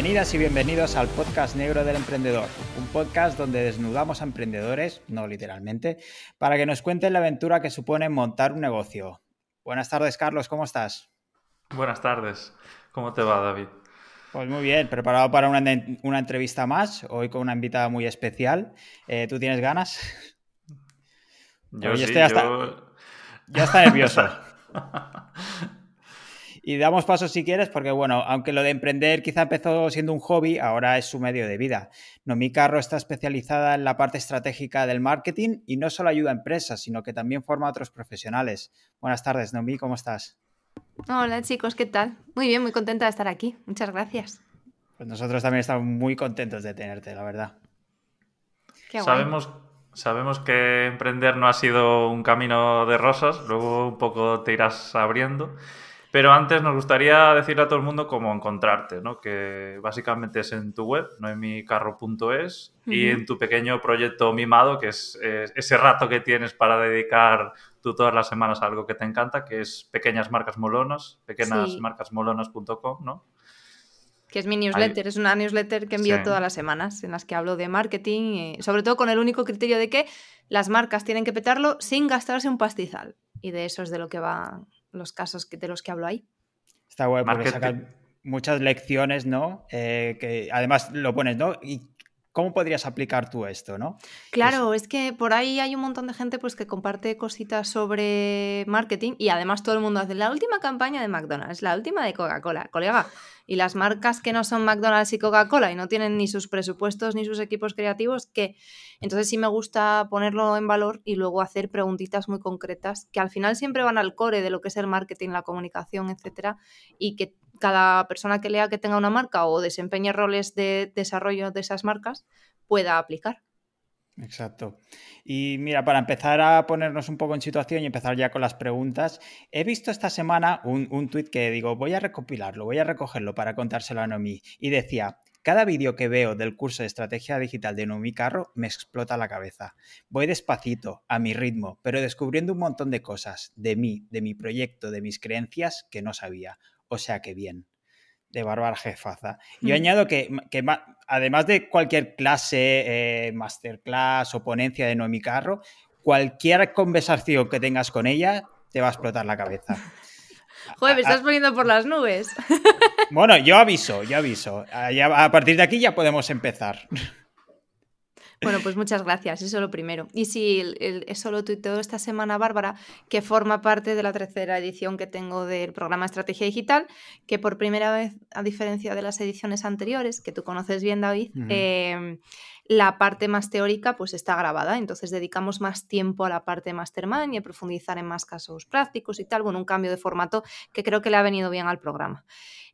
Bienvenidas y bienvenidos al podcast Negro del Emprendedor, un podcast donde desnudamos a emprendedores, no literalmente, para que nos cuenten la aventura que supone montar un negocio. Buenas tardes, Carlos, ¿cómo estás? Buenas tardes, ¿cómo te va, David? Pues muy bien, preparado para una, entrevista más, hoy con una invitada muy especial. Eh, ¿Tú tienes ganas? Yo, sí, estoy yo... ya está nervioso. Y damos paso si quieres, porque bueno, aunque lo de emprender quizá empezó siendo un hobby, ahora es su medio de vida. Nomi Carro está especializada en la parte estratégica del marketing y no solo ayuda a empresas, sino que también forma a otros profesionales. Buenas tardes, Nomi, ¿cómo estás? Hola chicos, ¿qué tal? Muy bien, muy contenta de estar aquí. Muchas gracias. Pues nosotros también estamos muy contentos de tenerte, la verdad. sabemos, sabemos que emprender no ha sido un camino de rosas, luego un poco te irás abriendo. Pero antes nos gustaría decirle a todo el mundo cómo encontrarte, ¿no? Que básicamente es en tu web, noemicarro.es, y en tu pequeño proyecto mimado, que es ese rato que tienes para dedicar tú todas las semanas a algo que te encanta, que es Pequeñas Marcas Molonas, pequeñasmarcasmolonas.com, ¿no? Que es mi newsletter, es una newsletter que envío todas las semanas, en las que hablo de marketing, eh, sobre todo con el único criterio de que las marcas tienen que petarlo sin gastarse un pastizal. Y de eso es de lo que va los casos que, de los que hablo ahí. Está guay porque sacan muchas lecciones, ¿no? Eh, que además lo pones, ¿no? Y ¿Cómo podrías aplicar tú esto, no? Claro, es... que por ahí hay un montón de gente pues, que comparte cositas sobre marketing y además todo el mundo hace la última campaña de McDonald's, la última de Coca-Cola, colega. Y las marcas que no son McDonald's y Coca-Cola y no tienen ni sus presupuestos ni sus equipos creativos, que entonces sí me gusta ponerlo en valor y luego hacer preguntitas muy concretas que al final siempre van al core de lo que es el marketing, la comunicación, etcétera, y que cada persona que lea que tenga una marca o desempeñe roles de desarrollo de esas marcas pueda aplicar. Exacto. Y mira, para empezar a ponernos un poco en situación y empezar ya con las preguntas, he visto esta semana un, un tuit que digo, voy a recopilarlo, voy a recogerlo para contárselo a Nomi. Y decía, cada vídeo que veo del curso de estrategia digital de Nomi Carro me explota la cabeza. Voy despacito, a mi ritmo, pero descubriendo un montón de cosas de mí, de mi proyecto, de mis creencias que no sabía o sea que bien, de Bárbara Jefaza. Yo mm. añado que, además de cualquier clase, eh, masterclass o ponencia de Noemi Carro, cualquier conversación que tengas con ella te va a explotar la cabeza. Joder, me estás poniendo por las nubes. Bueno, yo aviso, yo aviso. A partir de aquí ya podemos empezar. Bueno, pues muchas gracias, eso es lo primero. Y sí, eso lo tuiteó esta semana Bárbara, que forma parte de la tercera edición que tengo del programa Estrategia Digital, que por primera vez, a diferencia de las ediciones anteriores, que tú conoces bien, David, em, la parte más teórica pues está grabada, entonces dedicamos más tiempo a la parte mastermind y a profundizar en más casos prácticos y tal, bueno, un cambio de formato que creo que le ha venido bien al programa.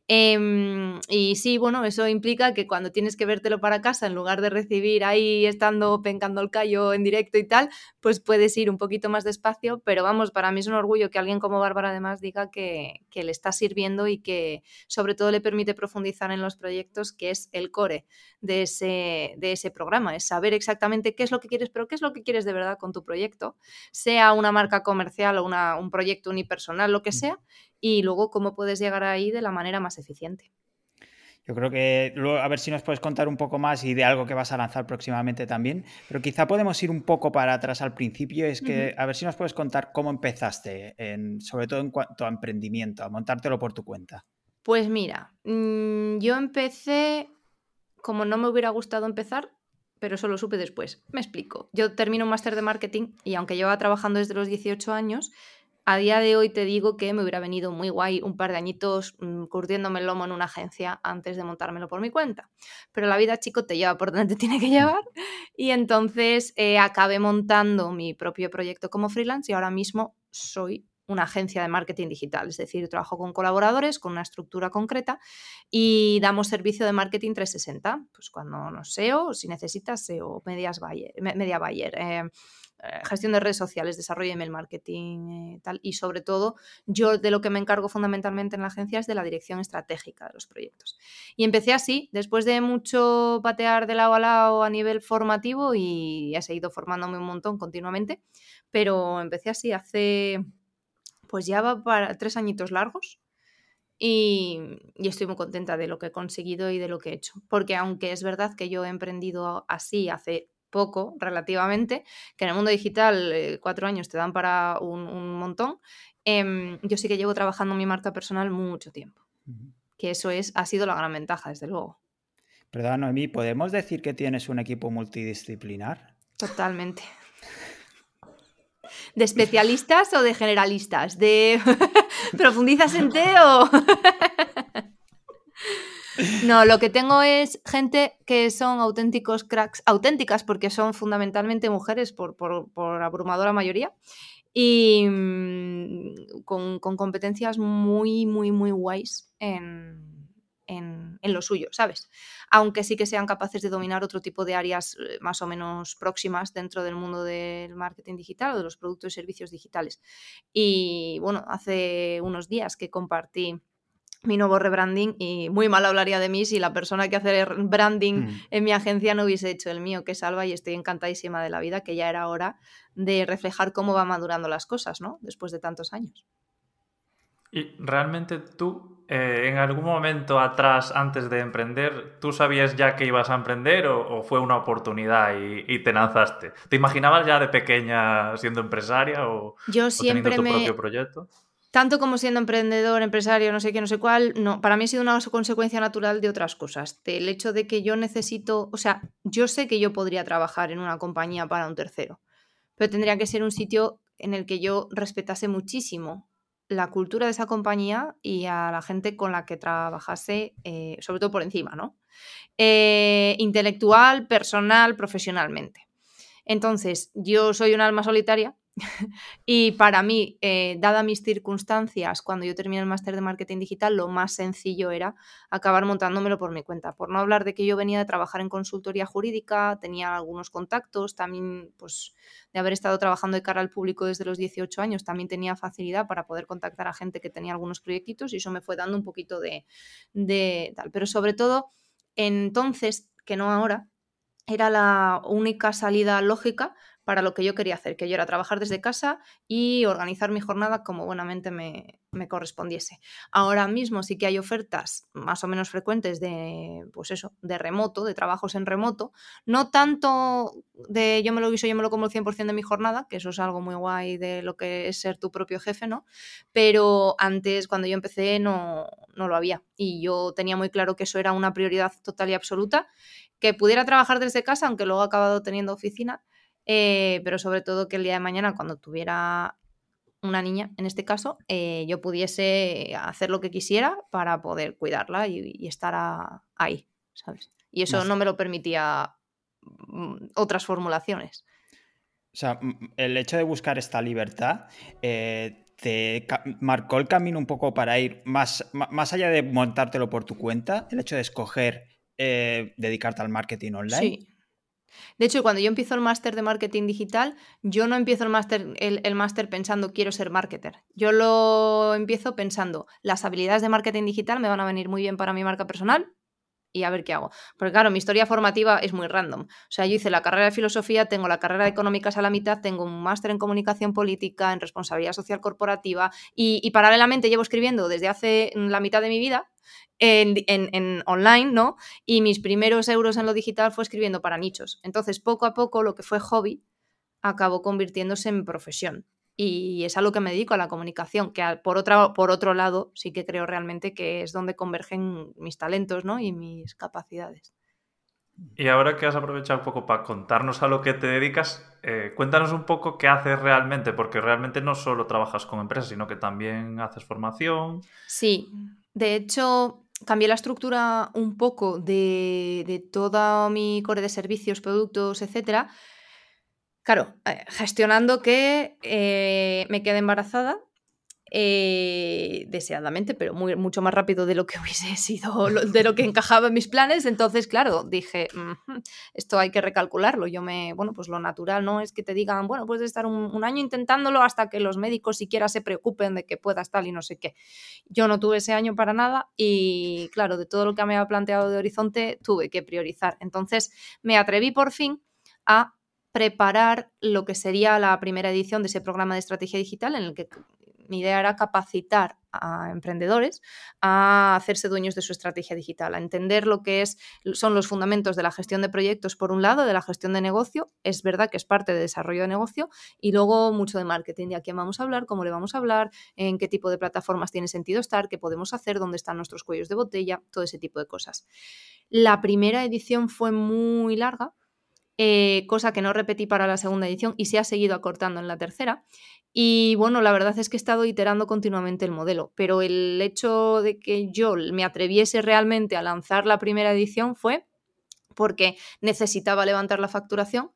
Em, y sí, bueno, eso implica que cuando tienes que vértelo para casa, en lugar de recibir ahí estando pencando el callo en directo y tal, pues puedes ir un poquito más despacio, pero vamos, para mí es un orgullo que alguien como Bárbara además diga que, le está sirviendo y que sobre todo le permite profundizar en los proyectos, que es el core de ese, de ese programa, es saber exactamente qué es lo que quieres, pero qué es lo que quieres de verdad con tu proyecto, sea una marca comercial o una, un proyecto unipersonal, lo que sea, y luego cómo puedes llegar ahí de la manera más eficiente. Yo creo que luego, a ver si nos puedes contar un poco más y de algo que vas a lanzar próximamente también, pero quizá podemos ir un poco para atrás al principio, es que a ver si nos puedes contar cómo empezaste, en, sobre todo en cuanto a emprendimiento, a montártelo por tu cuenta. Pues mira, mm, yo empecé como no me hubiera gustado empezar, pero eso lo supe después. Me explico. Yo termino un máster de marketing y aunque llevaba trabajando desde los 18 años, a día de hoy te digo que me hubiera venido muy guay un par de añitos mm, curtiéndome el lomo en una agencia antes de montármelo por mi cuenta. Pero la vida, chico, te lleva por donde te tiene que llevar. Y entonces eh, acabé montando mi propio proyecto como freelance y ahora mismo soy una agencia de marketing digital, es decir, trabajo con colaboradores con una estructura concreta y damos servicio de marketing 360, pues cuando no SEO, si necesitas SEO, medias media buyer, eh, eh, gestión de redes sociales, desarrollo de email marketing, eh, tal. Y sobre todo, yo de lo que me encargo fundamentalmente en la agencia es de la dirección estratégica de los proyectos. Y empecé así, después de mucho patear de lado a lado a nivel formativo y he seguido formándome un montón continuamente, pero empecé así hace, pues ya va para tres añitos largos. y, estoy muy contenta de lo que he conseguido y de lo que he hecho. Porque aunque es verdad que yo he emprendido así hace poco, relativamente, que en el mundo digital eh, cuatro años te dan para un, montón, em, yo sí que llevo trabajando mi marca personal mucho tiempo. Que eso es, ha sido la gran ventaja, desde luego. Perdón, Noemí, ¿podemos decir que tienes un equipo multidisciplinar? Totalmente. ¿De especialistas o de generalistas? ¿De profundizas en té o.? No, lo que tengo es gente que son auténticos cracks, auténticas porque son fundamentalmente mujeres por, abrumadora mayoría y mm, con, con, competencias muy, muy, muy guays en, en, lo suyo, ¿sabes? Aunque sí que sean capaces de dominar otro tipo de áreas eh, más o menos próximas dentro del mundo del marketing digital o de los productos y servicios digitales. Y bueno, hace unos días que compartí mi nuevo rebranding y muy mal hablaría de mí si la persona que hace branding mm. en mi agencia no hubiese hecho el mío, que salva y estoy encantadísima de la vida, que ya era hora de reflejar cómo va madurando las cosas, ¿no? Después de tantos años. Y realmente tú, eh, en algún momento atrás, antes de emprender, ¿tú sabías ya que ibas a emprender o, fue una oportunidad y, te lanzaste? ¿Te imaginabas ya de pequeña siendo empresaria o, Yo siempre tu me... propio proyecto? Tanto como siendo emprendedor, empresario, no sé qué, no sé cuál, no, para mí ha sido una consecuencia natural de otras cosas. El hecho de que yo necesito, o sea, yo sé que yo podría trabajar en una compañía para un tercero, pero tendría que ser un sitio en el que yo respetase muchísimo la cultura de esa compañía y a la gente con la que trabajase, eh, sobre todo por encima, ¿no? Eh, intelectual, personal, profesionalmente. Entonces, yo soy un alma solitaria y para mí, eh, dadas mis circunstancias, cuando yo terminé el máster de marketing digital, lo más sencillo era acabar montándomelo por mi cuenta. Por no hablar de que yo venía de trabajar en consultoría jurídica, tenía algunos contactos, también pues de haber estado trabajando de cara al público desde los 18 años, también tenía facilidad para poder contactar a gente que tenía algunos proyectitos y eso me fue dando un poquito de, de tal. Pero sobre todo, entonces, que no ahora, era la única salida lógica para lo que yo quería hacer, que yo era trabajar desde casa y organizar mi jornada como buenamente me, correspondiese. Ahora mismo sí que hay ofertas más o menos frecuentes de, pues eso, de remoto, de trabajos en remoto, no tanto de yo me lo guiso, yo me lo como el 100% de mi jornada, que eso es algo muy guay de lo que es ser tu propio jefe, ¿no? Pero antes, cuando yo empecé, no, no lo había y yo tenía muy claro que eso era una prioridad total y absoluta, que pudiera trabajar desde casa, aunque luego he acabado teniendo oficina, eh, pero sobre todo que el día de mañana, cuando tuviera una niña, en este caso, eh, yo pudiese hacer lo que quisiera para poder cuidarla y, estar ahí, ¿sabes? Y eso no me lo permitía mm, otras formulaciones. O sea, el hecho de buscar esta libertad eh, te marcó el camino un poco para ir más, más allá de montártelo por tu cuenta, el hecho de escoger dedicarte al marketing online. Sí. De hecho, cuando yo empiezo el máster de marketing digital, yo no empiezo el máster el, máster pensando quiero ser marketer. Yo lo empiezo pensando las habilidades de marketing digital me van a venir muy bien para mi marca personal y a ver qué hago. Porque claro, mi historia formativa es muy random. O sea, yo hice la carrera de filosofía, tengo la carrera de económicas a la mitad, tengo un máster en comunicación política, en responsabilidad social corporativa y, y paralelamente llevo escribiendo desde hace la mitad de mi vida en, online, ¿no? Y mis primeros euros en lo digital fue escribiendo para nichos. Entonces, poco a poco, lo que fue hobby acabó convirtiéndose en profesión. Y es a lo que me dedico, a la comunicación, que por, otra, por otro lado sí que creo realmente que es donde convergen mis talentos ¿no? y mis capacidades. Y ahora que has aprovechado un poco para contarnos a lo que te dedicas, eh, cuéntanos un poco qué haces realmente, porque realmente no solo trabajas con empresas, sino que también haces formación. Sí, de hecho, cambié la estructura un poco de, de todo mi core de servicios, productos, etcétera. Claro, eh, gestionando que eh, me quedé embarazada eh, deseadamente, pero muy, mucho más rápido de lo que hubiese sido, de lo que encajaba en mis planes. Entonces, claro, dije, esto hay que recalcularlo. Yo me, bueno, pues lo natural no es que te digan, bueno, puedes estar un, año intentándolo hasta que los médicos siquiera se preocupen de que puedas tal y no sé qué. Yo no tuve ese año para nada y, claro, de todo lo que me había planteado de horizonte, tuve que priorizar. Entonces, me atreví por fin a preparar lo que sería la primera edición de ese programa de estrategia digital en el que mi idea era capacitar a emprendedores a hacerse dueños de su estrategia digital, a entender lo que es, son los fundamentos de la gestión de proyectos, por un lado, de la gestión de negocio, es verdad que es parte de desarrollo de negocio, y luego mucho de marketing, de a quién vamos a hablar, cómo le vamos a hablar, en qué tipo de plataformas tiene sentido estar, qué podemos hacer, dónde están nuestros cuellos de botella, todo ese tipo de cosas. La primera edición fue muy larga, eh, cosa que no repetí para la segunda edición y se ha seguido acortando en la tercera. Y bueno, la verdad es que he estado iterando continuamente el modelo, pero el hecho de que yo me atreviese realmente a lanzar la primera edición fue porque necesitaba levantar la facturación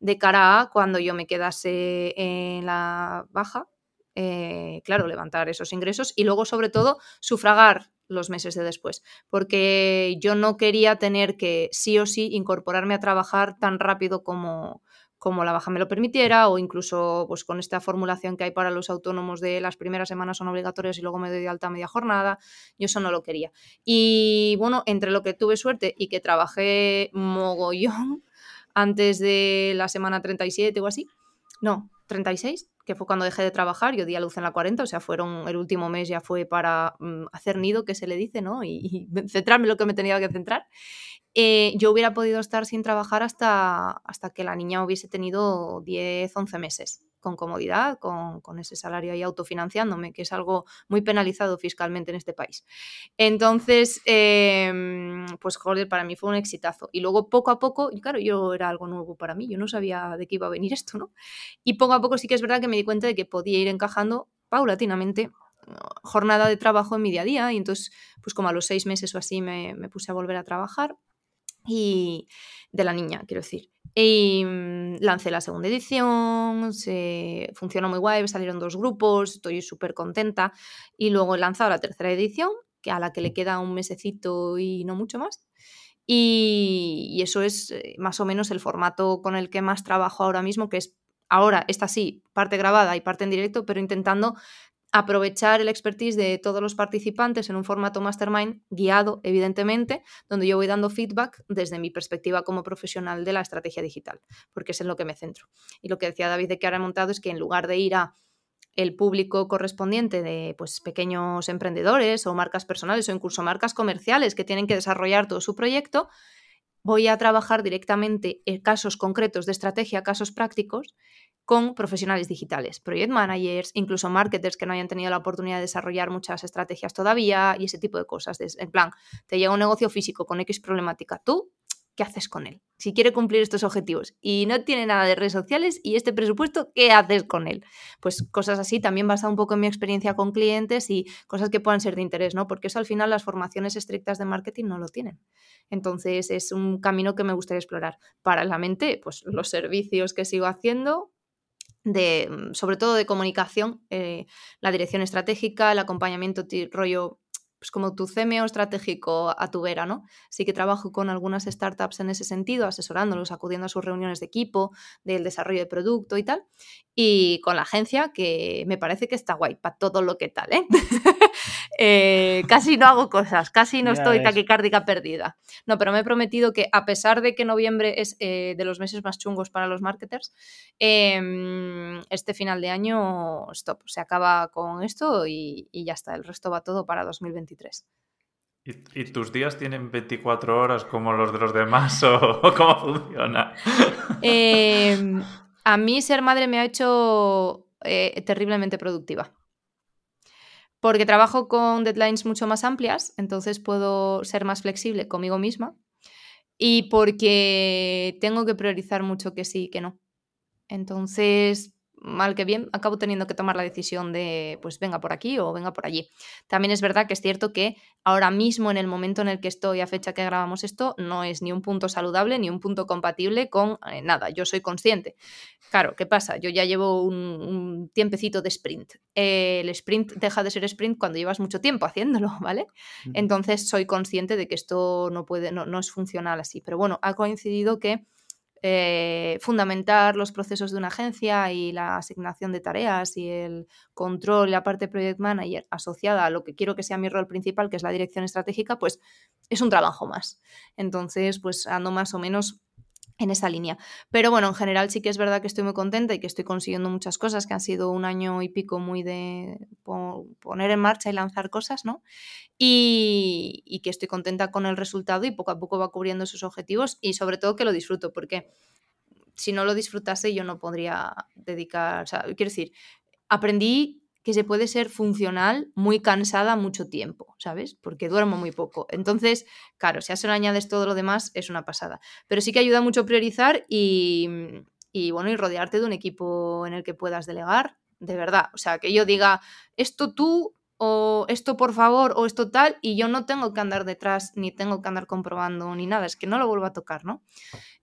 de cara a cuando yo me quedase en la baja, eh, claro, levantar esos ingresos y luego sobre todo sufragar los meses de después, porque yo no quería tener que sí o sí incorporarme a trabajar tan rápido como, como la baja me lo permitiera o incluso pues con esta formulación que hay para los autónomos de las primeras semanas son obligatorias y luego me doy de alta media jornada, yo eso no lo quería. Y bueno, entre lo que tuve suerte y que trabajé mogollón antes de la semana 37 o así, no, 36, que fue cuando dejé de trabajar, yo di a luz en la 40, o sea, fueron, el último mes ya fue para mm, hacer nido, que se le dice, ¿no? Y, centrarme en lo que me tenía que centrar. Eh, yo hubiera podido estar sin trabajar hasta, hasta que la niña hubiese tenido 10, 11 meses con comodidad, con, ese salario ahí autofinanciándome, que es algo muy penalizado fiscalmente en este país. Entonces, em, pues joder, para mí fue un exitazo. Y luego poco a poco, y claro, yo era algo nuevo para mí, yo no sabía de qué iba a venir esto, ¿no? Y poco a poco sí que es verdad que me di cuenta de que podía ir encajando paulatinamente jornada de trabajo en mi día a día y entonces pues como a los seis meses o así me puse a volver a trabajar y de la niña, quiero decir. Y mm, lancé la segunda edición, se funcionó muy guay, salieron dos grupos, estoy súper contenta. Y luego he lanzado la tercera edición, que a la que le queda un mesecito y no mucho más. Y, eso es eh, más o menos el formato con el que más trabajo ahora mismo, que es ahora, esta sí, parte grabada y parte en directo, pero intentando aprovechar el expertise de todos los participantes en un formato mastermind guiado, evidentemente, donde yo voy dando feedback desde mi perspectiva como profesional de la estrategia digital, porque es en lo que me centro. Y lo que decía David de que ahora he montado es que en lugar de ir a el público correspondiente de pues, pequeños emprendedores o marcas personales o incluso marcas comerciales que tienen que desarrollar todo su proyecto, voy a trabajar directamente en casos concretos de estrategia, casos prácticos, con profesionales digitales, project managers, incluso marketers que no hayan tenido la oportunidad de desarrollar muchas estrategias todavía y ese tipo de cosas. En plan, te llega un negocio físico con X problemática, tú, ¿qué haces con él? Si quiere cumplir estos objetivos y no tiene nada de redes sociales y este presupuesto, ¿qué haces con él? Pues cosas así, también basado un poco en mi experiencia con clientes y cosas que puedan ser de interés, ¿no? Porque eso al final las formaciones estrictas de marketing no lo tienen. Entonces es un camino que me gustaría explorar. Paralelamente, pues los servicios que sigo haciendo, de, mm, sobre todo de comunicación, eh, la dirección estratégica, el acompañamiento rollo pues como tu CMO estratégico a tu vera, ¿no? Sí que trabajo con algunas startups en ese sentido, asesorándolos, acudiendo a sus reuniones de equipo, del desarrollo de producto y tal. Y con la agencia, que me parece que está guay para todo lo que tal, ¿eh? Eh, casi no hago cosas, casi no estoy taquicárdica perdida. No, pero me he prometido que a pesar de que noviembre es eh, de los meses más chungos para los marketers, em, este final de año, stop, se acaba con esto y, ya está, el resto va todo para 2023. ¿Y, tus días tienen 24 horas como los de los demás o, cómo funciona? Em, a mí ser madre me ha hecho eh, terriblemente productiva porque trabajo con deadlines mucho más amplias, entonces puedo ser más flexible conmigo misma y porque tengo que priorizar mucho que sí y que no. Entonces, mal que bien, acabo teniendo que tomar la decisión de, pues venga por aquí o venga por allí. También es verdad que es cierto que ahora mismo, en el momento en el que estoy, a fecha que grabamos esto, no es ni un punto saludable ni un punto compatible con eh, nada. Yo soy consciente. Claro, ¿qué pasa? Yo ya llevo un, tiempecito de sprint. el sprint deja de ser sprint cuando llevas mucho tiempo haciéndolo, ¿vale? Entonces soy consciente de que esto no puede, no, no es funcional así. Pero bueno, ha coincidido que eh, fundamentar los procesos de una agencia y la asignación de tareas y el control la parte project manager asociada a lo que quiero que sea mi rol principal, que es la dirección estratégica, pues es un trabajo más. Entonces, pues ando más o menos en esa línea. Pero bueno, en general sí que es verdad que estoy muy contenta y que estoy consiguiendo muchas cosas, que han sido un año y pico muy de poner en marcha y lanzar cosas, ¿no? Y, y, que estoy contenta con el resultado y poco a poco va cubriendo sus objetivos y sobre todo que lo disfruto, porque si no lo disfrutase yo no podría dedicar, o sea, quiero decir, aprendí que se puede ser funcional muy cansada mucho tiempo, ¿sabes? Porque duermo muy poco. Entonces, claro, si a eso le añades todo lo demás, es una pasada. Pero sí que ayuda mucho a priorizar y, y bueno, y rodearte de un equipo en el que puedas delegar, de verdad. O sea, que yo diga, esto tú o esto por favor o esto tal y yo no tengo que andar detrás ni tengo que andar comprobando ni nada, es que no lo vuelvo a tocar, ¿no?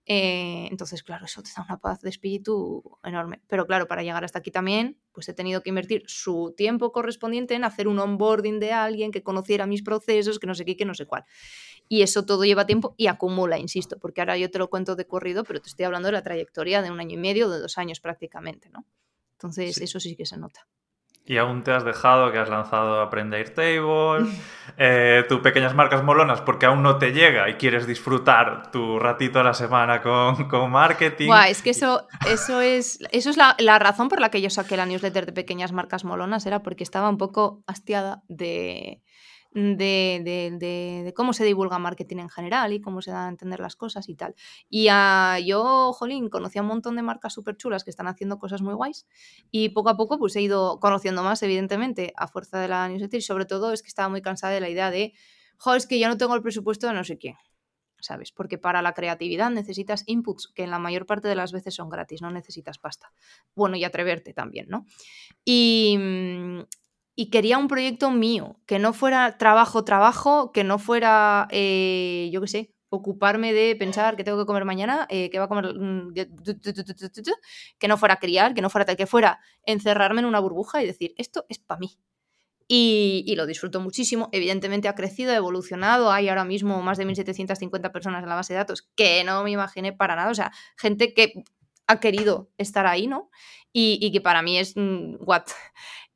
Eh, entonces, claro, eso te da una paz de espíritu enorme. Pero claro, para llegar hasta aquí también, pues he tenido que invertir su tiempo correspondiente en hacer un onboarding de alguien que conociera mis procesos, que no sé qué, que no sé cuál. Y eso todo lleva tiempo y acumula, insisto, porque ahora yo te lo cuento de corrido, pero te estoy hablando de la trayectoria de un año y medio, de dos años prácticamente, ¿no? Entonces, eso sí que se nota. Y aún te has dejado que has lanzado Aprende Airtable, eh, tus pequeñas marcas molonas porque aún no te llega y quieres disfrutar tu ratito a la semana con, con marketing. es que eso, eso es, eso es la, la, razón por la que yo saqué la newsletter de pequeñas marcas molonas, era porque estaba un poco hastiada de, de, cómo se divulga marketing en general y cómo se da a entender las cosas y tal. Y a, yo, jolín, conocí a un montón de marcas súper chulas que están haciendo cosas muy guays y poco a poco pues he ido conociendo más, evidentemente, a fuerza de la newsletter y sobre todo es que estaba muy cansada de la idea de, joder, es que yo no tengo el presupuesto de no sé qué. ¿sabes? Porque para la creatividad necesitas inputs que en la mayor parte de las veces son gratis, no necesitas pasta. Bueno, y atreverte también, ¿no? Y, mm, y quería un proyecto mío, que no fuera trabajo, trabajo, que no fuera, eh, yo qué sé, ocuparme de pensar que tengo que comer mañana, eh, que va a comer, mm, que no fuera criar, que no fuera tal, que fuera encerrarme en una burbuja y decir, esto es para mí. Y, y, lo disfruto muchísimo. Evidentemente ha crecido, ha evolucionado. Hay ahora mismo más de 1.750 personas en la base de datos que no me imaginé para nada. O sea, gente que ha querido estar ahí, ¿no? Y, y que para mí es, mm, what,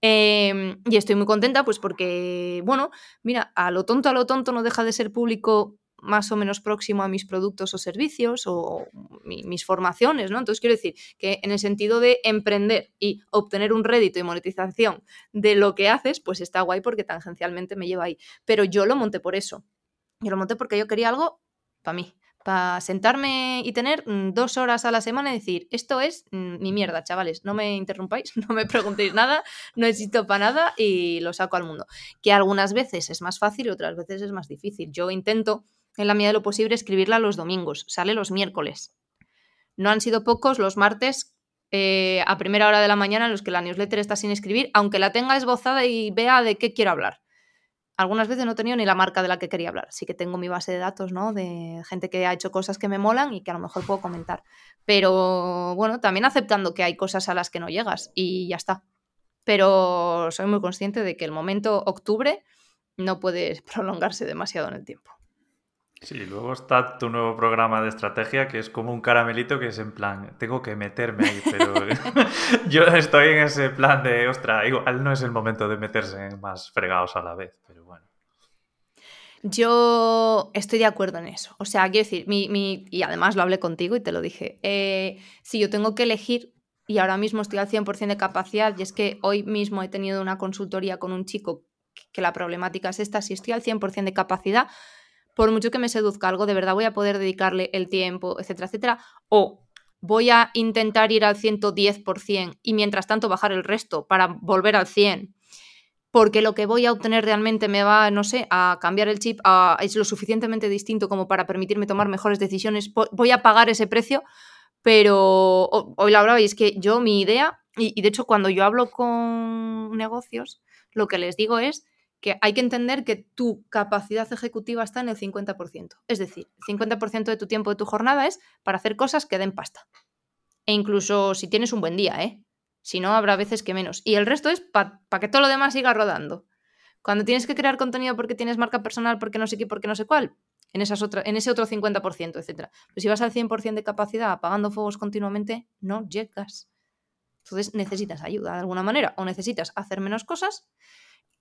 Em, y estoy muy contenta, pues porque, bueno, mira, a lo tonto, a lo tonto no deja de ser público más o menos próximo a mis productos o servicios o mis formaciones, ¿no? Entonces quiero decir que en el sentido de emprender y obtener un rédito y monetización de lo que haces, pues está guay porque tangencialmente me lleva ahí. Pero yo lo monté por eso. Yo lo monté porque yo quería algo para mí para sentarme y tener mm, dos horas a la semana y decir, esto es mm, mi mierda, chavales, no me interrumpáis, no me preguntéis nada, no necesito para nada y lo saco al mundo. Que algunas veces es más fácil y otras veces es más difícil. Yo intento, en la medida de lo posible, escribirla los domingos, sale los miércoles. No han sido pocos los martes eh, a primera hora de la mañana en los que la newsletter está sin escribir, aunque la tenga esbozada y vea de qué quiero hablar algunas veces no he tenido ni la marca de la que quería hablar. Sí que tengo mi base de datos, ¿no? De gente que ha hecho cosas que me molan y que a lo mejor puedo comentar. Pero bueno, también aceptando que hay cosas a las que no llegas y ya está. Pero soy muy consciente de que el momento octubre no puede prolongarse demasiado en el tiempo. Sí, luego está tu nuevo programa de estrategia que es como un caramelito que es en plan, tengo que meterme ahí, pero yo estoy en ese plan de, ostra, igual no es el momento de meterse más fregados a la vez, pero bueno. Yo estoy de acuerdo en eso. O sea, quiero decir, mi, y además lo hablé contigo y te lo dije, eh, si yo tengo que elegir y ahora mismo estoy al 100% de capacidad y es que hoy mismo he tenido una consultoría con un chico que la problemática es esta, si estoy al 100% de capacidad, por mucho que me seduzca algo, de verdad voy a poder dedicarle el tiempo, etcétera, etcétera, o voy a intentar ir al 110% y mientras tanto bajar el resto para volver al 100%, porque lo que voy a obtener realmente me va, no sé, a cambiar el chip, es lo suficientemente distinto como para permitirme tomar mejores decisiones, voy a pagar ese precio, pero hoy lo hablaba y es que yo mi idea, y de hecho cuando yo hablo con negocios, lo que les digo es que hay que entender que tu capacidad ejecutiva está en el 50%. Es decir, el 50% de tu tiempo de tu jornada es para hacer cosas que den pasta. E incluso si tienes un buen día, ¿eh? Si no, habrá veces que menos. Y el resto es para que todo lo demás siga rodando. Cuando tienes que crear contenido porque tienes marca personal, porque no sé qué, porque no sé cuál, en, esas en ese otro 50%, etc. Pero si vas al 100% de capacidad apagando fuegos continuamente, no llegas. Entonces necesitas ayuda de alguna manera o necesitas hacer menos cosas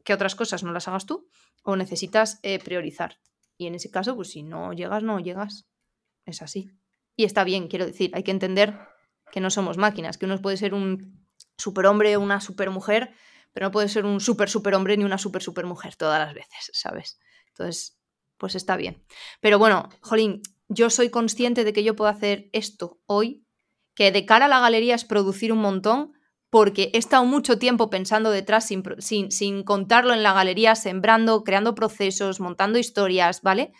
que otras cosas no las hagas tú o necesitas eh, priorizar. Y en ese caso, pues si no llegas, no llegas. Es así. Y está bien, quiero decir, hay que entender que no somos máquinas, que uno puede ser un superhombre o una supermujer, pero no puede ser un super superhombre ni una super supermujer todas las veces, ¿sabes? Entonces, pues está bien. Pero bueno, Jolín, yo soy consciente de que yo puedo hacer esto hoy, que de cara a la galería es producir un montón, porque he estado mucho tiempo pensando detrás sin, sin, sin contarlo en la galería, sembrando, creando procesos, montando historias, ¿vale?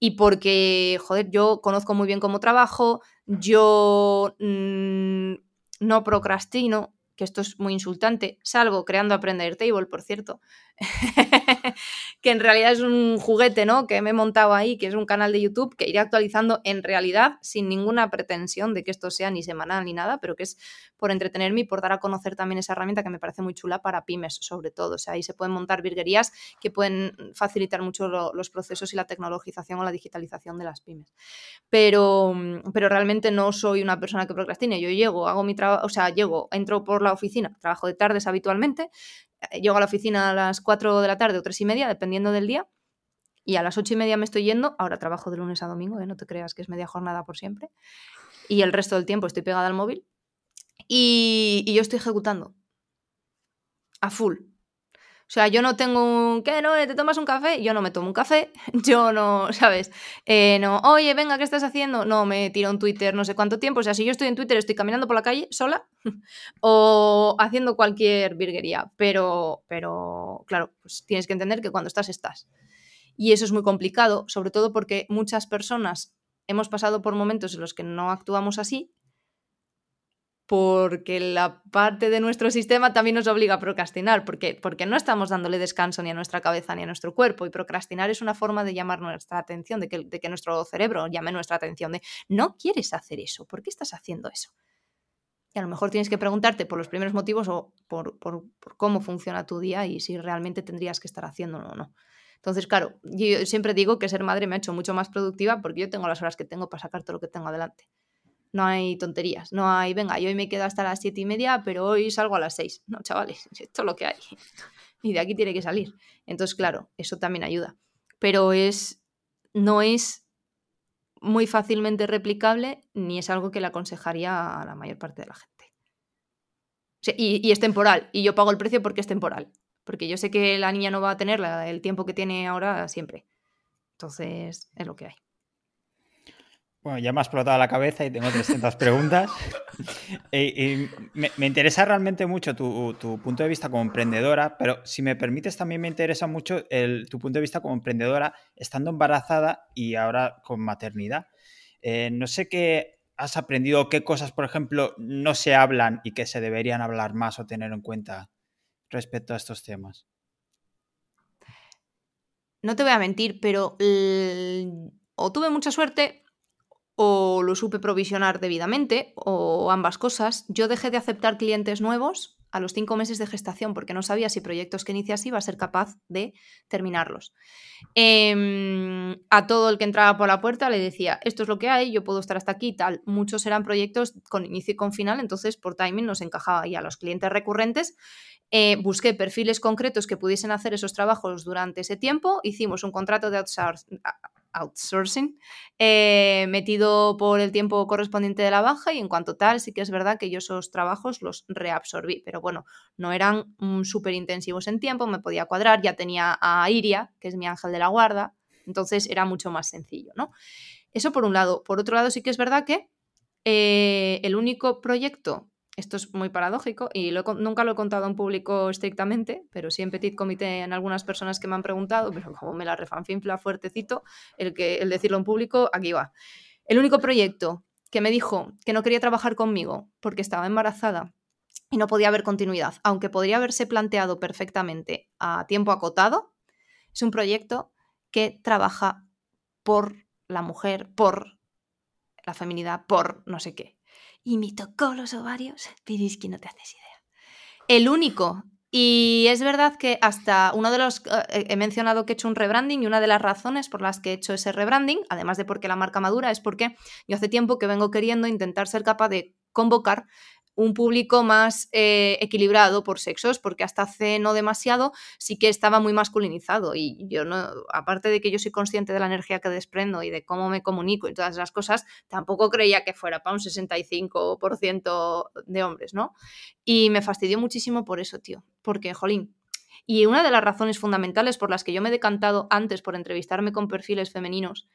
Y porque, joder, yo conozco muy bien cómo trabajo, yo mmm, no procrastino, que esto es muy insultante, salvo creando Aprender Table, por cierto, que en realidad es un juguete, ¿no? Que me he montado ahí, que es un canal de YouTube que iré actualizando en realidad sin ninguna pretensión de que esto sea ni semanal ni nada, pero que es por entretenerme y por dar a conocer también esa herramienta que me parece muy chula para pymes, sobre todo. O sea, ahí se pueden montar virguerías que pueden facilitar mucho los procesos y la tecnologización o la digitalización de las pymes. Pero, pero realmente no soy una persona que procrastine. Yo llego, hago mi trabajo, o sea, llego, entro por la oficina, trabajo de tardes habitualmente, llego a la oficina a las 4 de la tarde o 3 y media, dependiendo del día, y a las 8 y media me estoy yendo, ahora trabajo de lunes a domingo, ¿eh? no te creas que es media jornada por siempre, y el resto del tiempo estoy pegada al móvil, y yo estoy ejecutando a full. O sea, yo no tengo un, ¿qué? ¿No? ¿Te tomas un café? Yo no me tomo un café, yo no, ¿sabes? Eh, no, oye, venga, ¿qué estás haciendo? No, me tiro un Twitter no sé cuánto tiempo. O sea, si yo estoy en Twitter, estoy caminando por la calle sola o haciendo cualquier virguería. Pero, pero, claro, pues tienes que entender que cuando estás, estás. Y eso es muy complicado, sobre todo porque muchas personas hemos pasado por momentos en los que no actuamos así porque la parte de nuestro sistema también nos obliga a procrastinar, porque, porque no estamos dándole descanso ni a nuestra cabeza ni a nuestro cuerpo, y procrastinar es una forma de llamar nuestra atención, de que, nuestro cerebro llame nuestra atención, de no quieres hacer eso, ¿por qué estás haciendo eso? Y a lo mejor tienes que preguntarte por los primeros motivos o por, por, por cómo funciona tu día y si realmente tendrías que estar haciéndolo o no. Entonces, claro, yo siempre digo que ser madre me ha hecho mucho más productiva porque yo tengo las horas que tengo para sacar todo lo que tengo adelante. No hay tonterías, no hay, venga, yo hoy me quedo hasta las siete y media, pero hoy salgo a las seis. No, chavales, esto es lo que hay. Y de aquí tiene que salir. Entonces, claro, eso también ayuda. Pero es, no es muy fácilmente replicable ni es algo que le aconsejaría a la mayor parte de la gente. y, y, es temporal, y yo pago el precio porque es temporal. Porque yo sé que la niña no va a tener el tiempo que tiene ahora siempre. Entonces, es lo que hay. Bueno, ya me ha explotado la cabeza y tengo 300 preguntas. y, me, interesa realmente mucho tu, punto de vista como emprendedora, pero si me permites, también me interesa mucho tu punto de vista como emprendedora estando embarazada y ahora con maternidad. Eh, no sé qué has aprendido, qué cosas, por ejemplo, no se hablan y que se deberían hablar más o tener en cuenta respecto a estos temas. No te voy a mentir, pero o tuve mucha suerte o lo supe provisionar debidamente, o ambas cosas. Yo dejé de aceptar clientes nuevos a los cinco meses de gestación porque no sabía si proyectos que inicias iba a ser capaz de terminarlos. Em, a todo el que entraba por la puerta le decía, esto es lo que hay, yo puedo estar hasta aquí tal. Muchos eran proyectos con inicio y con final, entonces por timing nos encajaba. Y a los clientes recurrentes eh, busqué perfiles concretos que pudiesen hacer esos trabajos durante ese tiempo, hicimos un contrato de outsourcing eh, metido por el tiempo correspondiente de la baja y en cuanto tal sí que es verdad que yo esos trabajos los reabsorbí, pero bueno, no eran mm, súper intensivos en tiempo, me podía cuadrar, ya tenía a Iria, que es mi ángel de la guarda, entonces era mucho más sencillo, ¿no? Eso por un lado. Por otro lado sí que es verdad que eh, el único proyecto esto es muy paradójico y nunca lo he contado en público estrictamente, pero sí en petit comité en algunas personas que me han preguntado, pero como me la refanfinfla fuertecito, el, que, el decirlo en público, aquí va. El único proyecto que me dijo que no quería trabajar conmigo porque estaba embarazada y no podía haber continuidad, aunque podría haberse planteado perfectamente a tiempo acotado, es un proyecto que trabaja por la mujer, por la feminidad, por no sé qué y me tocó los ovarios, que no te haces idea. El único. Y es verdad que hasta uno de los... Eh, he mencionado que he hecho un rebranding y una de las razones por las que he hecho ese rebranding, además de porque la marca madura, es porque yo hace tiempo que vengo queriendo intentar ser capaz de convocar un público más eh, equilibrado por sexos, porque hasta hace no demasiado sí que estaba muy masculinizado y yo no, aparte de que yo soy consciente de la energía que desprendo y de cómo me comunico y todas esas cosas, tampoco creía que fuera para un 65% de hombres, ¿no? Y me fastidió muchísimo por eso, tío, porque, jolín, y una de las razones fundamentales por las que yo me he decantado antes por entrevistarme con perfiles femeninos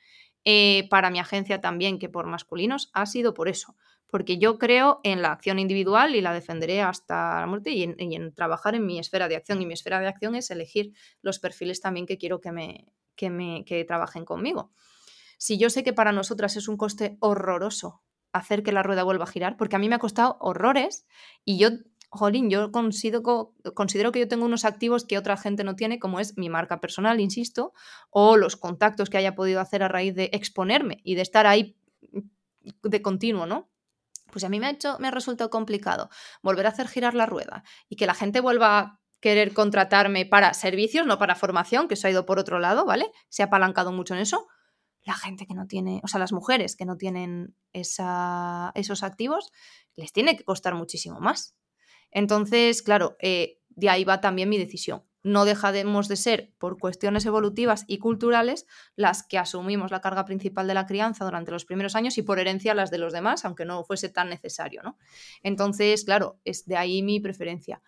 eh, para mi agencia también que por masculinos ha sido por eso. Porque yo creo en la acción individual y la defenderé hasta la muerte y en, trabajar en mi esfera de acción. Y mi esfera de acción es elegir los perfiles también que quiero que me, que me que trabajen conmigo. Si yo sé que para nosotras es un coste horroroso hacer que la rueda vuelva a girar, porque a mí me ha costado horrores y yo jolín, yo considero, considero que yo tengo unos activos que otra gente no tiene, como es mi marca personal, insisto, o los contactos que haya podido hacer a raíz de exponerme y de estar ahí de continuo, ¿no? Pues a mí me ha hecho, me ha resultado complicado volver a hacer girar la rueda y que la gente vuelva a querer contratarme para servicios, no para formación, que eso ha ido por otro lado, ¿vale? Se ha apalancado mucho en eso. La gente que no tiene, o sea, las mujeres que no tienen esos activos, les tiene que costar muchísimo más. Entonces, claro, eh, de ahí va también mi decisión. No dejamos de ser, por cuestiones evolutivas y culturales, las que asumimos la carga principal de la crianza durante los primeros años y por herencia las de los demás, aunque no fuese tan necesario, ¿no? Entonces, claro, es de ahí mi preferencia.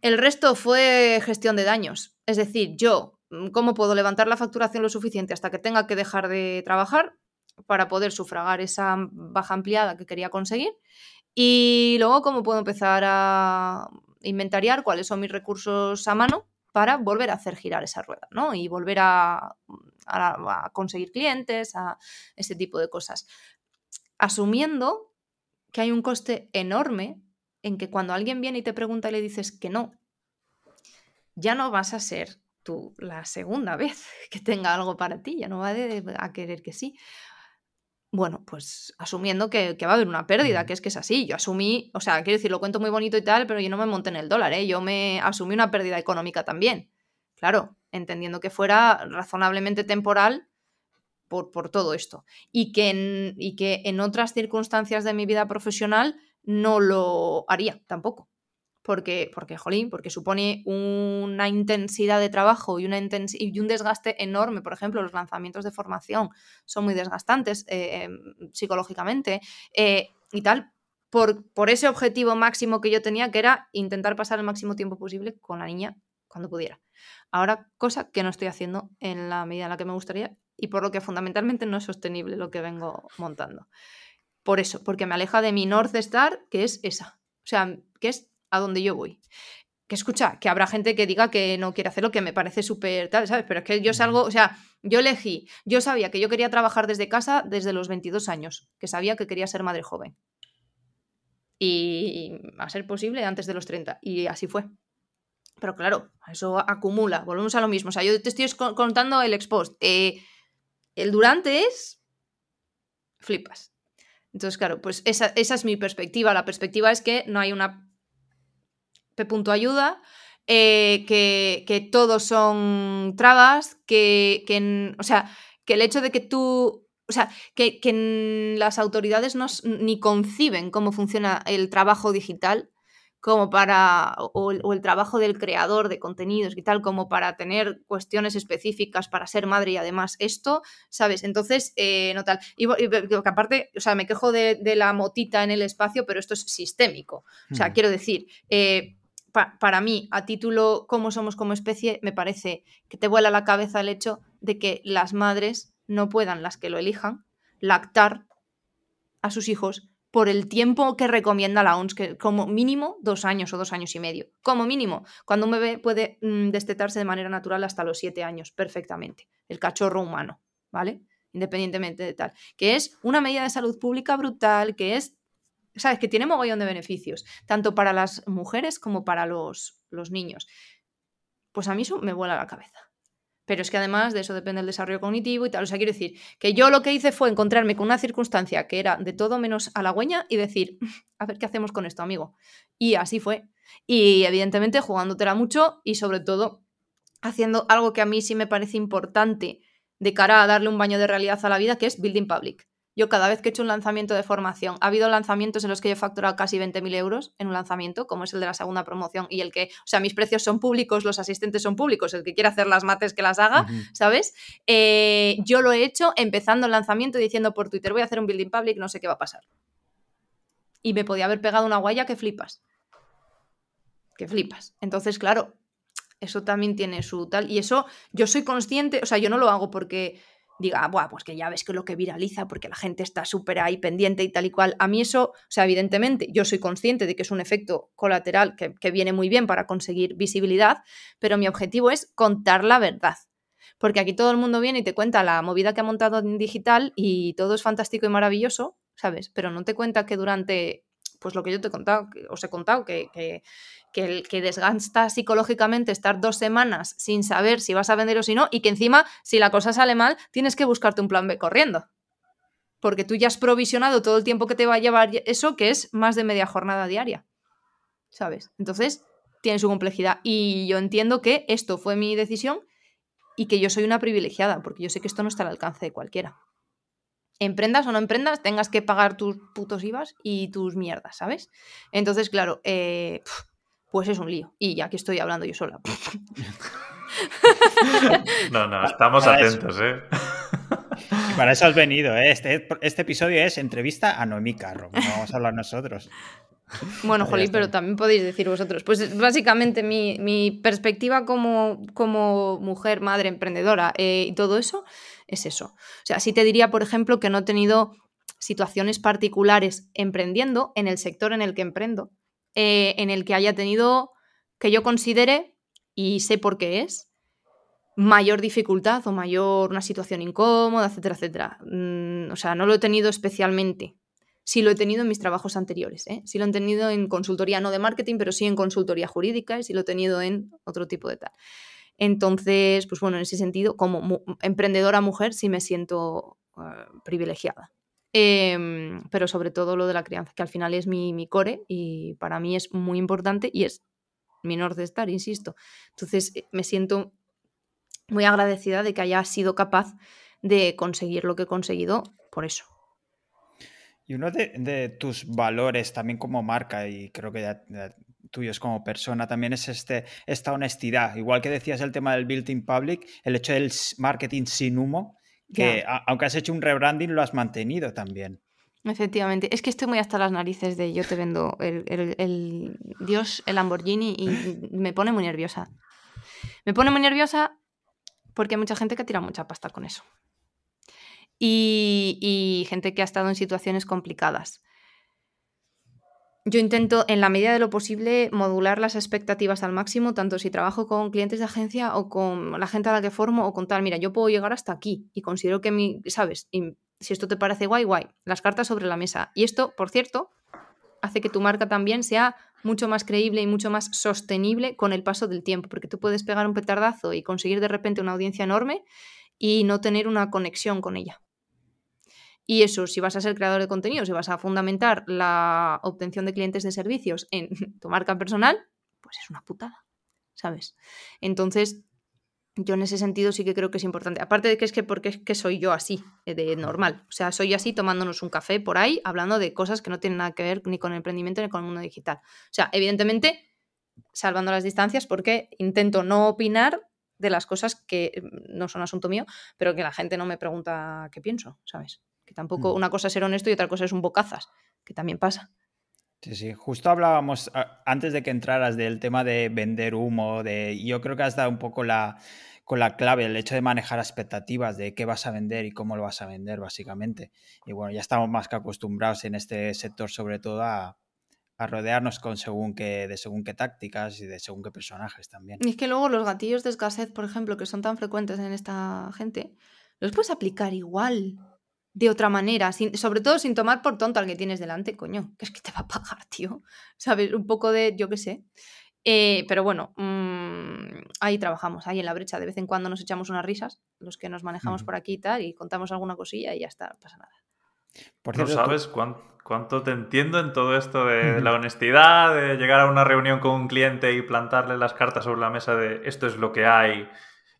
El resto fue gestión de daños. Es decir, yo, mm, ¿cómo puedo levantar la facturación lo suficiente hasta que tenga que dejar de trabajar para poder sufragar esa baja ampliada que quería conseguir? Y luego, ¿cómo puedo empezar a inventariar cuáles son mis recursos a mano para volver a hacer girar esa rueda, ¿no? Y volver a, conseguir clientes, a ese tipo de cosas. Asumiendo que hay un coste enorme en que cuando alguien viene y te pregunta y le dices que no, ya no vas a ser tú la segunda vez que tenga algo para ti, ya no va a querer que sí bueno, pues asumiendo que, va a haber una pérdida, que es que es así. Yo asumí, o sea, quiero decir, lo cuento muy bonito y tal, pero yo no me monté en el dólar, ¿eh? Yo me asumí una pérdida económica también. Claro, entendiendo que fuera razonablemente temporal por, por todo esto. Y que, en, y que en otras circunstancias de mi vida profesional no lo haría tampoco porque, porque, jolín, porque supone una intensidad de trabajo y, una y un desgaste enorme. Por ejemplo, los lanzamientos de formación son muy desgastantes eh, em, psicológicamente eh, y tal. Por, por ese objetivo máximo que yo tenía, que era intentar pasar el máximo tiempo posible con la niña cuando pudiera. Ahora, cosa que no estoy haciendo en la medida en la que me gustaría y por lo que fundamentalmente no es sostenible lo que vengo montando. Por eso, porque me aleja de mi North Star, que es esa. O sea, que es a donde yo voy. Que escucha, que habrá gente que diga que no quiere hacerlo, que me parece súper tal, ¿sabes? Pero es que yo salgo, o sea, yo elegí, yo sabía que yo quería trabajar desde casa desde los 22 años, que sabía que quería ser madre joven. Y a ser posible antes de los 30. Y así fue. Pero claro, eso acumula, volvemos a lo mismo. O sea, yo te estoy contando el expost. Eh, el durante es. Flipas. Entonces, claro, pues esa, esa, es mi perspectiva. La perspectiva es que no hay una P. ayuda, eh, que, que, todos son trabas, que, que, o sea, que el hecho de que tú, o sea, que, que las autoridades no, ni conciben cómo funciona el trabajo digital como para, o el, trabajo del creador de contenidos y tal, como para tener cuestiones específicas para ser madre y además esto, ¿sabes? Entonces, eh, no tal. Y, que aparte, o sea, me quejo de, la motita en el espacio, pero esto es sistémico. O sea, quiero decir, eh, para mí, a título cómo somos como especie, me parece que te vuela la cabeza el hecho de que las madres no puedan, las que lo elijan, lactar a sus hijos por el tiempo que recomienda la OMS, que como mínimo dos años o dos años y medio. Como mínimo, cuando un bebé puede mm, destetarse de manera natural hasta los siete años, perfectamente. El cachorro humano, ¿vale? Independientemente de tal. Que es una medida de salud pública brutal, que es ¿sabes? Que tiene mogollón de beneficios, tanto para las mujeres como para los, los niños. Pues a mí eso me vuela la cabeza. Pero es que además de eso depende el desarrollo cognitivo y tal. O sea, quiero decir que yo lo que hice fue encontrarme con una circunstancia que era de todo menos halagüeña y decir, a ver qué hacemos con esto, amigo. Y así fue. Y evidentemente jugándotela mucho y sobre todo haciendo algo que a mí sí me parece importante de cara a darle un baño de realidad a la vida, que es building public. Yo cada vez que he hecho un lanzamiento de formación, ha habido lanzamientos en los que yo he facturado casi 20.000 euros en un lanzamiento, como es el de la segunda promoción, y el que, o sea, mis precios son públicos, los asistentes son públicos, el que quiera hacer las mates que las haga, ¿sabes? Eh, yo lo he hecho empezando el lanzamiento diciendo por Twitter, voy a hacer un building public, no sé qué va a pasar. Y me podía haber pegado una guaya que flipas. Que flipas. Entonces, claro, eso también tiene su tal. Y eso yo soy consciente, o sea, yo no lo hago porque diga, Buah, pues que ya ves que lo que viraliza, porque la gente está súper ahí pendiente y tal y cual. A mí eso, o sea, evidentemente, yo soy consciente de que es un efecto colateral que, que viene muy bien para conseguir visibilidad, pero mi objetivo es contar la verdad. Porque aquí todo el mundo viene y te cuenta la movida que ha montado en digital y todo es fantástico y maravilloso, ¿sabes? Pero no te cuenta que durante, pues lo que yo te he contado, os he contado, que, que que, que desgasta psicológicamente estar dos semanas sin saber si vas a vender o si no, y que encima, si la cosa sale mal, tienes que buscarte un plan B corriendo. Porque tú ya has provisionado todo el tiempo que te va a llevar eso, que es más de media jornada diaria. ¿Sabes? Entonces, tiene su complejidad. Y yo entiendo que esto fue mi decisión y que yo soy una privilegiada, porque yo sé que esto no está al alcance de cualquiera. Emprendas o no emprendas, tengas que pagar tus putos IVAs y tus mierdas, ¿sabes? Entonces, claro, eh, pues es un lío. Y ya que estoy hablando yo sola. no, no, estamos atentos, ¿eh? Para eso has venido, ¿eh? Este, este, episodio es entrevista a Noemí Carro, vamos a hablar nosotros. Bueno, Jolí, pero también podéis decir vosotros. Pues básicamente mi, perspectiva como, como, mujer, madre, emprendedora eh, y todo eso es eso. O sea, sí te diría, por ejemplo, que no he tenido situaciones particulares emprendiendo en el sector en el que emprendo, eh, en el que haya tenido, que yo considere, y sé por qué es, mayor dificultad o mayor una situación incómoda, etcétera, etcétera. Mm, o sea, no lo he tenido especialmente. Sí lo he tenido en mis trabajos anteriores. ¿eh? Sí lo he tenido en consultoría, no de marketing, pero sí en consultoría jurídica y sí lo he tenido en otro tipo de tal. Entonces, pues bueno, en ese sentido, como emprendedora mujer, sí me siento eh, privilegiada. Em, pero sobre todo lo de la crianza, que al final es mi, mi, core y para mí es muy importante y es mi norte estar, insisto. Entonces eh, me siento muy agradecida de que haya sido capaz de conseguir lo que he conseguido por eso. Y uno de, tus valores también como marca y creo que ya, tuyos como persona también es este, esta honestidad. Igual que decías el tema del building public, el hecho del marketing sin humo, que aunque has hecho un rebranding, lo has mantenido también. Efectivamente, es que estoy muy hasta las narices de yo te vendo el, Dios, el Lamborghini y me pone muy nerviosa. Me pone muy nerviosa porque hay mucha gente que tira mucha pasta con eso. Y, y gente que ha estado en situaciones complicadas yo intento, en la medida de lo posible, modular las expectativas al máximo, tanto si trabajo con clientes de agencia o con la gente a la que formo o con tal. Mira, yo puedo llegar hasta aquí y considero que mi, ¿sabes? Y si esto te parece guay, guay. Las cartas sobre la mesa. Y esto, por cierto, hace que tu marca también sea mucho más creíble y mucho más sostenible con el paso del tiempo, porque tú puedes pegar un petardazo y conseguir de repente una audiencia enorme y no tener una conexión con ella. Y eso, si vas a ser creador de contenido, si vas a fundamentar la obtención de clientes de servicios en tu marca personal, pues es una putada, ¿sabes? Entonces, yo en ese sentido sí que creo que es importante. Aparte de que es que porque es que soy yo así, eh, de normal. O sea, soy así tomándonos un café por ahí, hablando de cosas que no tienen nada que ver ni con el emprendimiento ni con el mundo digital. O sea, evidentemente, salvando las distancias, porque intento no opinar de las cosas que mm, no son asunto mío, pero que la gente no me pregunta qué pienso, ¿sabes? Que tampoco mm. una cosa es ser honesto y otra cosa es un bocazas, que también pasa. Sí, sí, justo hablábamos antes de que entraras del tema de vender humo, de yo creo que has dado un poco la, con la clave, el hecho de manejar expectativas de qué vas a vender y cómo lo vas a vender, básicamente. Y bueno, ya estamos más que acostumbrados en este sector, sobre todo, a, a rodearnos con según qué, de según qué tácticas y de según qué personajes también. Y es que luego los gatillos de escasez, por ejemplo, que son tan frecuentes en esta gente, los puedes aplicar igual de otra manera, sin, sobre todo sin tomar por tonto al que tienes delante, coño, que es que te va a pagar, tío. ¿Sabes? Un poco de, yo qué sé. Eh, pero bueno, mmm, ahí trabajamos, ahí en la brecha. De vez en cuando nos echamos unas risas, los que nos manejamos por aquí y tal, y contamos alguna cosilla y ya está, no pasa nada. Por no sabes cuánto, te entiendo en todo esto de la honestidad, de llegar a una reunión con un cliente y plantarle las cartas sobre la mesa de esto es lo que hay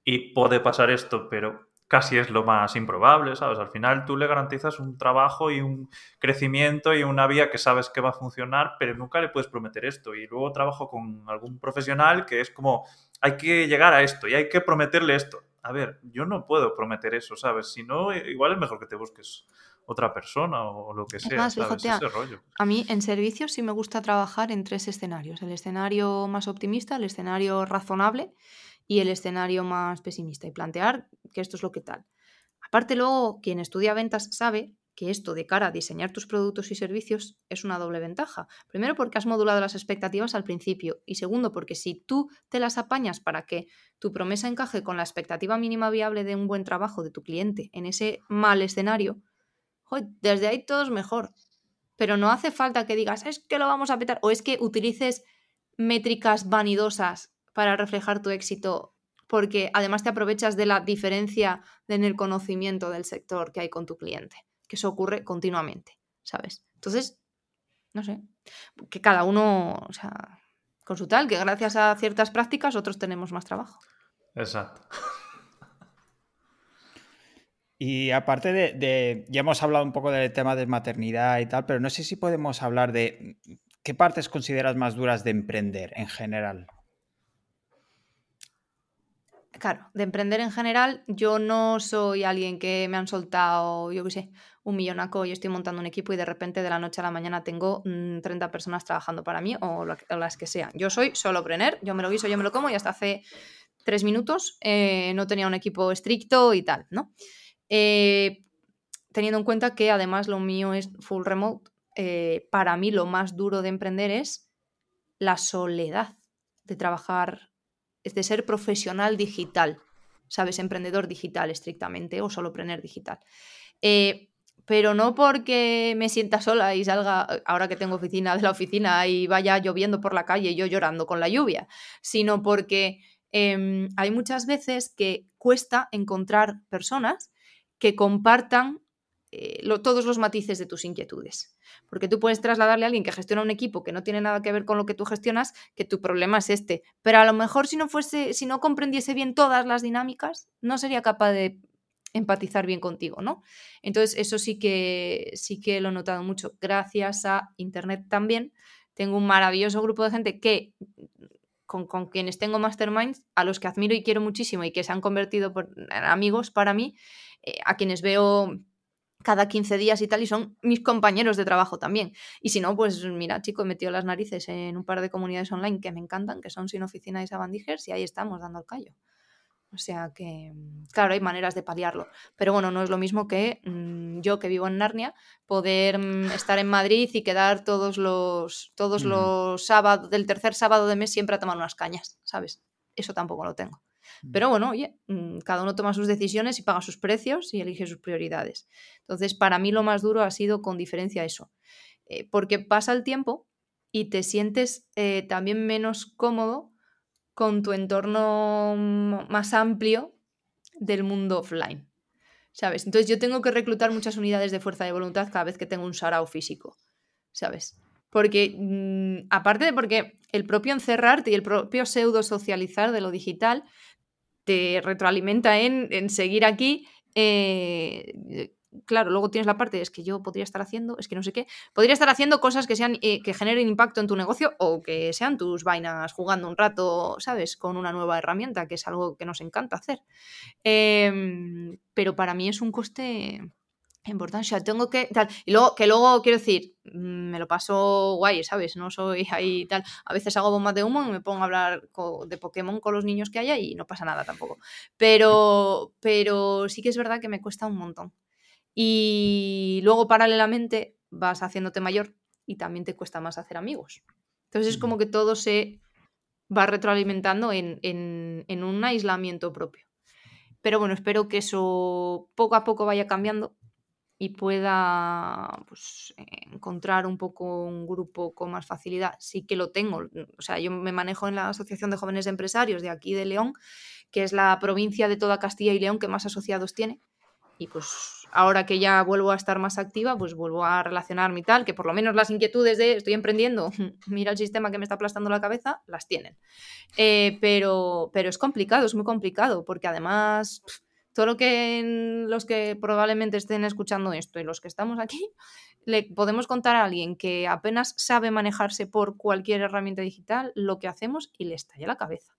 y puede pasar esto, pero casi es lo más improbable, ¿sabes? Al final tú le garantizas un trabajo y un crecimiento y una vía que sabes que va a funcionar, pero nunca le puedes prometer esto. Y luego trabajo con algún profesional que es como, hay que llegar a esto y hay que prometerle esto. A ver, yo no puedo prometer eso, ¿sabes? Si no, igual es mejor que te busques otra persona o lo que sea, ¿sabes? Ese rollo. A mí en servicios sí me gusta trabajar en tres escenarios. El escenario más optimista, el escenario razonable y el escenario más pesimista. Y plantear que esto es lo que tal. Aparte luego, quien estudia ventas sabe que esto de cara a diseñar tus productos y servicios es una doble ventaja. Primero porque has modulado las expectativas al principio y segundo porque si tú te las apañas para que tu promesa encaje con la expectativa mínima viable de un buen trabajo de tu cliente en ese mal escenario, desde ahí todo es mejor. Pero no hace falta que digas, es que lo vamos a petar, o es que utilices métricas vanidosas para reflejar tu éxito, porque además te aprovechas de la diferencia en el conocimiento del sector que hay con tu cliente, que eso ocurre continuamente, ¿sabes? Entonces, no sé, que cada uno, o sea, con su tal, que gracias a ciertas prácticas otros tenemos más trabajo. Exacto. Y aparte de, ya hemos hablado un poco del tema de maternidad y tal, pero no sé si podemos hablar de qué partes consideras más duras de emprender en general. Claro, de emprender en general, yo no soy alguien que me han soltado, yo qué sé, un millonaco y estoy montando un equipo y de repente de la noche a la mañana tengo 30 mm, personas trabajando para mí o, las que sean. Yo soy solo prener, yo me lo guiso, yo me lo como y hasta hace tres minutos eh, no tenía un equipo estricto y tal, ¿no? Eh, teniendo en cuenta que además lo mío es full remote, eh, para mí lo más duro de emprender es la soledad de trabajar, es de ser profesional digital, ¿sabes? Emprendedor digital estrictamente o solo solopreneur digital. Eh, pero no porque me sienta sola y salga, ahora que tengo oficina de la oficina y vaya lloviendo por la calle y yo llorando con la lluvia, sino porque em, hay muchas veces que cuesta encontrar personas que compartan eh, todos los matices de tus inquietudes. Porque tú puedes trasladarle a alguien que gestiona un equipo que no tiene nada que ver con lo que tú gestionas, que tu problema es este. Pero a lo mejor si no fuese, si no comprendiese bien todas las dinámicas, no sería capaz de empatizar bien contigo, ¿no? Entonces, eso sí que sí que lo he notado mucho. Gracias a internet también. Tengo un maravilloso grupo de gente que con, con, quienes tengo masterminds, a los que admiro y quiero muchísimo y que se han convertido en amigos para mí, eh, a quienes veo cada 15 días y tal, y son mis compañeros de trabajo también. Y si no, pues mira, chico, he metido las narices en un par de comunidades online que me encantan, que son Sin Oficina y Sabandijers, y ahí estamos dando el callo. O sea que, claro, hay maneras de paliarlo. Pero bueno, no es lo mismo que mm, yo que vivo en Narnia, poder mm, estar en Madrid y quedar todos los, todos los sábados, del tercer sábado de mes siempre a tomar unas cañas, ¿sabes? Eso tampoco lo tengo. Pero bueno, oye, mm, cada uno toma sus decisiones y paga sus precios y elige sus prioridades. Entonces, para mí lo más duro ha sido con diferencia eso. Eh, porque pasa el tiempo y te sientes eh, también menos cómodo con tu entorno más amplio del mundo offline. ¿Sabes? Entonces yo tengo que reclutar muchas unidades de fuerza de voluntad cada vez que tengo un sarao físico. ¿Sabes? Porque, mm, aparte de porque el propio encerrarte y el propio pseudo socializar de lo digital te retroalimenta en, seguir aquí. Eh, claro, luego tienes la parte, es que yo podría estar haciendo, es que no sé qué, podría estar haciendo cosas que sean eh, que generen impacto en tu negocio o que sean tus vainas jugando un rato, ¿sabes? Con una nueva herramienta, que es algo que nos encanta hacer. Em, pero para mí es un coste importancia, tengo que tal. Y luego, que luego quiero decir, mm, me lo paso guay, ¿sabes? No soy ahí tal. A veces hago bombas de humo y me pongo a hablar de Pokémon con los niños que haya y no pasa nada tampoco. Pero, pero sí que es verdad que me cuesta un montón. Y luego, paralelamente, vas haciéndote mayor y también te cuesta más hacer amigos. Entonces es como que todo se va retroalimentando en, en un aislamiento propio. Pero bueno, espero que eso poco a poco vaya cambiando y pueda pues, encontrar un poco un grupo con más facilidad. Sí que lo tengo. O sea, yo me manejo en la Asociación de Jóvenes Empresarios de aquí de León, que es la provincia de toda Castilla y León que más asociados tiene. Y pues ahora que ya vuelvo a estar más activa, pues vuelvo a relacionarme y tal, que por lo menos las inquietudes de estoy emprendiendo, mira el sistema que me está aplastando la cabeza, las tienen. Eh, pero, pero es complicado, es muy complicado, porque además lo que los que probablemente estén escuchando esto y los que estamos aquí, le podemos contar a alguien que apenas sabe manejarse por cualquier herramienta digital lo que hacemos y le estalla la cabeza.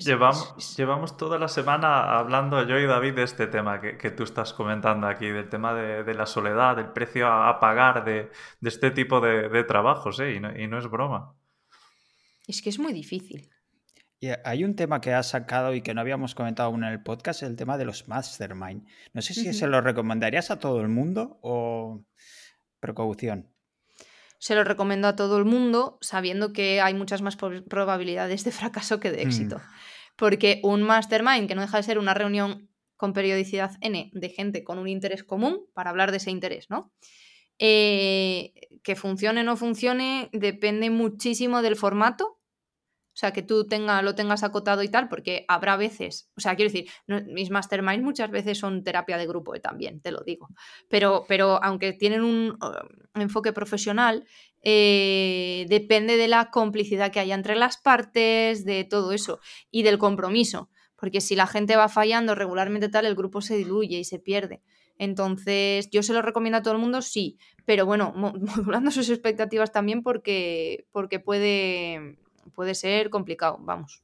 Llevamos, llevamos toda la semana hablando yo y David de este tema que, tú estás comentando aquí, del tema de, la soledad, del precio a, pagar de, este tipo de, trabajos, ¿eh? y, no, y no es broma. Es que es muy difícil. Y hay un tema que has sacado y que no habíamos comentado aún en el podcast, el tema de los mastermind. No sé si se lo recomendarías a todo el mundo o precaución. Se lo recomiendo a todo el mundo sabiendo que hay muchas más probabilidades de fracaso que de mm. éxito. Porque un mastermind, que no deja de ser una reunión con periodicidad N de gente con un interés común para hablar de ese interés, ¿no? Eh, que funcione o no funcione depende muchísimo del formato o sea, que tú tenga, lo tengas acotado y tal, porque habrá veces, o sea, quiero decir, mis masterminds muchas veces son terapia de grupo eh, también, te lo digo. Pero, pero aunque tienen un uh, enfoque profesional, eh, depende de la complicidad que haya entre las partes, de todo eso y del compromiso. Porque si la gente va fallando regularmente tal, el grupo se diluye y se pierde. Entonces, yo se lo recomiendo a todo el mundo, sí, pero bueno, modulando sus expectativas también porque, porque puede, puede ser complicado, vamos.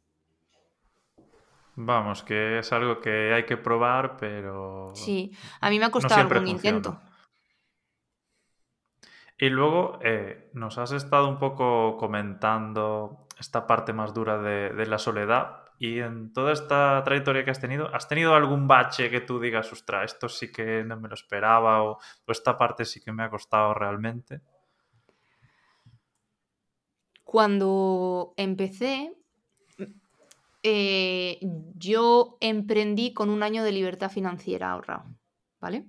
Vamos, que es algo que hay que probar, pero... Sí, a mí me ha costado algún intento. Y luego eh, nos has estado un poco comentando esta parte más dura de, la soledad y en toda esta trayectoria que has tenido, ¿has tenido algún bache que tú digas, ostra, esto sí que no me lo esperaba o esta parte sí que me ha costado realmente? Cuando empecé, eh, yo emprendí con un año de libertad financiera ahorrado, ¿vale?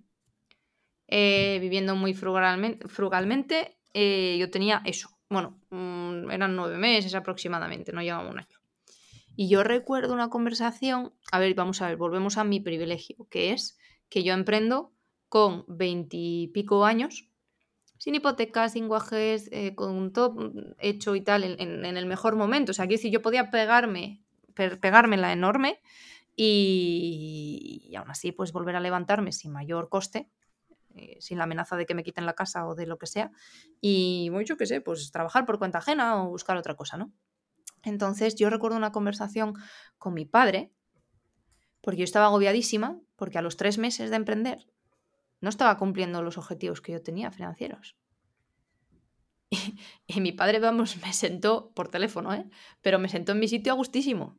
Eh, viviendo muy frugalmente, frugalmente eh, yo tenía eso. Bueno, mm, eran nueve meses aproximadamente, no llevaba un año. Y yo recuerdo una conversación, a ver, vamos a ver, volvemos a mi privilegio, que es que yo emprendo con veintipico años sin hipotecas, sin guajes, eh, con todo hecho y tal, en, el mejor momento. O sea, que si yo podía pegarme, pegarme la enorme y, aún así, pues volver a levantarme sin mayor coste, eh, sin la amenaza de que me quiten la casa o de lo que sea. Y, mucho que sé, pues trabajar por cuenta ajena o buscar otra cosa, ¿no? Entonces, yo recuerdo una conversación con mi padre, porque yo estaba agobiadísima, porque a los tres meses de emprender no estaba cumpliendo los objetivos que yo tenía financieros. Y, mi padre, vamos, me sentó por teléfono, ¿eh? pero me sentó en mi sitio a gustísimo.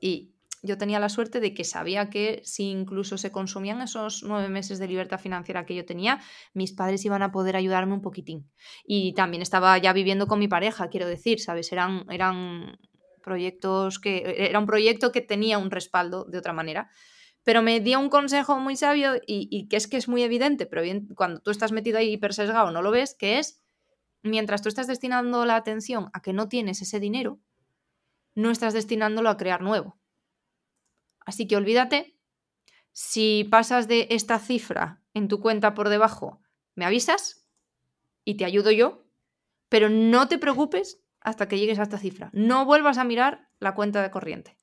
Y yo tenía la suerte de que sabía que si incluso se consumían esos nueve meses de libertad financiera que yo tenía, mis padres iban a poder ayudarme un poquitín. Y también estaba ya viviendo con mi pareja, quiero decir, ¿sabes? Eran, eran proyectos que. Era un proyecto que tenía un respaldo de otra manera pero me dio un consejo muy sabio y, que es que es muy evidente, pero bien, cuando tú estás metido ahí hipersesgado no lo ves, que es, mientras tú estás destinando la atención a que no tienes ese dinero, no estás destinándolo a crear nuevo. Así que olvídate, si pasas de esta cifra en tu cuenta por debajo, me avisas y te ayudo yo, pero no te preocupes hasta que llegues a esta cifra. No vuelvas a mirar la cuenta de corriente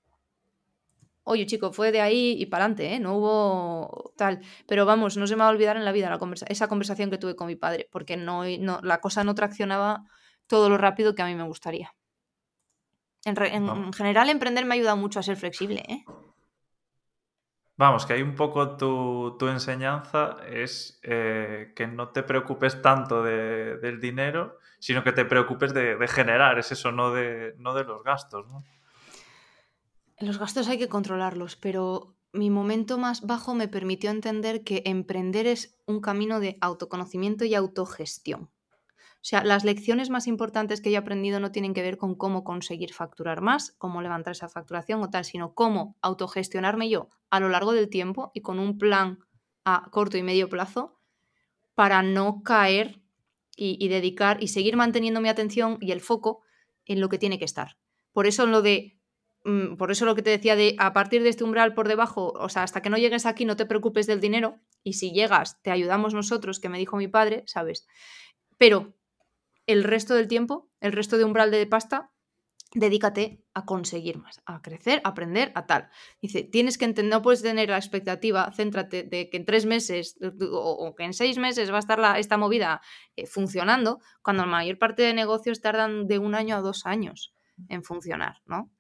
oye chico, fue de ahí y para adelante, ¿eh? no hubo tal. Pero vamos, no se me va a olvidar en la vida la conversa esa conversación que tuve con mi padre, porque no, no, la cosa no traccionaba todo lo rápido que a mí me gustaría. En, general, emprender me ha ayudado mucho a ser flexible. ¿eh? Vamos, que hay un poco tu, enseñanza es eh, que no te preocupes tanto del dinero, sino que te preocupes de, generar, es eso, no de, no de los gastos. ¿no? Los gastos hay que controlarlos, pero mi momento más bajo me permitió entender que emprender es un camino de autoconocimiento y autogestión. O sea, las lecciones más importantes que yo he aprendido no tienen que ver con cómo conseguir facturar más, cómo levantar esa facturación o tal, sino cómo autogestionarme yo a lo largo del tiempo y con un plan a corto y medio plazo para no caer y, dedicar y seguir manteniendo mi atención y el foco en lo que tiene que estar. Por eso lo de por eso lo que te decía de a partir de este umbral por debajo, o sea, hasta que no llegues aquí no te preocupes del dinero y si llegas te ayudamos nosotros, que me dijo mi padre, ¿sabes? Pero el resto del tiempo, el resto de umbral de pasta, dedícate a conseguir más, a crecer, a aprender, a tal. Dice, tienes que entender, no puedes tener la expectativa, céntrate de que en tres meses o, que en seis meses va a estar la, esta movida eh, funcionando, cuando la mayor parte de negocios tardan de un año a dos años en funcionar, ¿no?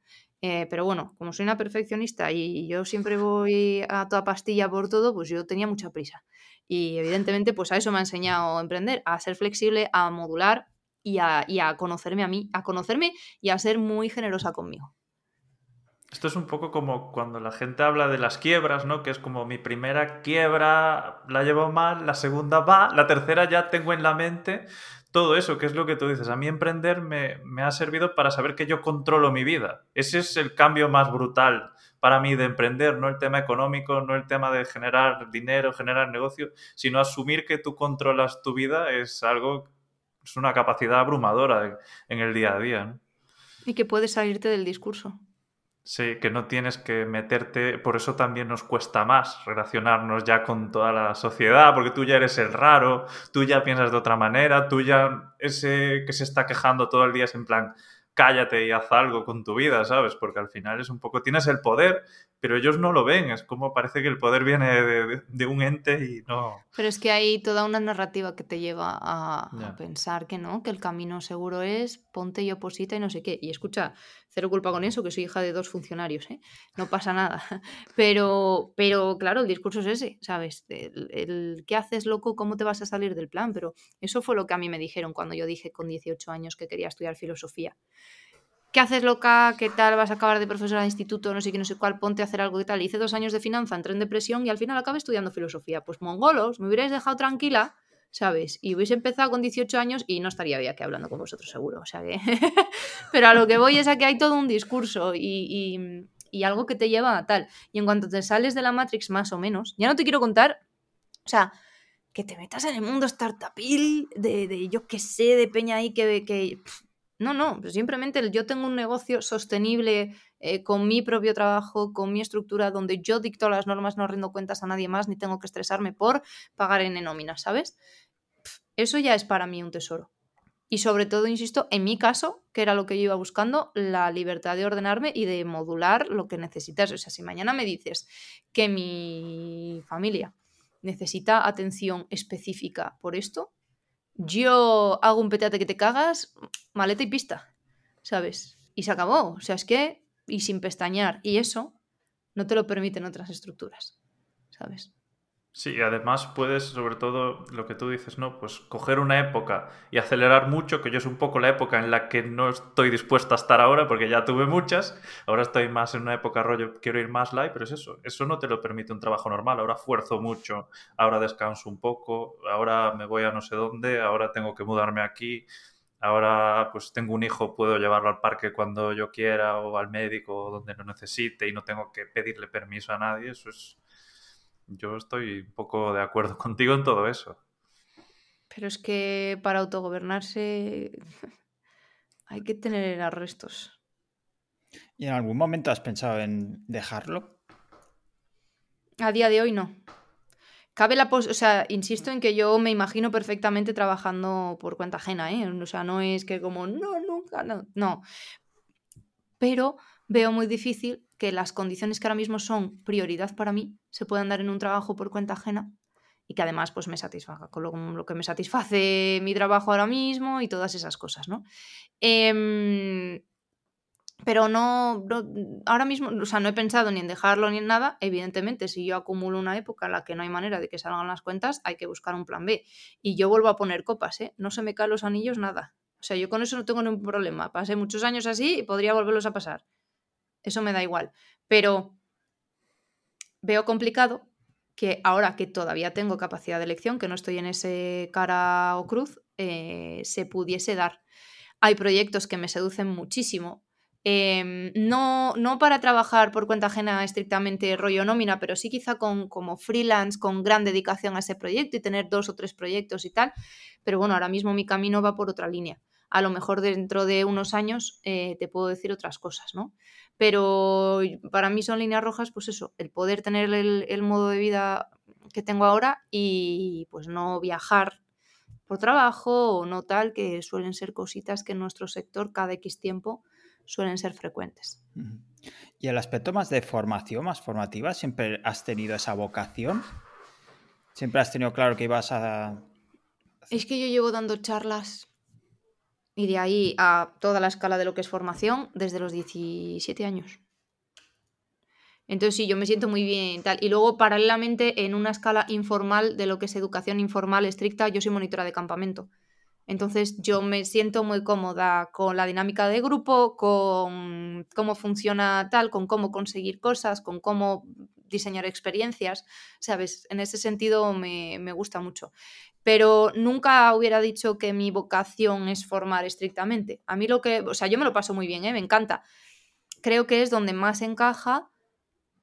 Eh, pero bueno, como soy una perfeccionista y yo siempre voy a toda pastilla por todo, pues yo tenía mucha prisa. Y evidentemente, pues a eso me ha enseñado a emprender, a ser flexible, a modular y a, conocerme a mí, a conocerme y a ser muy generosa conmigo. Esto es un poco como cuando la gente habla de las quiebras, ¿no? Que es como mi primera quiebra la llevo mal, la segunda va, la tercera ya tengo en la mente todo eso, que es lo que tú dices. A mí emprender me, me, ha servido para saber que yo controlo mi vida. Ese es el cambio más brutal para mí de emprender, no el tema económico, no el tema de generar dinero, generar negocio, sino asumir que tú controlas tu vida es algo es una capacidad abrumadora en el día a día. Y que puedes salirte del discurso. Sí, que no tienes que meterte, por eso también nos cuesta más relacionarnos ya con toda la sociedad, porque tú ya eres el raro, tú ya piensas de otra manera, tú ya ese que se está quejando todo el día es en plan, cállate y haz algo con tu vida, ¿sabes? Porque al final es un poco, tienes el poder, pero ellos no lo ven, es como parece que el poder viene de, un ente y no... Pero es que hay toda una narrativa que te lleva a, pensar que no, que el camino seguro es ponte y oposita y no sé qué. Y escucha, cero culpa con eso, que soy hija de dos funcionarios, ¿eh? No pasa nada. Pero, pero claro, el discurso es ese, ¿sabes? El, ¿qué haces, loco? ¿Cómo te vas a salir del plan? Pero eso fue lo que a mí me dijeron cuando yo dije con 18 años que quería estudiar filosofía. ¿qué haces loca? ¿Qué tal? ¿Vas a acabar de profesora de instituto? No sé qué, no sé cuál, ponte a hacer algo y tal. Hice dos años de finanza, entré en depresión y al final acabé estudiando filosofía. Pues mongolos, me hubierais dejado tranquila, ¿sabes? Y hubiese empezado con 18 años y no estaría hoy aquí hablando con vosotros seguro. O sea que... Pero a lo que voy es a que hay todo un discurso y, algo que te lleva a tal. Y en cuanto te sales de la Matrix más o menos, ya no te quiero contar, o sea, que te metas en el mundo startupil de, de yo qué sé, de peña ahí que, que no, no, simplemente yo tengo un negocio sostenible eh, con mi propio trabajo, con mi estructura, donde yo dicto las normas, no rindo cuentas a nadie más, ni tengo que estresarme por pagar en nómina, ¿sabes? Eso ya es para mí un tesoro. Y sobre todo, insisto, en mi caso, que era lo que yo iba buscando, la libertad de ordenarme y de modular lo que necesitas. O sea, si mañana me dices que mi familia necesita atención específica por esto, yo hago un petate que te cagas, maleta y pista, ¿sabes? Y se acabó. O sea, es que, y sin pestañear. Y eso no te lo permiten otras estructuras, ¿sabes? Sí, además puedes, sobre todo lo que tú dices, ¿no? Pues coger una época y acelerar mucho, que yo es un poco la época en la que no estoy dispuesto a estar ahora, porque ya tuve muchas, ahora estoy más en una época rollo, quiero ir más live, pero es eso, eso no te lo permite un trabajo normal, ahora fuerzo mucho, ahora descanso un poco, ahora me voy a no sé dónde, ahora tengo que mudarme aquí, ahora pues tengo un hijo, puedo llevarlo al parque cuando yo quiera o al médico o donde lo necesite y no tengo que pedirle permiso a nadie, eso es yo estoy un poco de acuerdo contigo en todo eso. Pero es que para autogobernarse hay que tener arrestos. ¿Y en algún momento has pensado en dejarlo? A día de hoy no. Cabe la pos o sea, insisto en que yo me imagino perfectamente trabajando por cuenta ajena, ¿eh? O sea, no es que como, no, nunca, no, no. Pero veo muy difícil que las condiciones que ahora mismo son prioridad para mí se puedan dar en un trabajo por cuenta ajena y que además pues me satisfaga con lo, que me satisface mi trabajo ahora mismo y todas esas cosas, ¿no? Em, pero no, ahora mismo, o sea, no he pensado ni en dejarlo ni en nada. Evidentemente, si yo acumulo una época en la que no hay manera de que salgan las cuentas, hay que buscar un plan B. Y yo vuelvo a poner copas, ¿eh? No se me caen los anillos, nada. O sea, yo con eso no tengo ningún problema. Pasé muchos años así y podría volverlos a pasar eso me da igual. Pero veo complicado que ahora que todavía tengo capacidad de elección, que no estoy en ese cara o cruz, eh, se pudiese dar. Hay proyectos que me seducen muchísimo. Em, no, no para trabajar por cuenta ajena estrictamente rollo nómina, pero sí quizá con, como freelance, con gran dedicación a ese proyecto y tener dos o tres proyectos y tal. Pero bueno, ahora mismo mi camino va por otra línea. A lo mejor dentro de unos años eh, te puedo decir otras cosas, ¿no? Pero para mí son líneas rojas, pues eso, el poder tener el, modo de vida que tengo ahora y pues no viajar por trabajo o no tal, que suelen ser cositas que en nuestro sector cada X tiempo suelen ser frecuentes. ¿Y el aspecto más de formación, más formativa, siempre has tenido esa vocación? ¿Siempre has tenido claro que ibas a... Es que yo llevo dando charlas y de ahí a toda la escala de lo que es formación desde los 17 años. Entonces sí, yo me siento muy bien tal. Y luego, paralelamente, en una escala informal de lo que es educación informal estricta, yo soy monitora de campamento. Entonces yo me siento muy cómoda con la dinámica de grupo, con cómo funciona tal, con cómo conseguir cosas, con cómo diseñar experiencias, ¿sabes? En ese sentido me, me gusta mucho. Pero nunca hubiera dicho que mi vocación es formar estrictamente. A mí lo que, o sea, yo me lo paso muy bien, ¿eh? me encanta. Creo que es donde más encaja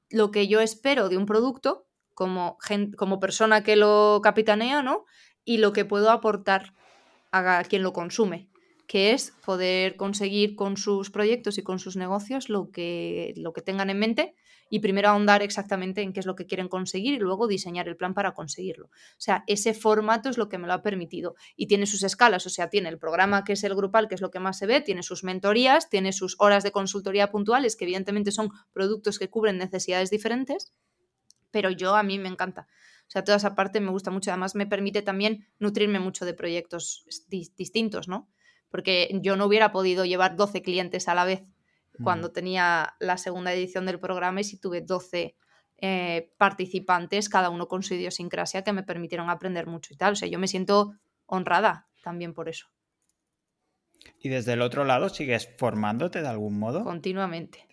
lo que yo espero de un producto como, como persona que lo capitanea, ¿no? Y lo que puedo aportar a quien lo consume, que es poder conseguir con sus proyectos y con sus negocios lo que, lo que tengan en mente y primero ahondar exactamente en qué es lo que quieren conseguir y luego diseñar el plan para conseguirlo. O sea, ese formato es lo que me lo ha permitido y tiene sus escalas, o sea, tiene el programa que es el grupal, que es lo que más se ve, tiene sus mentorías, tiene sus horas de consultoría puntuales, que evidentemente son productos que cubren necesidades diferentes, pero yo a mí me encanta. O sea, toda esa parte me gusta mucho. Además, me permite también nutrirme mucho de proyectos distintos, ¿no? Porque yo no hubiera podido llevar 12 clientes a la vez cuando tenía la segunda edición del programa y si tuve 12 eh, participantes, cada uno con su idiosincrasia, que me permitieron aprender mucho y tal. O sea, yo me siento honrada también por eso. ¿Y desde el otro lado sigues formándote de algún modo? Continuamente.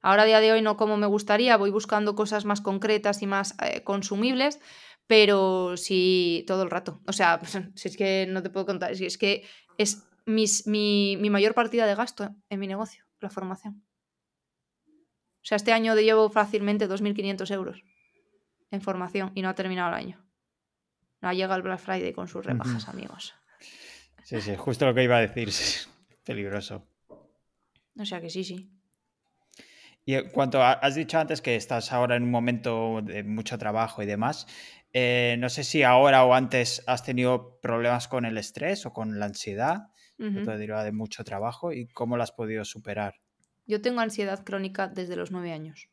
Ahora a día de hoy no como me gustaría, voy buscando cosas más concretas y más eh, consumibles, pero sí todo el rato. O sea, si es que no te puedo contar, si es que es mi, mayor partida de gasto en mi negocio, la formación. O sea, este año llevo fácilmente 2.500 euros en formación y no ha terminado el año. No ha llegado el Black Friday con sus rebajas, amigos. Sí, sí, justo lo que iba a decir. Peligroso. O sea que sí, sí. Y en cuanto has dicho antes que estás ahora en un momento de mucho trabajo y demás, eh, no sé si ahora o antes has tenido problemas con el estrés o con la ansiedad, que te deriva de mucho trabajo, y cómo lo has podido superar. Yo tengo ansiedad crónica desde los nueve años.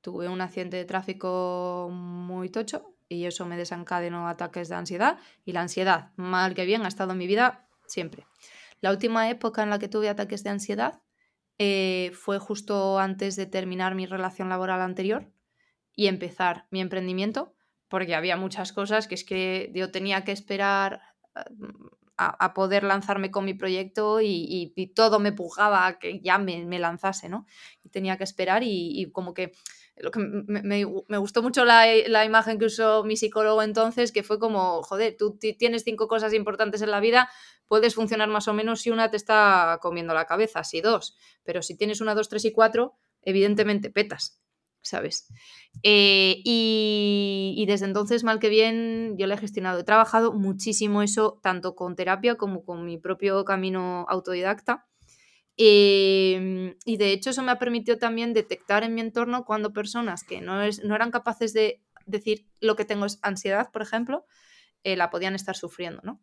Tuve un accidente de tráfico muy tocho y eso me desencadenó ataques de ansiedad y la ansiedad, mal que bien, ha estado en mi vida siempre. La última época en la que tuve ataques de ansiedad eh, fue justo antes de terminar mi relación laboral anterior y empezar mi emprendimiento, porque había muchas cosas que es que yo tenía que esperar a, poder lanzarme con mi proyecto y, todo me pujaba a que ya me, lanzase, ¿no? Y tenía que esperar y, como que lo que me, gustó mucho la, la, imagen que usó mi psicólogo entonces, que fue como, joder, tú tienes cinco cosas importantes en la vida, puedes funcionar más o menos si una te está comiendo la cabeza, si dos, pero si tienes una, dos, tres y cuatro, evidentemente petas, ¿sabes? Eh, y, desde entonces, mal que bien, yo lo he gestionado. He trabajado muchísimo eso, tanto con terapia como con mi propio camino autodidacta. Em, y de hecho eso me ha permitido también detectar en mi entorno cuando personas que no, no eran capaces de decir lo que tengo es ansiedad, por ejemplo, eh, la podían estar sufriendo, ¿no?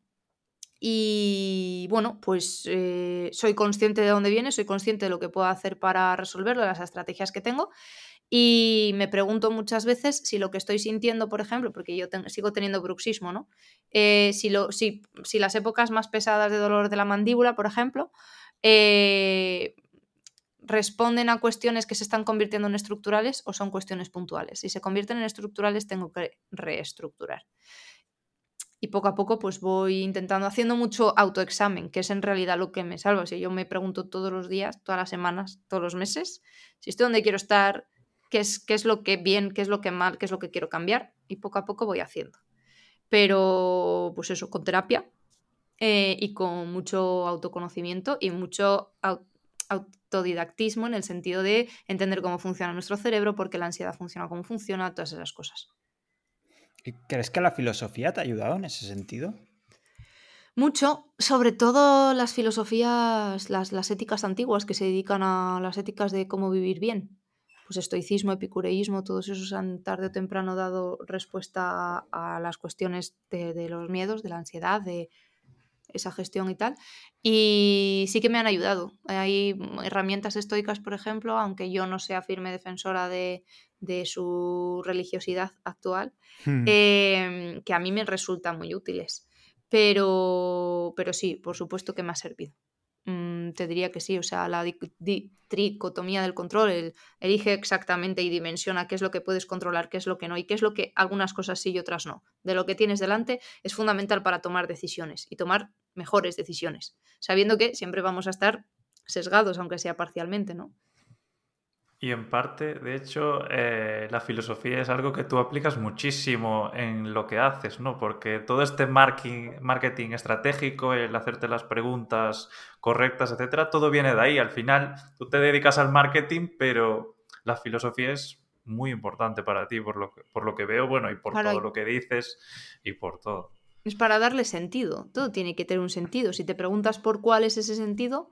Y bueno, pues eh, soy consciente de dónde viene, soy consciente de lo que puedo hacer para resolverlo, de las estrategias que tengo. Y me pregunto muchas veces si lo que estoy sintiendo, por ejemplo, porque yo sigo teniendo bruxismo, ¿no? Eh, si, lo, si, si, las épocas más pesadas de dolor de la mandíbula, por ejemplo, eh, responden a cuestiones que se están convirtiendo en estructurales o son cuestiones puntuales. Si se convierten en estructurales, tengo que reestructurar y poco a poco pues voy intentando, haciendo mucho autoexamen, que es en realidad lo que me salva. Si yo me pregunto todos los días, todas las semanas, todos los meses, si estoy donde quiero estar, qué es, qué es lo que bien, qué es lo que mal, qué es lo que quiero cambiar y poco a poco voy haciendo. Pero pues eso, con terapia eh, y con mucho autoconocimiento y mucho autodidactismo en el sentido de entender cómo funciona nuestro cerebro, porque la ansiedad funciona como funciona, todas esas cosas. ¿Crees que la filosofía te ha ayudado en ese sentido? Mucho, sobre todo las filosofías, las, las, éticas antiguas que se dedican a las éticas de cómo vivir bien. Pues estoicismo, epicureísmo, todos esos han tarde o temprano dado respuesta a, las cuestiones de, los miedos, de la ansiedad, de, esa gestión y tal. Y sí que me han ayudado. Hay herramientas estoicas, por ejemplo, aunque yo no sea firme defensora de, su religiosidad actual, hmm. em, que a mí me resultan muy útiles. Pero, pero sí, por supuesto que me ha servido. Mm, te diría que sí, o sea, la tricotomía del control, el, elige exactamente y dimensiona qué es lo que puedes controlar, qué es lo que no y qué es lo que algunas cosas sí y otras no. De lo que tienes delante es fundamental para tomar decisiones y tomar mejores decisiones, sabiendo que siempre vamos a estar sesgados, aunque sea parcialmente, ¿no? Y en parte, de hecho, eh, la filosofía es algo que tú aplicas muchísimo en lo que haces, ¿no? Porque todo este marketing, marketing estratégico, el hacerte las preguntas correctas, etcétera, todo viene de ahí. Al final, tú te dedicas al marketing, pero la filosofía es muy importante para ti, por lo que, por lo que veo, bueno, y por todo lo que dices y por todo. Es para darle sentido. Todo tiene que tener un sentido. Si te preguntas por cuál es ese sentido,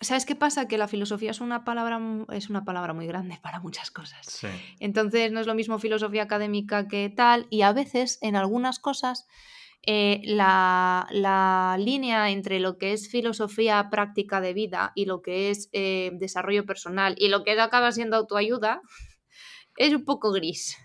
¿Sabes qué pasa? Que la filosofía es una palabra, es una palabra muy grande para muchas cosas. Entonces no es lo mismo filosofía académica que tal, y a veces en algunas cosas eh, la, línea entre lo que es filosofía práctica de vida y lo que es eh, desarrollo personal y lo que acaba siendo autoayuda es un poco gris.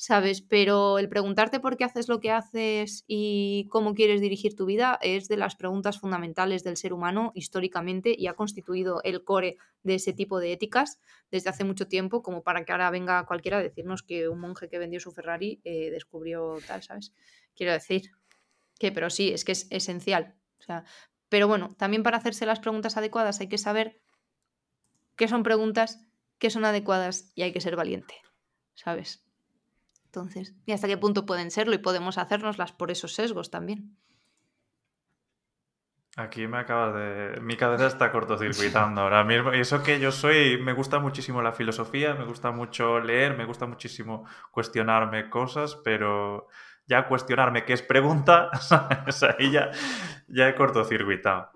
¿Sabes? Pero el preguntarte por qué haces lo que haces y cómo quieres dirigir tu vida es de las preguntas fundamentales del ser humano históricamente y ha constituido el core de ese tipo de éticas desde hace mucho tiempo, como para que ahora venga cualquiera a decirnos que un monje que vendió su Ferrari eh, descubrió tal, ¿sabes? Quiero decir que, pero sí, es que es esencial. O sea, pero bueno, también para hacerse las preguntas adecuadas hay que saber qué son preguntas, qué son adecuadas y hay que ser valiente, ¿sabes? Entonces, ¿y hasta qué punto pueden serlo? Y podemos hacernoslas por esos sesgos también. Aquí me acabas de. Mi cabeza está cortocircuitando ahora mismo. Y eso que yo soy. Me gusta muchísimo la filosofía, me gusta mucho leer, me gusta muchísimo cuestionarme cosas, pero ya cuestionarme qué es pregunta, ahí ya, ya he cortocircuitado.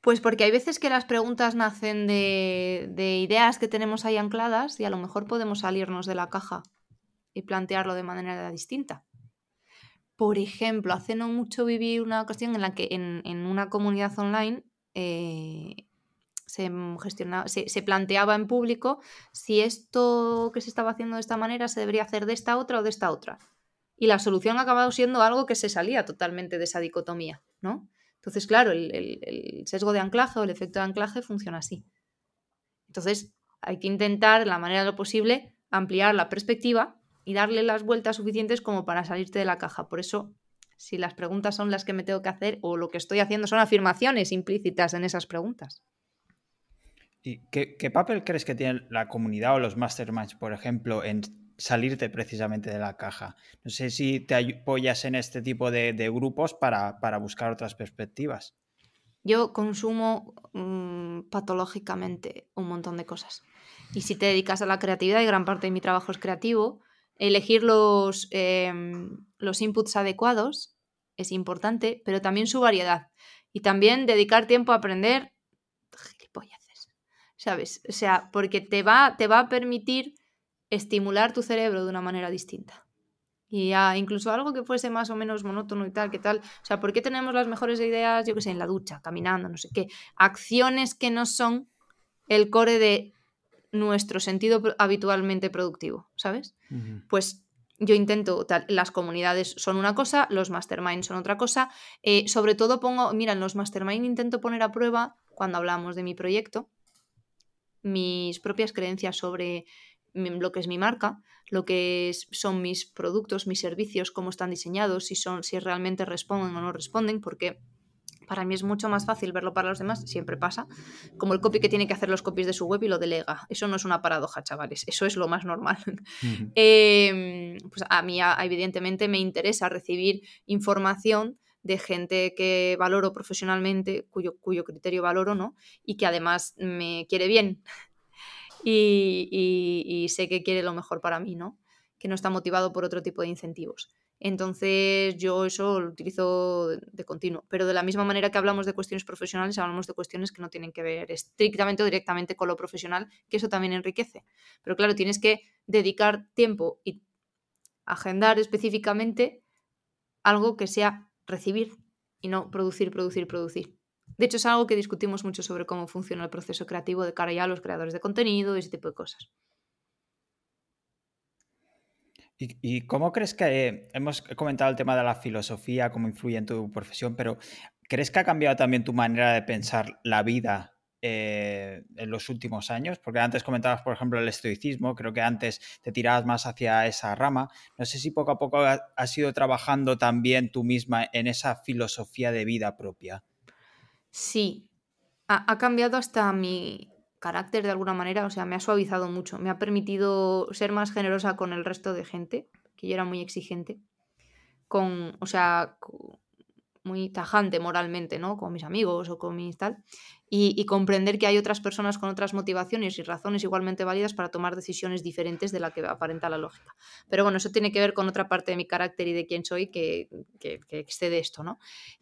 Pues porque hay veces que las preguntas nacen de, de ideas que tenemos ahí ancladas y a lo mejor podemos salirnos de la caja y plantearlo de manera distinta. Por ejemplo, hace no mucho viví una ocasión en la que en, una comunidad online eh, se, gestionaba, se, planteaba en público si esto que se estaba haciendo de esta manera se debería hacer de esta otra o de esta otra. Y la solución ha acabado siendo algo que se salía totalmente de esa dicotomía, ¿no? Entonces, claro, el, el sesgo de anclaje o el efecto de anclaje funciona así. Entonces, hay que intentar, de la manera de lo posible, ampliar la perspectiva y darle las vueltas suficientes como para salirte de la caja. Por eso, si las preguntas son las que me tengo que hacer o lo que estoy haciendo son afirmaciones implícitas en esas preguntas. ¿Y qué, papel crees que tiene la comunidad o los masterminds, por ejemplo, en salirte precisamente de la caja? No sé si te apoyas en este tipo de, grupos para, buscar otras perspectivas. Yo consumo mm, patológicamente un montón de cosas. Y si te dedicas a la creatividad, y gran parte de mi trabajo es creativo, elegir los, em, los inputs adecuados es importante, pero también su variedad. Y también dedicar tiempo a aprender gilipolleces, ¿sabes? O sea, porque te va, te va a permitir estimular tu cerebro de una manera distinta. Y incluso algo que fuese más o menos monótono y tal, que tal. O sea, ¿por qué tenemos las mejores ideas, yo qué sé, en la ducha, caminando, no sé qué? Acciones que no son el core de nuestro sentido habitualmente productivo, ¿sabes? Pues yo intento, las comunidades son una cosa, los masterminds son otra cosa. Eh, sobre todo pongo, mira, en los masterminds intento poner a prueba, cuando hablamos de mi proyecto, mis propias creencias sobre lo que es mi marca, lo que son mis productos, mis servicios, cómo están diseñados, si, son, si realmente responden o no responden, porque para mí es mucho más fácil verlo para los demás, siempre pasa, como el copy que tiene que hacer los copies de su web y lo delega. Eso no es una paradoja, chavales, eso es lo más normal. Em, pues a mí evidentemente me interesa recibir información de gente que valoro profesionalmente, cuyo, cuyo criterio valoro, ¿no? Y que además me quiere bien y, y sé que quiere lo mejor para mí, ¿no? Que no está motivado por otro tipo de incentivos. Entonces yo eso lo utilizo de, continuo. Pero de la misma manera que hablamos de cuestiones profesionales, hablamos de cuestiones que no tienen que ver estrictamente o directamente con lo profesional, que eso también enriquece. Pero claro, tienes que dedicar tiempo y agendar específicamente algo que sea recibir y no producir, producir, producir. De hecho, es algo que discutimos mucho sobre cómo funciona el proceso creativo de cara ya a los creadores de contenido y ese tipo de cosas. ¿Y, cómo crees que hemos comentado el tema de la filosofía, cómo influye en tu profesión, pero ¿crees que ha cambiado también tu manera de pensar la vida eh, en los últimos años? Porque antes comentabas, por ejemplo, el estoicismo, creo que antes te tirabas más hacia esa rama. No sé si poco a poco has ido trabajando también tú misma en esa filosofía de vida propia. Sí, ha, cambiado hasta mi carácter de alguna manera, o sea, me ha suavizado mucho, me ha permitido ser más generosa con el resto de gente, que yo era muy exigente, con, o sea, muy tajante moralmente, ¿no? Con mis amigos o con mis tal, y, comprender que hay otras personas con otras motivaciones y razones igualmente válidas para tomar decisiones diferentes de la que aparenta la lógica. Pero bueno, eso tiene que ver con otra parte de mi carácter y de quién soy que, que, excede esto, ¿no?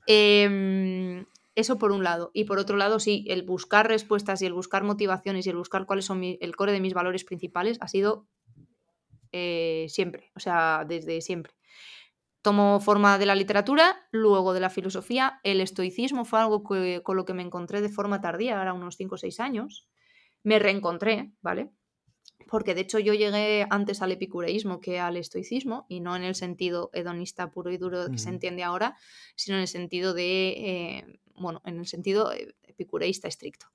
Eh, eso por un lado. Y por otro lado, sí, el buscar respuestas y el buscar motivaciones y el buscar cuáles son el core de mis valores principales ha sido eh, siempre, o sea, desde siempre. Tomo forma de la literatura, luego de la filosofía. El estoicismo fue algo con lo que me encontré de forma tardía, ahora unos 5 o 6 años. Me reencontré, ¿vale? Porque de hecho yo llegué antes al epicureísmo que al estoicismo, y no en el sentido hedonista puro y duro que se entiende ahora, sino en el sentido de eh, bueno, en el sentido eh, epicureísta estricto,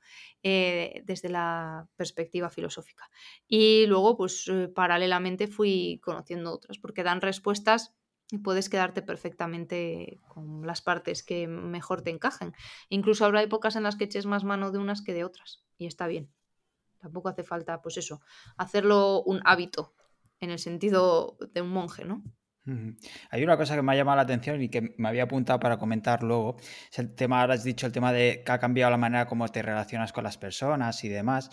eh, desde la perspectiva filosófica. Y luego, pues eh, paralelamente fui conociendo otras, porque dan respuestas y puedes quedarte perfectamente con las partes que mejor te encajen. Incluso habrá épocas en las que eches más mano de unas que de otras, y está bien. Tampoco hace falta, pues eso, hacerlo un hábito, en el sentido de un monje, ¿no? Hay una cosa que me ha llamado la atención y que me había apuntado para comentar luego. Es el tema, ahora has dicho el tema de que ha cambiado la manera como te relacionas con las personas y demás.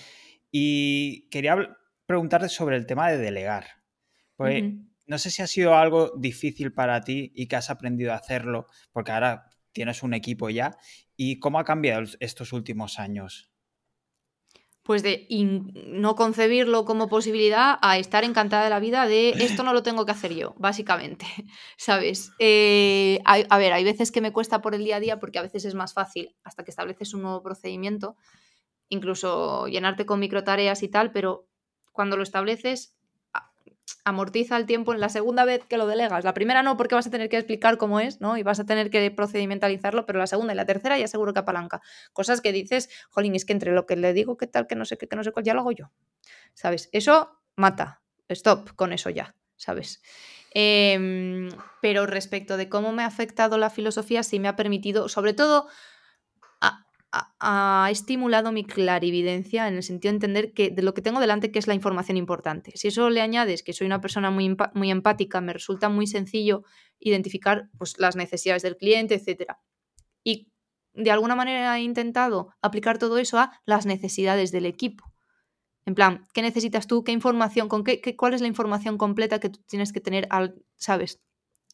Y quería preguntarte sobre el tema de delegar. Pues no sé si ha sido algo difícil para ti y que has aprendido a hacerlo, porque ahora tienes un equipo ya. ¿Y cómo ha cambiado estos últimos años? Pues de no concebirlo como posibilidad a estar encantada de la vida de esto no lo tengo que hacer yo, básicamente, ¿sabes? Eh, a ver, hay veces que me cuesta por el día a día porque a veces es más fácil hasta que estableces un nuevo procedimiento, incluso llenarte con micro tareas y tal, pero cuando lo estableces amortiza el tiempo en la segunda vez que lo delegas. La primera no, porque vas a tener que explicar cómo es, ¿no? Y vas a tener que procedimentalizarlo, pero la segunda y la tercera ya seguro que apalanca. Cosas que dices, jolín, es que entre lo que le digo, qué tal, que no sé qué, que no sé cuál, ya lo hago yo. ¿Sabes? Eso mata. Stop con eso ya, ¿sabes? Em, pero respecto de cómo me ha afectado la filosofía, sí me ha permitido, sobre todo ha, estimulado mi clarividencia en el sentido de entender que de lo que tengo delante que es la información importante. Si eso le añades que soy una persona muy, muy empática, me resulta muy sencillo identificar pues, las necesidades del cliente, etc. Y de alguna manera he intentado aplicar todo eso a las necesidades del equipo. En plan, ¿qué necesitas tú? ¿Qué información? ¿Con qué, ¿Cuál es la información completa que tú tienes que tener al, sabes?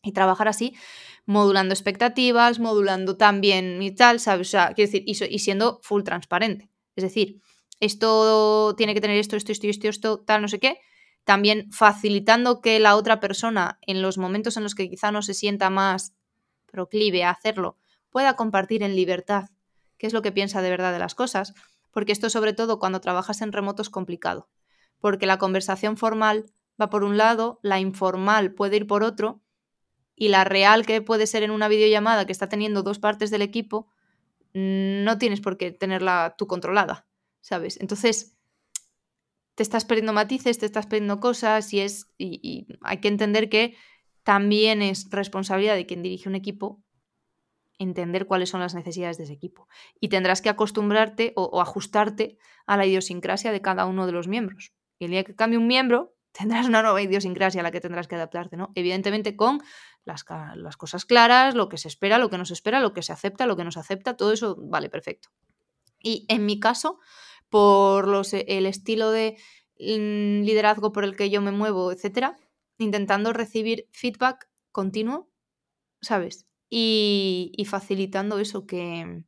Y trabajar así, modulando expectativas, modulando también y tal, ¿sabes? O sea, quiero decir, y, siendo full transparente. Es decir, esto tiene que tener esto, esto, esto, esto, esto, tal, no sé qué. También facilitando que la otra persona, en los momentos en los que quizá no se sienta más proclive a hacerlo, pueda compartir en libertad qué es lo que piensa de verdad de las cosas. Porque esto, sobre todo, cuando trabajas en remoto es complicado. Porque la conversación formal va por un lado, la informal puede ir por otro, y la real que puede ser en una videollamada que está teniendo dos partes del equipo, no tienes por qué tenerla tú controlada, ¿sabes? Entonces, te estás perdiendo matices, te estás perdiendo cosas y, es, y, hay que entender que también es responsabilidad de quien dirige un equipo entender cuáles son las necesidades de ese equipo. Y tendrás que acostumbrarte o, o ajustarte a la idiosincrasia de cada uno de los miembros. Y el día que cambie un miembro, tendrás una nueva idiosincrasia a la que tendrás que adaptarte, ¿no? Evidentemente con las, cosas claras, lo que se espera, lo que no se espera, lo que se acepta, lo que no se acepta, todo eso vale perfecto. Y en mi caso, por los, el estilo de mm, liderazgo por el que yo me muevo, etcétera, intentando recibir feedback continuo, ¿sabes? Y, facilitando eso que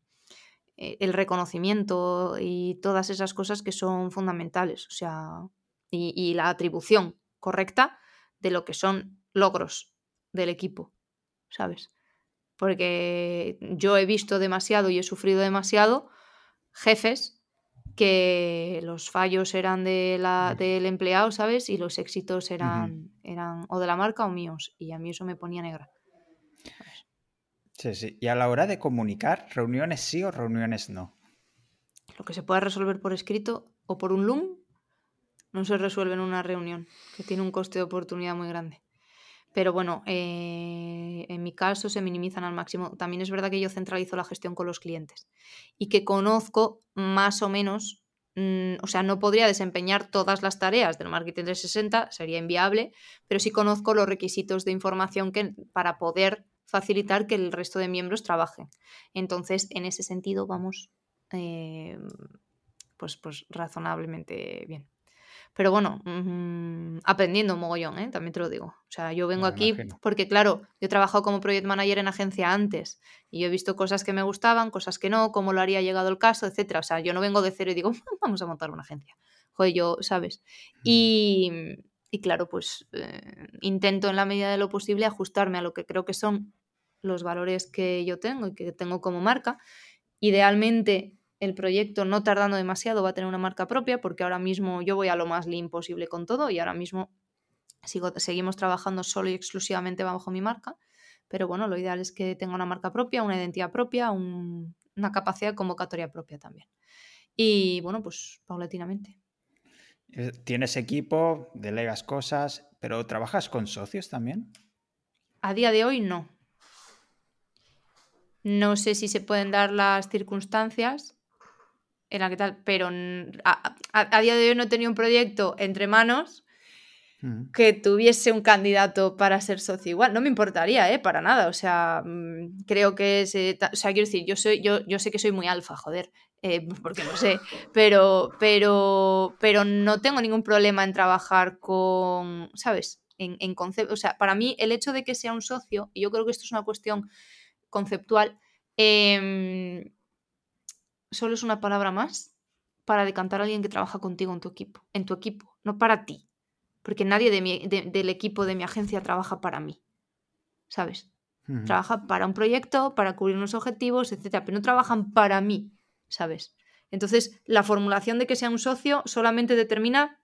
eh, el reconocimiento y todas esas cosas que son fundamentales, o sea, y, la atribución correcta de lo que son logros del equipo, ¿sabes? porque yo he visto demasiado y he sufrido demasiado jefes que los fallos eran de la, del empleado, ¿sabes? Y los éxitos eran, eran o de la marca o míos. Y a mí eso me ponía negra. Sí, sí. Y a la hora de comunicar, reuniones sí o reuniones no. Lo que se pueda resolver por escrito o por un Loom no se resuelve en una reunión, que tiene un coste de oportunidad muy grande. Pero bueno, eh, en mi caso se minimizan al máximo. También es verdad que yo centralizo la gestión con los clientes y que conozco más o menos, mm, o sea, no podría desempeñar todas las tareas del marketing 360, sería inviable, pero sí conozco los requisitos de información que, para poder facilitar que el resto de miembros trabajen. Entonces, en ese sentido, vamos eh, pues, pues razonablemente bien. Pero bueno, mm, aprendiendo un mogollón, ¿eh? también te lo digo. O sea, yo vengo aquí porque, claro, yo he trabajado como project manager en agencia antes y yo he visto cosas que me gustaban, cosas que no, cómo lo haría llegado el caso, etcétera. O sea, yo no vengo de cero y digo, vamos a montar una agencia. Joder, yo, ¿sabes? Y, y claro, pues eh, intento en la medida de lo posible ajustarme a lo que creo que son los valores que yo tengo y que tengo como marca. Idealmente, el proyecto no tardando demasiado va a tener una marca propia porque ahora mismo yo voy a lo más lean posible con todo y ahora mismo sigo, seguimos trabajando solo y exclusivamente bajo mi marca. Pero bueno, lo ideal es que tenga una marca propia, una identidad propia, una capacidad de convocatoria propia también. Y bueno, pues paulatinamente. Eh, Tienes equipo, delegas cosas, pero ¿trabajas con socios también? A día de hoy no. No sé si se pueden dar las circunstancias en la que tal, pero a, día de hoy no he tenido un proyecto entre manos mm. que tuviese un candidato para ser socio igual. No me importaría, ¿eh? Para nada. O sea, mm, creo que es... o sea, quiero decir, yo, soy, yo, yo sé que soy muy alfa, joder. Eh, porque no sé, pero, pero, pero no tengo ningún problema en trabajar con, ¿sabes? En, en concepto, o sea, para mí el hecho de que sea un socio, y yo creo que esto es una cuestión conceptual, eh, solo es una palabra más para decantar a alguien que trabaja contigo en tu equipo, en tu equipo, no para ti. Porque nadie del equipo de mi agencia trabaja para mí. ¿Sabes? Trabaja para un proyecto, para cubrir unos objetivos, etcétera, pero no trabajan para mí, ¿sabes? Entonces, la formulación de que sea un socio solamente determina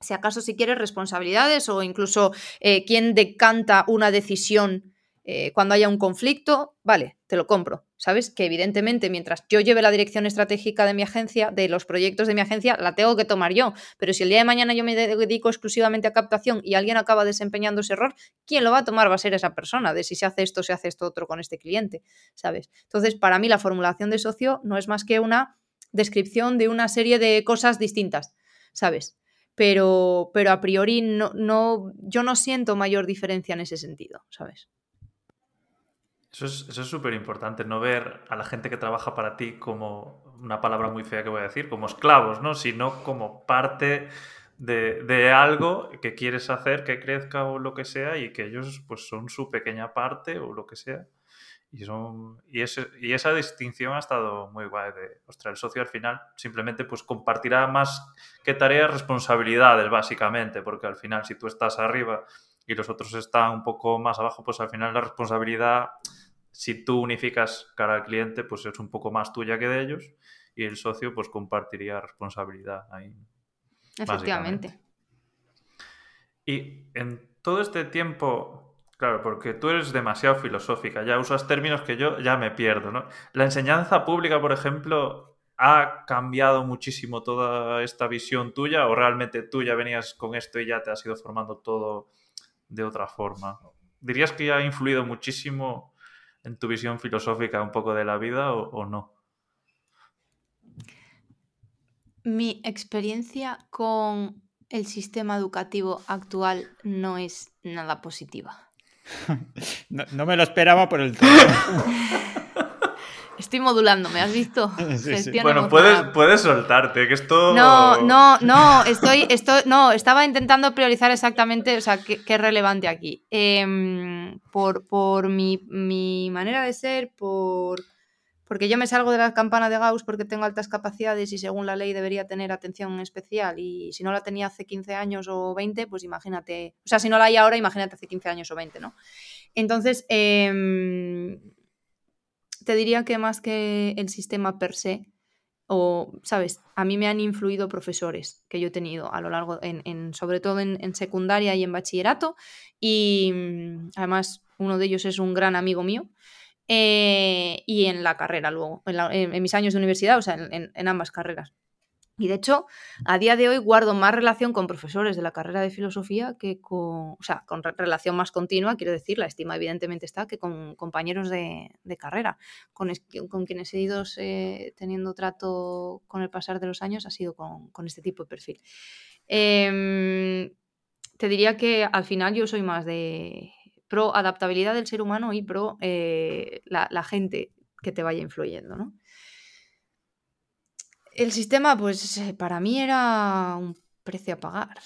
si acaso si quieres responsabilidades o incluso eh, quién decanta una decisión eh, cuando haya un conflicto, vale, te lo compro. ¿Sabes? Que evidentemente mientras yo lleve la dirección estratégica de mi agencia, de los proyectos de mi agencia, la tengo que tomar yo. Pero si el día de mañana yo me dedico exclusivamente a captación y alguien acaba desempeñando ese error, ¿quién lo va a tomar? Va a ser esa persona, de si se hace esto, se hace esto otro con este cliente, ¿sabes? Entonces, para mí la formulación de socio no es más que una descripción de una serie de cosas distintas, ¿sabes? Pero, pero a priori no, no, yo no siento mayor diferencia en ese sentido, ¿sabes? Eso es súper importante, no ver a la gente que trabaja para ti como una palabra muy fea que voy a decir, como esclavos, ¿no? Sino como parte de, algo que quieres hacer que crezca o lo que sea y que ellos pues son su pequeña parte o lo que sea. Y, son, y, y esa distinción ha estado muy guay de, ostras, el socio al final simplemente pues compartirá más que tareas, responsabilidades básicamente, porque al final si tú estás arriba y los otros están un poco más abajo, pues al final la responsabilidad si tú unificas cara al cliente, pues es un poco más tuya que de ellos y el socio pues compartiría responsabilidad ahí. Efectivamente. Y en todo este tiempo, claro, porque tú eres demasiado filosófica, ya usas términos que yo ya me pierdo, ¿no? La enseñanza pública, por ejemplo, ¿ha cambiado muchísimo toda esta visión tuya o realmente tú ya venías con esto y ya te has ido formando todo de otra forma? ¿Dirías que ha influido muchísimo en tu visión filosófica un poco de la vida o, no? Mi experiencia con el sistema educativo actual no es nada positiva. no, me lo esperaba por el todo. Estoy modulando, ¿me has visto? Bueno, puedes, puedes, soltarte, que esto... No, no, no, estoy, estoy, no, estaba intentando priorizar exactamente, o sea, qué, es relevante aquí. Em, por, por mi, mi, manera de ser, por... Porque yo me salgo de la campana de Gauss porque tengo altas capacidades y según la ley debería tener atención especial y si no la tenía hace 15 años o 20, pues imagínate, o sea, si no la hay ahora, imagínate hace 15 años o 20, ¿no? Entonces, eh, te diría que más que el sistema per se, o, ¿sabes? A mí me han influido profesores que yo he tenido a lo largo, en, sobre todo en, secundaria y en bachillerato, y mm, además uno de ellos es un gran amigo mío, eh, y en la carrera luego, en, mis años de universidad, o sea, en ambas carreras. Y de hecho, a día de hoy guardo más relación con profesores de la carrera de filosofía que con, o sea, con relación más continua, quiero decir, la estima evidentemente está, que con compañeros de, carrera. Con, quienes he ido eh, teniendo trato con el pasar de los años ha sido con, este tipo de perfil. Em, te diría que al final yo soy más de pro adaptabilidad del ser humano y pro eh, la, la gente que te vaya influyendo, ¿no? El sistema, pues eh, para mí era un precio a pagar.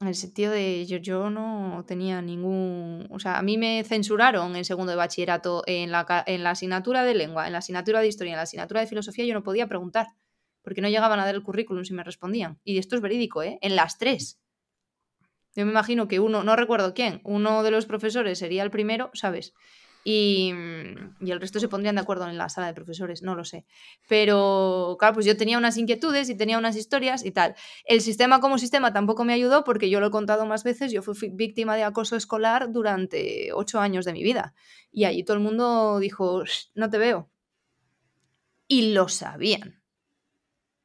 En el sentido de yo, yo no tenía ningún. O sea, a mí me censuraron en segundo de bachillerato en la, en la asignatura de lengua, en la asignatura de historia, en la asignatura de filosofía, yo no podía preguntar, porque no llegaban a dar el currículum si me respondían. Y esto es verídico, ¿eh? En las tres. Yo me imagino que uno, no recuerdo quién, uno de los profesores sería el primero, ¿sabes? Y, y, el resto se pondrían de acuerdo en la sala de profesores, no lo sé. Pero claro, pues yo tenía unas inquietudes y tenía unas historias y tal. El sistema como sistema tampoco me ayudó porque yo lo he contado más veces, yo fui víctima de acoso escolar durante ocho años de mi vida. Y allí todo el mundo dijo, no te veo. Y lo sabían.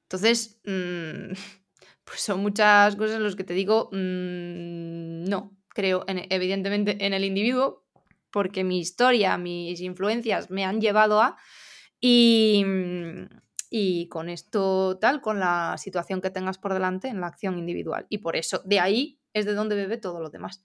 Entonces, mmm, pues son muchas cosas en las que te digo, mmm, no, creo evidentemente en el individuo, porque mi historia, mis influencias me han llevado a... Y, y con esto tal, con la situación que tengas por delante en la acción individual. Y por eso, de ahí es de donde bebe todo lo demás,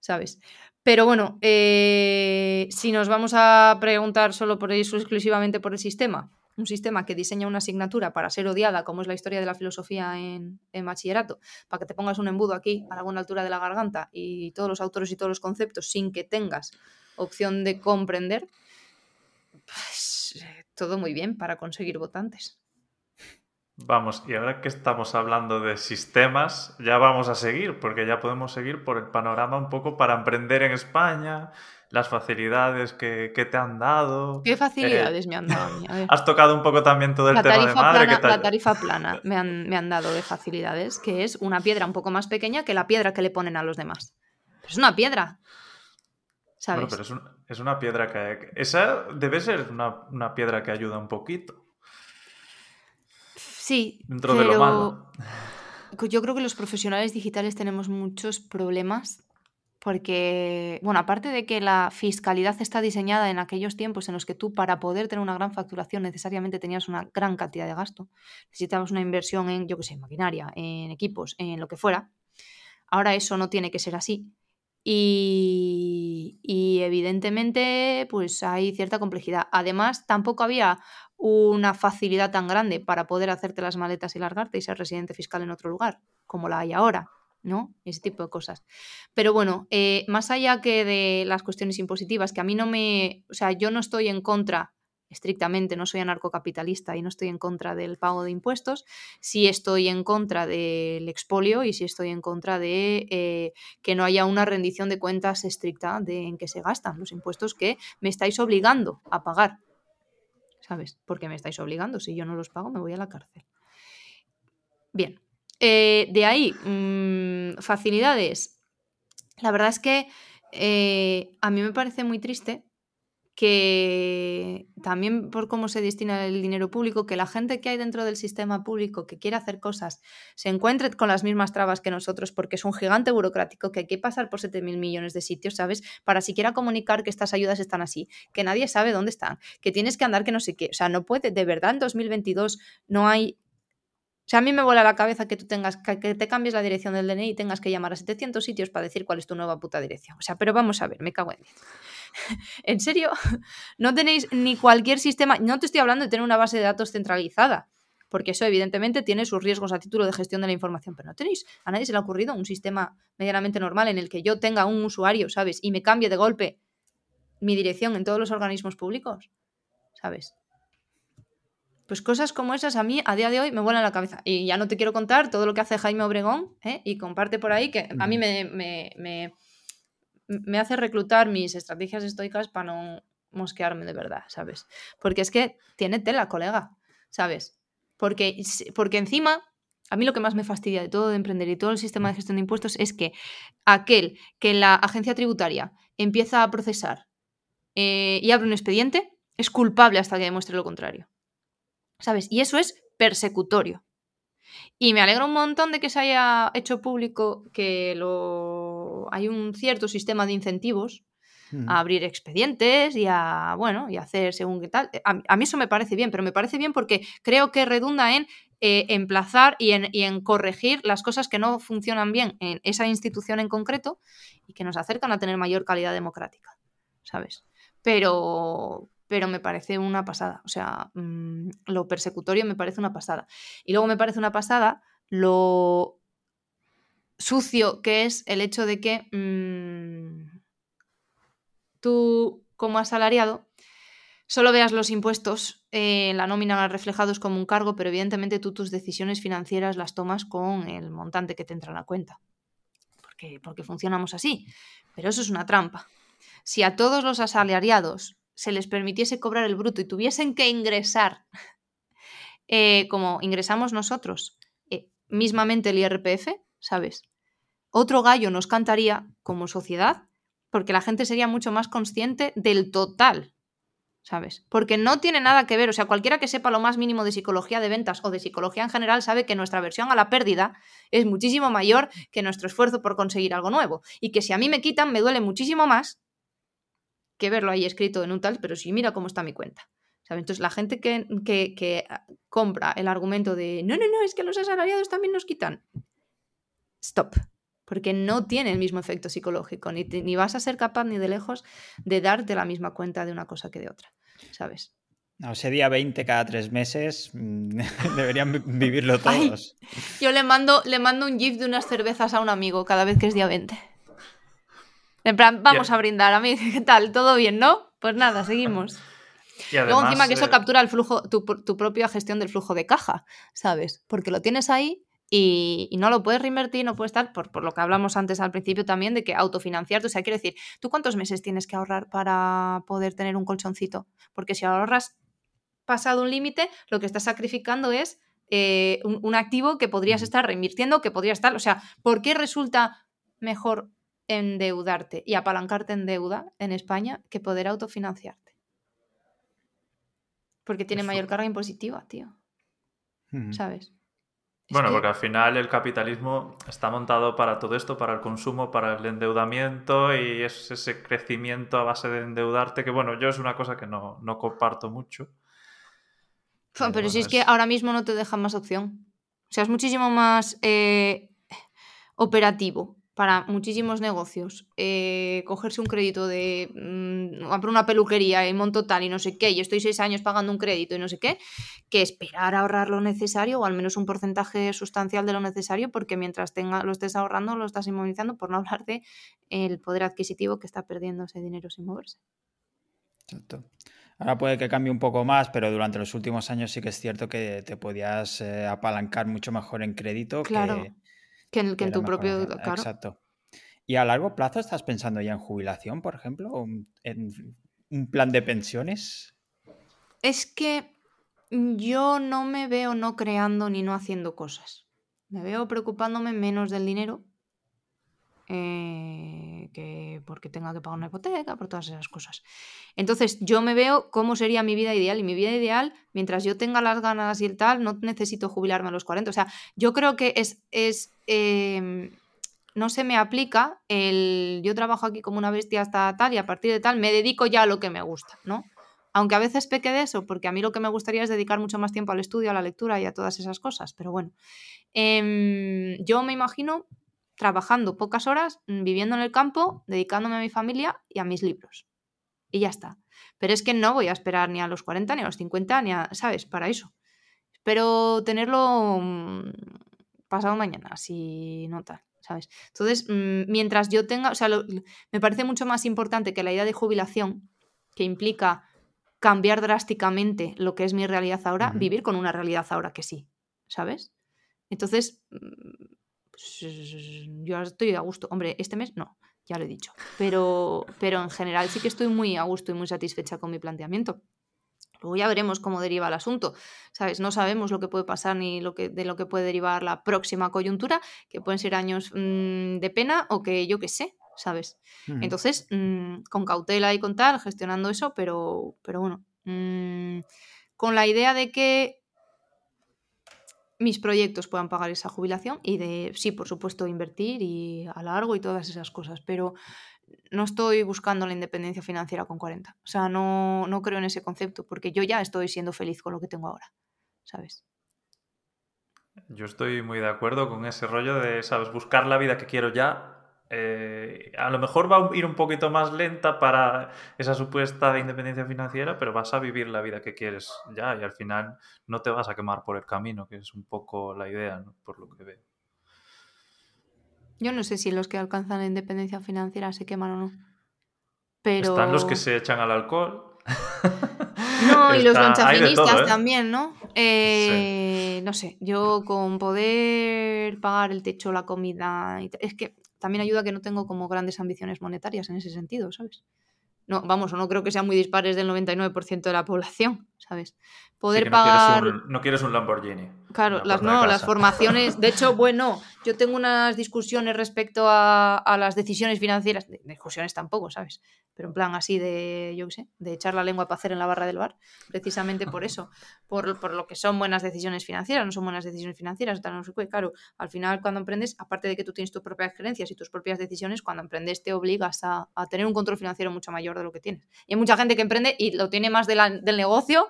¿sabes? Pero bueno, eh, si nos vamos a preguntar solo por eso, exclusivamente por el sistema, un sistema que diseña una asignatura para ser odiada, como es la historia de la filosofía en, en, bachillerato, para que te pongas un embudo aquí a buena altura de la garganta y todos los autores y todos los conceptos sin que tengas opción de comprender, pues todo muy bien para conseguir votantes. Vamos, y ahora que estamos hablando de sistemas, ya vamos a seguir, porque ya podemos seguir por el panorama un poco para emprender en España, las facilidades que, te han dado. ¿Qué facilidades me han dado? Has tocado un poco también todo el tema de madre. La tarifa plana me han, me han dado de facilidades, que es una piedra un poco más pequeña que la piedra que le ponen a los demás. es una piedra. Bueno, pero es, una piedra que... Esa debe ser una, piedra que ayuda un poquito. Sí. Dentro de lo malo. Yo creo que los profesionales digitales tenemos muchos problemas porque, bueno, aparte de que la fiscalidad está diseñada en aquellos tiempos en los que tú para poder tener una gran facturación necesariamente tenías una gran cantidad de gasto, necesitabas una inversión en, yo qué sé, maquinaria, en equipos, en lo que fuera. Ahora eso no tiene que ser así. Y, evidentemente, pues hay cierta complejidad. Además, tampoco había una facilidad tan grande para poder hacerte las maletas y largarte y ser residente fiscal en otro lugar, como la hay ahora, ¿no? Ese tipo de cosas. Pero bueno, eh, más allá que de las cuestiones impositivas, que a mí no me. O sea, yo no estoy en contra estrictamente no soy anarcocapitalista y no estoy en contra del pago de impuestos, sí estoy en contra del expolio y sí estoy en contra de eh, que no haya una rendición de cuentas estricta de en qué se gastan los impuestos que me estáis obligando a pagar. ¿Sabes? Porque me estáis obligando. Si yo no los pago, me voy a la cárcel. Bien. Eh, de ahí, mm, facilidades. La verdad es que eh, a mí me parece muy triste que también por cómo se destina el dinero público, que la gente que hay dentro del sistema público que quiere hacer cosas se encuentre con las mismas trabas que nosotros, porque es un gigante burocrático que hay que pasar por 7.000 millones de sitios, ¿sabes? Para siquiera comunicar que estas ayudas están así, que nadie sabe dónde están, que tienes que andar que no sé qué. O sea, no puede, de verdad en 2022 no hay o sea, a mí me vuela la cabeza que tú tengas que te cambies la dirección del DNI y tengas que llamar a 700 sitios para decir cuál es tu nueva puta dirección. O sea, pero vamos a ver, me cago en 10. ¿En serio? No tenéis ni cualquier sistema, no te estoy hablando de tener una base de datos centralizada, porque eso evidentemente tiene sus riesgos a título de gestión de la información, pero no tenéis, a nadie se le ha ocurrido un sistema medianamente normal en el que yo tenga un usuario, ¿sabes? Y me cambie de golpe mi dirección en todos los organismos públicos, ¿sabes? Pues cosas como esas a mí a día de hoy me vuelan la cabeza. Y ya no te quiero contar todo lo que hace Jaime Obregón ¿eh? y comparte por ahí que a mí me, me me hace reclutar mis estrategias estoicas para no mosquearme de verdad, ¿sabes? Porque es que tiene tela, colega, ¿sabes? Porque, porque encima, a mí lo que más me fastidia de todo de emprender y todo el sistema de gestión de impuestos es que aquel que la agencia tributaria empieza a procesar eh, y abre un expediente es culpable hasta que demuestre lo contrario. ¿Sabes? Y eso es persecutorio. Y me alegra un montón de que se haya hecho público que lo... hay un cierto sistema de incentivos a abrir expedientes y a, bueno, y hacer según qué tal. A, mí eso me parece bien, pero me parece bien porque creo que redunda en eh, emplazar y en, y en, corregir las cosas que no funcionan bien en esa institución en concreto y que nos acercan a tener mayor calidad democrática, ¿sabes? Pero, pero me parece una pasada. O sea, mm, lo persecutorio me parece una pasada. Y luego me parece una pasada lo sucio que es el hecho de que mm, tú, como asalariado, solo veas los impuestos en la nómina reflejados como un cargo, pero evidentemente tú tus decisiones financieras las tomas con el montante que te entra en la cuenta. Porque, porque funcionamos así. Pero eso es una trampa. Si a todos los asalariados se les permitiese cobrar el bruto y tuviesen que ingresar, eh, como ingresamos nosotros, eh, mismamente el IRPF, ¿sabes? Otro gallo nos cantaría como sociedad porque la gente sería mucho más consciente del total, ¿sabes? Porque no tiene nada que ver, o sea, cualquiera que sepa lo más mínimo de psicología de ventas o de psicología en general sabe que nuestra versión a la pérdida es muchísimo mayor que nuestro esfuerzo por conseguir algo nuevo y que si a mí me quitan me duele muchísimo más que verlo ahí escrito en un tal, pero sí, mira cómo está mi cuenta. Entonces, la gente que, que, ah, compra el argumento de no, no, no, es que los asalariados también nos quitan. Stop. Porque no tiene el mismo efecto psicológico, ni, ni vas a ser capaz ni de lejos de darte la misma cuenta de una cosa que de otra. ¿Sabes? No, ese día 20 cada tres meses mm, deberían vivirlo todos. yo le mando, le mando un GIF de unas cervezas a un amigo cada vez que es día 20. En plan, vamos a brindar, a mí, ¿qué tal? ¿Todo bien, no? Pues nada, seguimos. Luego encima que eso eh, captura el flujo, tu, propia gestión del flujo de caja, ¿sabes? Porque lo tienes ahí y, no lo puedes reinvertir, no puedes estar, por, por, lo que hablamos antes al principio también, de que autofinanciarte, o sea, quiero decir, ¿tú cuántos meses tienes que ahorrar para poder tener un colchoncito? Porque si ahorras pasado un límite, lo que estás sacrificando es eh, un, un, activo que podrías estar reinvirtiendo, que podría estar, o sea, ¿por qué resulta mejor endeudarte y apalancarte en deuda en España que poder autofinanciarte. Porque tiene mayor carga impositiva, tío. ¿Sabes? Bueno, porque al final el capitalismo está montado para todo esto, para el consumo, para el endeudamiento y es ese crecimiento a base de endeudarte que, bueno, yo es una cosa que no, comparto mucho. Pero, si es, que ahora mismo no te deja más opción. O sea, es muchísimo más eh, operativo para muchísimos negocios eh, cogerse un crédito de mm, una peluquería y monto tal y no sé qué, y estoy seis años pagando un crédito y no sé qué, que esperar a ahorrar lo necesario o al menos un porcentaje sustancial de lo necesario, porque mientras tenga, lo estés ahorrando, lo estás inmunizando, por no hablar de el poder adquisitivo que está perdiendo ese dinero sin moverse. Exacto. Ahora puede que cambie un poco más, pero durante los últimos años sí que es cierto que te podías eh, apalancar mucho mejor en crédito claro. que que en, que en tu propio... Exacto. ¿Y a largo plazo estás pensando ya en jubilación, por ejemplo? ¿En un plan de pensiones? Es que yo no me veo no creando ni no haciendo cosas. Me veo preocupándome menos del dinero eh, que porque tenga que pagar una hipoteca, por todas esas cosas. Entonces, yo me veo cómo sería mi vida ideal y mi vida ideal, mientras yo tenga las ganas y el tal, no necesito jubilarme a los 40. O sea, yo creo que es, es em, no se me aplica el yo trabajo aquí como una bestia hasta tal y a partir de tal me dedico ya a lo que me gusta, ¿no? Aunque a veces peque de eso, porque a mí lo que me gustaría es dedicar mucho más tiempo al estudio, a la lectura y a todas esas cosas, pero bueno. Em, yo me imagino trabajando pocas horas, mm, viviendo en el campo, dedicándome a mi familia y a mis libros. Y ya está. Pero es que no voy a esperar ni a los 40, ni a los 50, ni a, ¿sabes? Para eso. Espero tenerlo mm, pasado mañana, si no tal, ¿sabes? Entonces, mm, mientras yo tenga, o sea, me parece mucho más importante que la idea de jubilación, que implica cambiar drásticamente lo que es mi realidad ahora, vivir con una realidad ahora que sí, ¿sabes? Entonces, yo estoy a gusto. Hombre, este mes no. ya lo he dicho. Pero, pero en general sí que estoy muy a gusto y muy satisfecha con mi planteamiento. Luego ya veremos cómo deriva el asunto, ¿sabes? No sabemos lo que puede pasar ni lo que, de lo que puede derivar la próxima coyuntura, que pueden ser años mm, de pena o que yo qué sé, ¿sabes? Entonces, mm, con cautela y con tal, gestionando eso, pero, pero bueno, mm, con la idea de que mis proyectos puedan pagar esa jubilación y de, sí, por supuesto, invertir y a largo y todas esas cosas, pero no estoy buscando la independencia financiera con 40. O sea, no, no creo en ese concepto, porque yo ya estoy siendo feliz con lo que tengo ahora, ¿sabes? Yo estoy muy de acuerdo con ese rollo de, ¿sabes? Buscar la vida que quiero ya. Eh, a lo mejor va a ir un poquito más lenta para esa supuesta independencia financiera, pero vas a vivir la vida que quieres ya y al final no te vas a quemar por el camino, que es un poco la idea, ¿no? por lo que veo. Yo no sé si los que alcanzan la independencia financiera se queman o no. Pero... Están los que se echan al alcohol. No, y los lonchafinistas ¿eh? también, ¿no? Eh, no sé, yo con poder pagar el techo, la comida. Es que también ayuda que no tengo como grandes ambiciones monetarias en ese sentido, ¿sabes? No, vamos, no creo que sean muy dispares del 99% de la población, ¿sabes? Poder pagar. no quieres un Lamborghini. Claro, las, no, las formaciones. De hecho, bueno, yo tengo unas discusiones respecto a, a las decisiones financieras. Discusiones tampoco, ¿sabes? pero en plan así de, yo qué sé, de echar la lengua para hacer en la barra del bar, precisamente por eso, por, por, lo que son buenas decisiones financieras, no son buenas decisiones financieras, tal, no sé qué, claro, al final cuando emprendes, aparte de que tú tienes tus propias creencias y tus propias decisiones, cuando emprendes te obligas a, a tener un control financiero mucho mayor de lo que tienes. Y hay mucha gente que emprende y lo tiene más de la, del negocio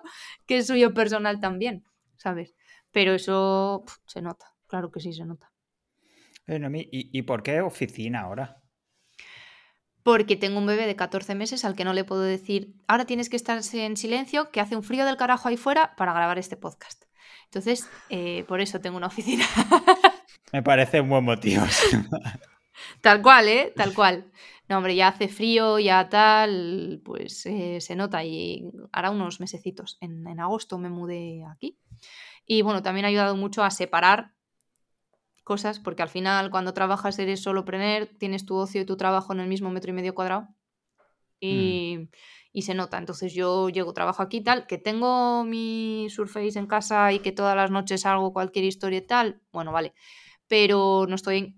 que es suyo personal también, ¿sabes? Pero eso se nota, claro que sí se nota. ¿y, ¿Y por qué oficina ahora? porque tengo un bebé de 14 meses al que no le puedo decir, ahora tienes que estar en silencio, que hace un frío del carajo ahí fuera para grabar este podcast. Entonces, eh, por eso tengo una oficina. Me parece un buen motivo. tal cual, ¿eh? Tal cual. No, hombre, ya hace frío, ya tal, pues eh, se nota y hará unos mesecitos. En, en agosto me mudé aquí. Y bueno, también ha ayudado mucho a separar cosas, porque al final cuando trabajas eres solo prener, tienes tu ocio y tu trabajo en el mismo metro y medio cuadrado y, mm. y se nota. Entonces yo llego, trabajo aquí tal, que tengo mi Surface en casa y que todas las noches hago cualquier historia y tal, bueno, vale, pero no estoy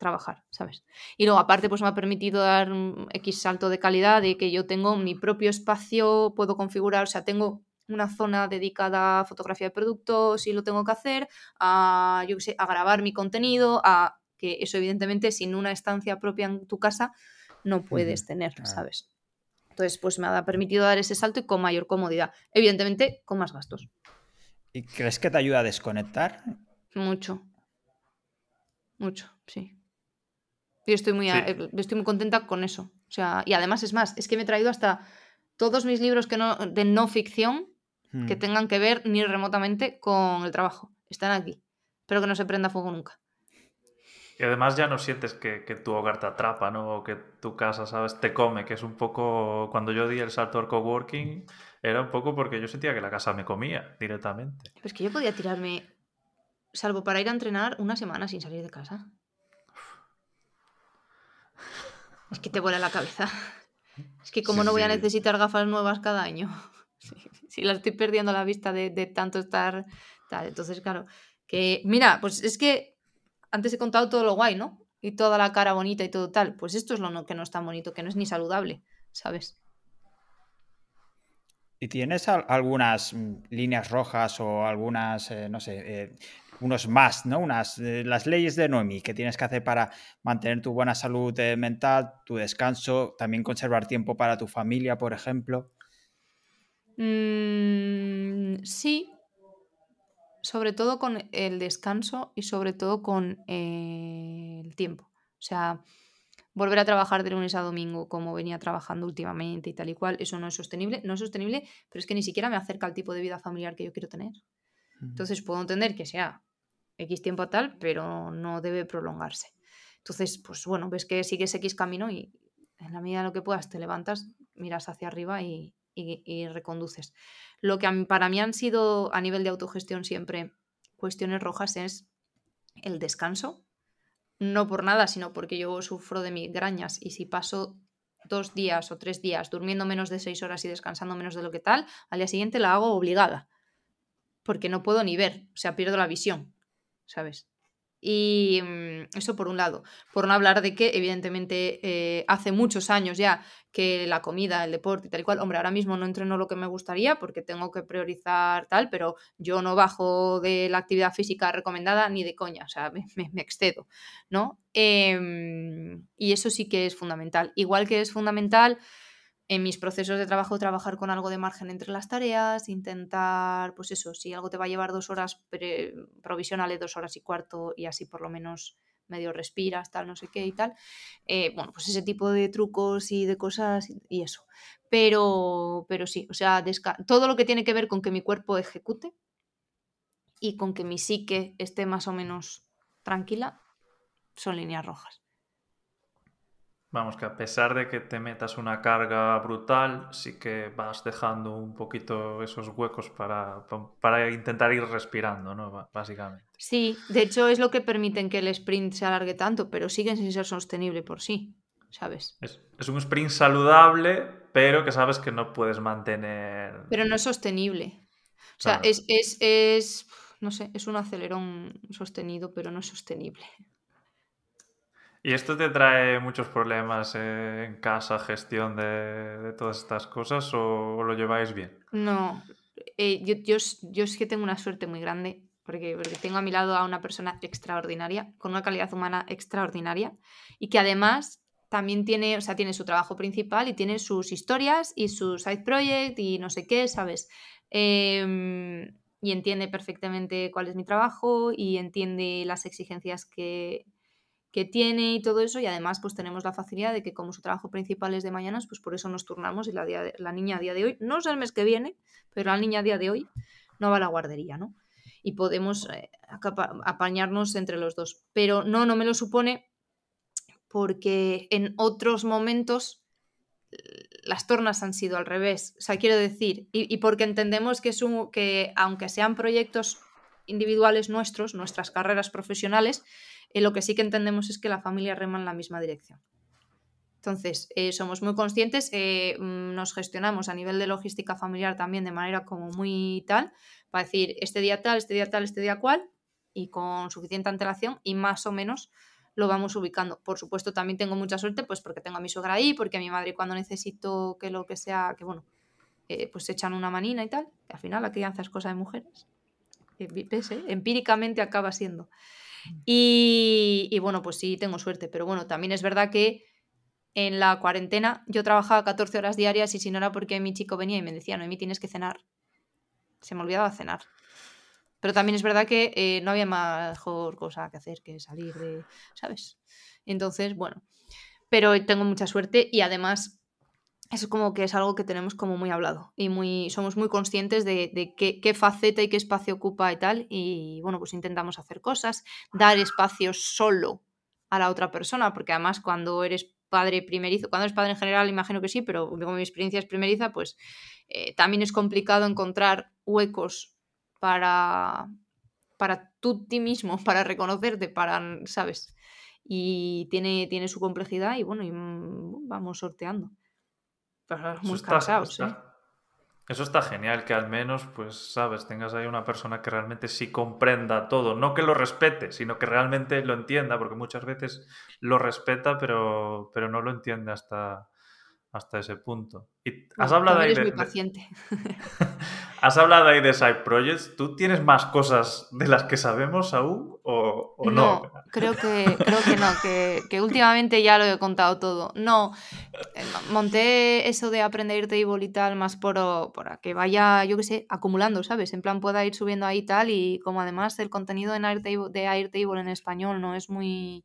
trabajar, ¿sabes? Y luego aparte pues me ha permitido dar un X salto de calidad de que yo tengo mi propio espacio, puedo configurar, o sea, tengo una zona dedicada a fotografía de productos si lo tengo que hacer, a, yo sé, a grabar mi contenido, a que eso evidentemente sin una estancia propia en tu casa no puedes tener, ¿sabes? Entonces, pues me ha permitido dar ese salto y con mayor comodidad. Evidentemente, con más gastos. ¿Y crees que te ayuda a desconectar? Mucho. Mucho, sí. Y estoy muy, eh, estoy muy contenta con eso. O sea, y además es más, es que me he traído hasta todos mis libros que no, de no ficción que hmm. tengan que ver ni remotamente con el trabajo. Están aquí. Espero que no se prenda fuego nunca. Y además ya no sientes que, tu hogar te atrapa, ¿no? O que tu casa, ¿sabes? Te come, que es un poco... Cuando yo di el salto al coworking, era un poco porque yo sentía que la casa me comía directamente. Pues que yo podía tirarme, salvo para ir a entrenar, una semana sin salir de casa. Es que te vuela la cabeza. Es que como no voy a necesitar gafas nuevas cada año. si la estoy perdiendo la vista de, tanto estar tal. Entonces, claro, que mira, pues es que antes he contado todo lo guay, ¿no? Y toda la cara bonita y todo tal. Pues esto es lo que no es tan bonito, que no es ni saludable, ¿sabes? ¿Y tienes algunas mm, líneas rojas o algunas, eh, no sé, eh, unos más, ¿no? Unas, eh, las leyes de Noemi que tienes que hacer para mantener tu buena salud mental, tu descanso, también conservar tiempo para tu familia, por ejemplo? Mm, sí, sobre todo con el descanso y sobre todo con eh, el tiempo. O sea, volver a trabajar de lunes a domingo como venía trabajando últimamente y tal y cual, eso no es sostenible. No es sostenible, pero es que ni siquiera me acerca al tipo de vida familiar que yo quiero tener. Entonces puedo entender que sea X tiempo tal, pero no debe prolongarse. Entonces, pues bueno, ves que sigues X camino y en la medida de lo que puedas te levantas, miras hacia arriba y, y, reconduces. Lo que para mí han sido a nivel de autogestión siempre cuestiones rojas es el descanso no por nada, sino porque yo sufro de migrañas y si paso dos días o tres días durmiendo menos de seis horas y descansando menos de lo que tal, al día siguiente la hago obligada. Porque no puedo ni ver, o sea, pierdo la visión, ¿sabes? Y mm, eso por un lado. Por no hablar de que, evidentemente, eh, hace muchos años ya que la comida, el deporte y tal y cual, hombre, ahora mismo no entreno lo que me gustaría porque tengo que priorizar tal, pero yo no bajo de la actividad física recomendada ni de coña, o sea, me, excedo, ¿no? Em, y eso sí que es fundamental. Igual que es fundamental en mis procesos de trabajo trabajar con algo de margen entre las tareas, intentar, pues eso, si algo te va a llevar dos horas, provisionales dos horas y cuarto y así por lo menos medio respiras, tal, no sé qué y tal. Eh, bueno, pues ese tipo de trucos y de cosas y eso. Pero, pero sí, o sea, todo lo que tiene que ver con que mi cuerpo ejecute y con que mi psique esté más o menos tranquila son líneas rojas. Vamos, que a pesar de que te metas una carga brutal, sí que vas dejando un poquito esos huecos para, para intentar ir respirando, ¿no? Básicamente. Sí, de hecho es lo que permiten que el sprint se alargue tanto, pero siguen sin ser sostenible por sí, ¿sabes? Es, es un sprint saludable, pero que sabes que no puedes mantener. Pero no es sostenible. O sea, es, es, es, no sé, es un acelerón sostenido, pero no es sostenible. ¿Y esto te trae muchos problemas en casa, gestión de, todas estas cosas o, lo lleváis bien? No, eh, yo, yo, yo, que tengo una suerte muy grande porque, porque tengo a mi lado a una persona extraordinaria, con una calidad humana extraordinaria y que además también tiene, o sea, tiene su trabajo principal y tiene sus historias y su side project y no sé qué, ¿sabes? Em, y entiende perfectamente cuál es mi trabajo y entiende las exigencias que, que tiene y todo eso y además pues tenemos la facilidad de que como su trabajo principal es de mañanas pues por eso nos turnamos y la, la niña a día de hoy, no sé el mes que viene, pero la niña a día de hoy no va a la guardería, ¿no? Y podemos eh, apañarnos entre los dos. Pero no, no me lo supone porque en otros momentos las tornas han sido al revés. O sea, quiero decir, y, y porque entendemos que, es un, que aunque sean proyectos individuales nuestros, nuestras carreras profesionales, eh, lo que sí que entendemos es que la familia rema en la misma dirección. Entonces, eh, somos muy conscientes, eh, mm, nos gestionamos a nivel de logística familiar también de manera como muy tal, para decir este día tal, este día tal, este día cual, y con suficiente antelación y más o menos lo vamos ubicando. Por supuesto, también tengo mucha suerte, pues porque tengo a mi suegra ahí, porque a mi madre cuando necesito que lo que sea, que bueno, pues echan una manina y tal, que al final la crianza es cosa de mujeres. Empíricamente acaba siendo. Y, bueno, pues sí, tengo suerte, pero bueno, también es verdad que en la cuarentena yo trabajaba 14 horas diarias y si no era porque mi chico venía y me decía, no, mí tienes que cenar. Se me olvidaba cenar. Pero también es verdad que eh, no había mejor cosa que hacer que salir de, ¿sabes? Entonces, bueno, pero tengo mucha suerte y además eso como que es algo que tenemos como muy hablado y muy somos muy conscientes de, qué, faceta y qué espacio ocupa y tal y bueno pues intentamos hacer cosas dar espacio solo a la otra persona porque además cuando eres padre primerizo cuando eres padre en general imagino que sí pero como mi experiencia es primeriza pues eh, también es complicado encontrar huecos para para tú ti mismo para reconocerte para sabes y tiene tiene su complejidad y bueno y mm, vamos sorteando muy eso está, Eso está genial, que al menos, pues, sabes, tengas ahí una persona que realmente sí comprenda todo. No que lo respete, sino que realmente lo entienda, porque muchas veces lo respeta, pero, pero no lo entiende hasta, hasta ese punto. Y has hablado ahí de, paciente. has hablado ahí de side projects. ¿Tú tienes más cosas de las que sabemos aún o, no? no? Creo que, creo que no, que, últimamente ya lo he contado todo. No, eh, monté eso de aprender Airtable y tal más por, por que vaya, yo qué sé, acumulando, ¿sabes? En plan pueda ir subiendo ahí tal y como además el contenido en Airtable, de Airtable en español no es muy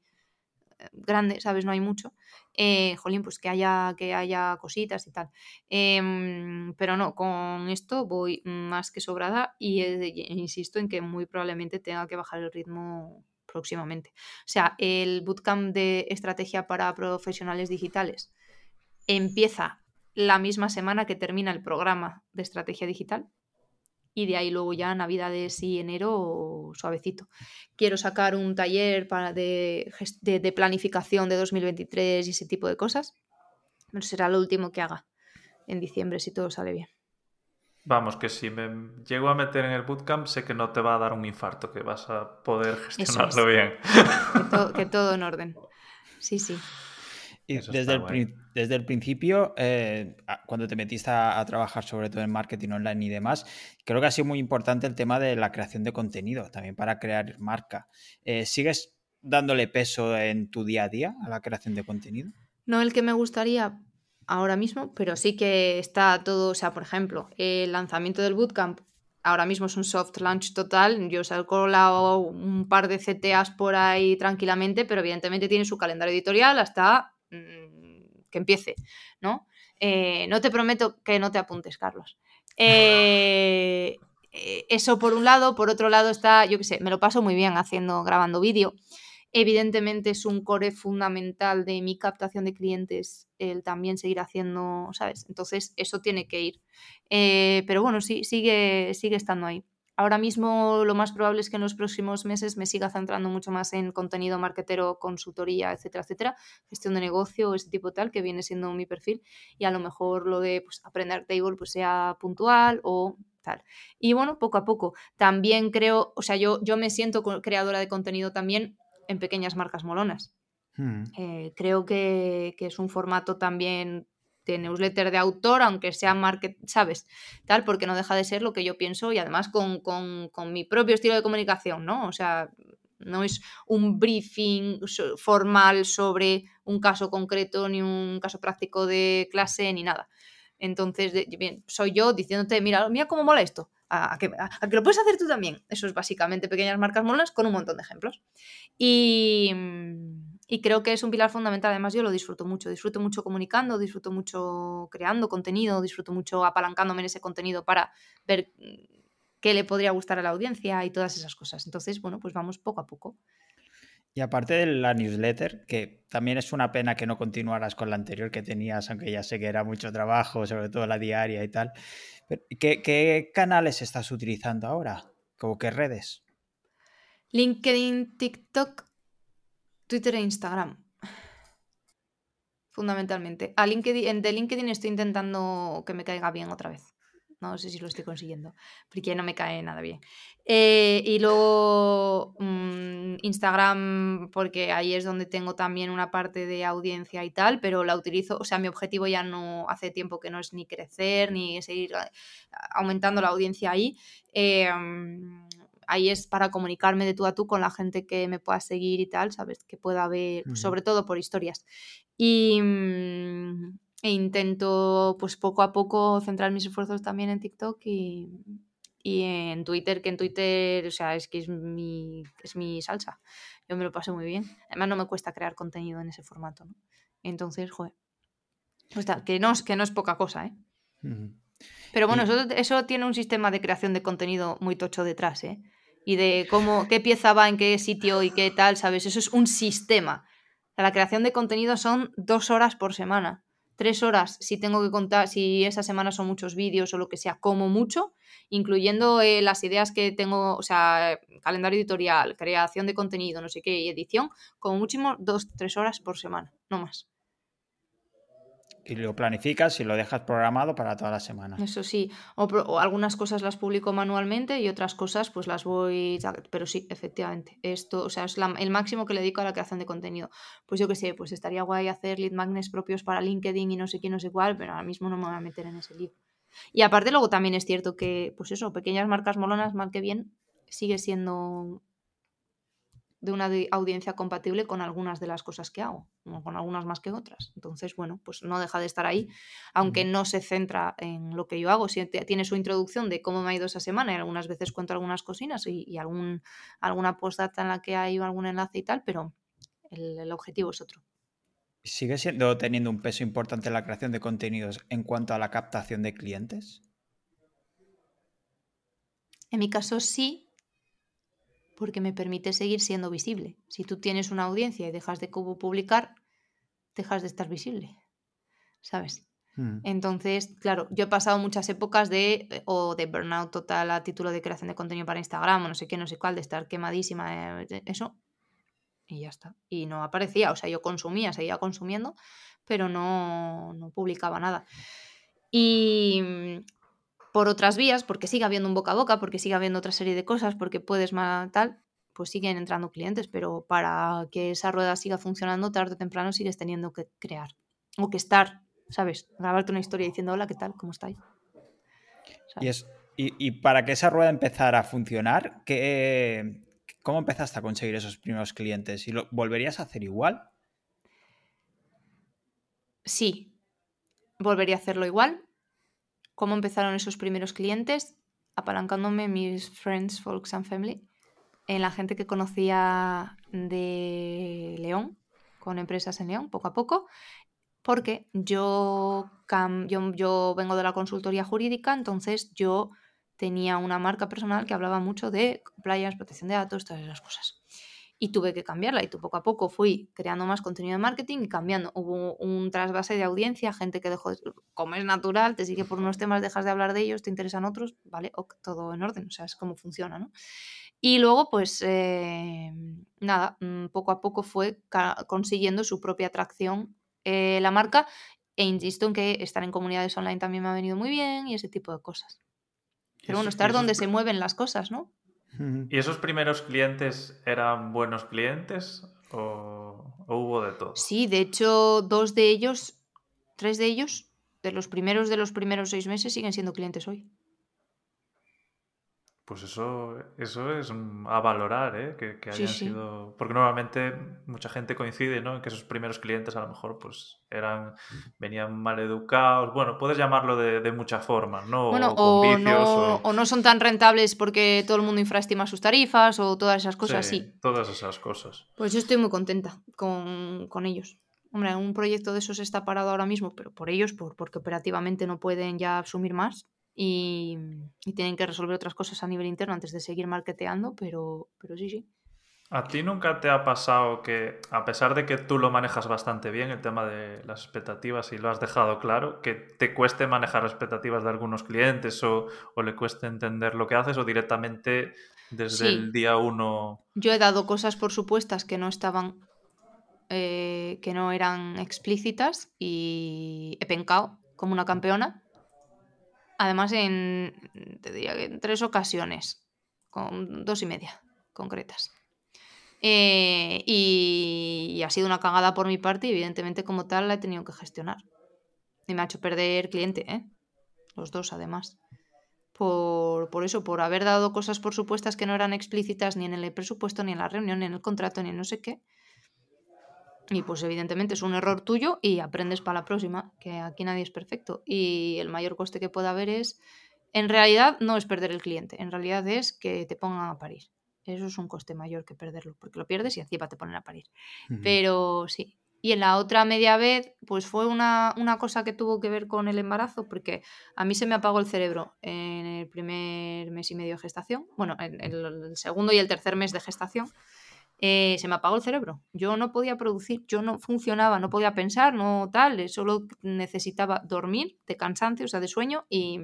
eh, grande, ¿sabes? No hay mucho eh, jolín, pues que haya, que haya cositas y tal. Em, pero no, con esto voy más que sobrada y insisto en que muy probablemente tenga que bajar el ritmo próximamente. O sea, el bootcamp de estrategia para profesionales digitales empieza la misma semana que termina el programa de estrategia digital. Y de ahí luego ya Navidades y enero suavecito. Quiero sacar un taller para de, de, planificación de 2023 y ese tipo de cosas. Pero será lo último que haga en diciembre si todo sale bien. Vamos, que si me llego a meter en el bootcamp, sé que no te va a dar un infarto, que vas a poder gestionarlo bien. Que todo, en orden. Sí, sí. Y desde el, desde el, principio, eh, cuando te metiste a, trabajar sobre todo en marketing online y demás, creo que ha sido muy importante el tema de la creación de contenido, también para crear marca. Eh, ¿Sigues dándole peso en tu día a día a la creación de contenido? No el que me gustaría, ahora mismo, pero sí que está todo, o sea, por ejemplo, el lanzamiento del bootcamp ahora mismo es un soft launch total, yo salgo un par de CTAs por ahí tranquilamente, pero evidentemente tiene su calendario editorial hasta que empiece, ¿no? Eh, no te prometo que no te apuntes, Carlos. Eh, eh, eso por un lado, por otro lado está, yo qué sé, me lo paso muy bien haciendo, grabando vídeo. Evidentemente es un core fundamental de mi captación de clientes el también seguir haciendo, ¿sabes? Entonces eso tiene que ir. Eh, pero bueno, sí, sigue, sigue estando ahí. Ahora mismo lo más probable es que en los próximos meses me siga centrando mucho más en contenido marketero, consultoría, etcétera, etcétera, gestión de negocio, ese tipo tal, que viene siendo mi perfil. Y a lo mejor lo de pues, aprender table pues, sea puntual o tal. Y bueno, poco a poco. También creo, o sea, yo, yo me siento creadora de contenido también en pequeñas marcas molonas. Hmm. Eh, creo que, es un formato también de newsletter de autor, aunque sea market, ¿sabes? Tal, porque no deja de ser lo que yo pienso y además con, mi propio estilo de comunicación, ¿no? O sea, no es un briefing formal sobre un caso concreto ni un caso práctico de clase ni nada. Entonces, bien, soy yo diciéndote, mira, mira cómo mola esto a, que, lo puedes hacer tú también. Eso es básicamente pequeñas marcas molas con un montón de ejemplos. Y, y, creo que es un pilar fundamental. Además, yo lo disfruto mucho. Disfruto mucho comunicando, disfruto mucho creando contenido, disfruto mucho apalancándome en ese contenido para ver qué le podría gustar a la audiencia y todas esas cosas. Entonces, bueno, pues vamos poco a poco. Y aparte de la newsletter, que también es una pena que no continuaras con la anterior que tenías, aunque ya sé que era mucho trabajo, sobre todo la diaria y tal. ¿Qué, canales estás utilizando ahora? ¿Cómo qué redes? LinkedIn, TikTok, Twitter e Instagram. Fundamentalmente. A LinkedIn, de LinkedIn estoy intentando que me caiga bien otra vez. No sé si lo estoy consiguiendo, porque no me cae nada bien. Eh, y luego mm, Instagram, porque ahí es donde tengo también una parte de audiencia y tal, pero la utilizo, o sea, mi objetivo ya no hace tiempo que no es ni crecer, ni seguir eh, aumentando la audiencia ahí. Eh, ahí es para comunicarme de tú a tú con la gente que me pueda seguir y tal, ¿sabes? Que pueda ver, pues, sobre todo por historias. Y, mm, e intento, pues poco a poco, centrar mis esfuerzos también en TikTok y, en Twitter, que en Twitter, o sea, es que es mi, es mi salsa. Yo me lo paso muy bien. Además, no me cuesta crear contenido en ese formato, ¿no? Entonces, joder. Pues que no, que no es poca cosa, ¿eh? Pero bueno, eso, eso, tiene un sistema de creación de contenido muy tocho detrás, ¿eh? Y de cómo, qué pieza va en qué sitio y qué tal, ¿sabes? Eso es un sistema. la creación de contenido son dos horas por semana tres horas si tengo que contar, si esa semana son muchos vídeos o lo que sea, como mucho, incluyendo eh, las ideas que tengo, o sea, calendario editorial, creación de contenido, no sé qué, y edición, como muchísimo dos, tres horas por semana, no más y lo planificas y lo dejas programado para toda la semana. Eso sí, o, algunas cosas las publico manualmente y otras cosas pues las voy... Pero sí, efectivamente, esto, o sea, es el máximo que le dedico a la creación de contenido. Pues yo qué sé, pues estaría guay hacer lead magnets propios para LinkedIn y no sé quién, no sé cuál, pero ahora mismo no me voy a meter en ese lío. Y aparte luego también es cierto que, pues eso, pequeñas marcas molonas, mal que bien, sigue siendo de una audiencia compatible con algunas de las cosas que hago, con algunas más que otras. Entonces, bueno, pues no deja de estar ahí, aunque no se centra en lo que yo hago. Si tiene su introducción de cómo me ha ido esa semana y algunas veces cuento algunas cocinas y, algún, alguna postdata en la que hay algún enlace y tal, pero el, objetivo es otro. ¿Sigue siendo teniendo un peso importante la creación de contenidos en cuanto a la captación de clientes? En mi caso sí, porque me permite seguir siendo visible. Si tú tienes una audiencia y dejas de publicar, dejas de estar visible. ¿Sabes? Mm. Entonces, claro, yo he pasado muchas épocas de eh, o de burnout total a título de creación de contenido para Instagram o no sé qué, no sé cuál, de estar quemadísima, eh, eso, y ya está. Y no aparecía, o sea, yo consumía, seguía consumiendo, pero no, no publicaba nada. Y por otras vías, porque sigue habiendo un boca a boca, porque sigue habiendo otra serie de cosas, porque puedes más tal, pues siguen entrando clientes, pero para que esa rueda siga funcionando, tarde o temprano sigues teniendo que crear o que estar ¿sabes? Grabarte una historia diciendo, hola, ¿qué tal? ¿Cómo estáis? Y, es, y, para que esa rueda empezara a funcionar, ¿qué, ¿cómo empezaste a conseguir esos primeros clientes? ¿Y lo volverías a hacer igual? Sí, volvería a hacerlo igual. ¿Cómo empezaron esos primeros clientes? Apalancándome mis friends, folks and family, en la gente que conocía de León, con empresas en León, poco a poco, porque yo, yo, vengo de la consultoría jurídica, entonces yo tenía una marca personal que hablaba mucho de playas, protección de datos, todas esas cosas. Y tuve que cambiarla y tú poco a poco fui creando más contenido de marketing y cambiando. Hubo un trasvase de audiencia, gente que dejó, como es natural, te sigue por unos temas, dejas de hablar de ellos, te interesan otros, ¿vale? todo en orden, o sea, es como funciona, ¿no? Y luego, pues, eh, nada, mm, poco a poco fue consiguiendo su propia atracción eh, la marca e insisto en que estar en comunidades online también me ha venido muy bien y ese tipo de cosas. Pero bueno, estar donde se mueven las cosas, ¿no? ¿Y esos primeros clientes eran buenos clientes o, hubo de todo? Sí, de hecho, dos de ellos, tres de ellos, de los primeros de los primeros seis meses, siguen siendo clientes hoy. Pues eso, eso es a valorar, ¿eh? que, que hayan sido. Porque normalmente mucha gente coincide, ¿no? En que esos primeros clientes a lo mejor pues eran, venían mal educados. Bueno, puedes llamarlo de, muchas formas, ¿no? o, no, o... no son tan rentables porque todo el mundo infraestima sus tarifas o todas esas cosas sí, Todas esas cosas. Pues yo estoy muy contenta con, con ellos. Hombre, un proyecto de esos está parado ahora mismo, pero por ellos, por, porque operativamente no pueden ya asumir más y, tienen que resolver otras cosas a nivel interno antes de seguir marketeando, pero, pero sí, sí. ¿A ti nunca te ha pasado que, a pesar de que tú lo manejas bastante bien, el tema de las expectativas y lo has dejado claro, que te cueste manejar las expectativas de algunos clientes o, le cueste entender lo que haces o directamente desde el día uno? Yo he dado cosas por supuestas que no estaban, eh, que no eran explícitas y he pencado como una campeona Además, en, te diría en tres ocasiones, con dos y media concretas. Eh, y, ha sido una cagada por mi parte y evidentemente como tal la he tenido que gestionar. Y me ha hecho perder cliente, ¿eh? Los dos además. Por, por, eso, por haber dado cosas por supuestas que no eran explícitas ni en el presupuesto, ni en la reunión, ni en el contrato, ni en no sé qué. Y pues evidentemente es un error tuyo y aprendes para la próxima, que aquí nadie es perfecto. Y el mayor coste que pueda haber es, en realidad no es perder el cliente, en realidad es que te pongan a parir. Eso es un coste mayor que perderlo, porque lo pierdes y encima te ponen a parir. Pero sí. Y en la otra media vez, pues fue una, cosa que tuvo que ver con el embarazo, porque a mí se me apagó el cerebro en el primer mes y medio de gestación, bueno, en el segundo y el tercer mes de gestación eh, se me apagó el cerebro. Yo no podía producir, yo no funcionaba, no podía pensar, no tal, eh, solo necesitaba dormir de cansancio, o sea, de sueño y,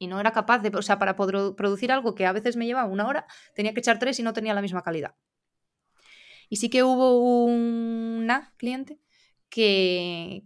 no era capaz de, o sea, para poder producir algo que a veces me llevaba una hora, tenía que echar tres y no tenía la misma calidad. Y sí que hubo una cliente que,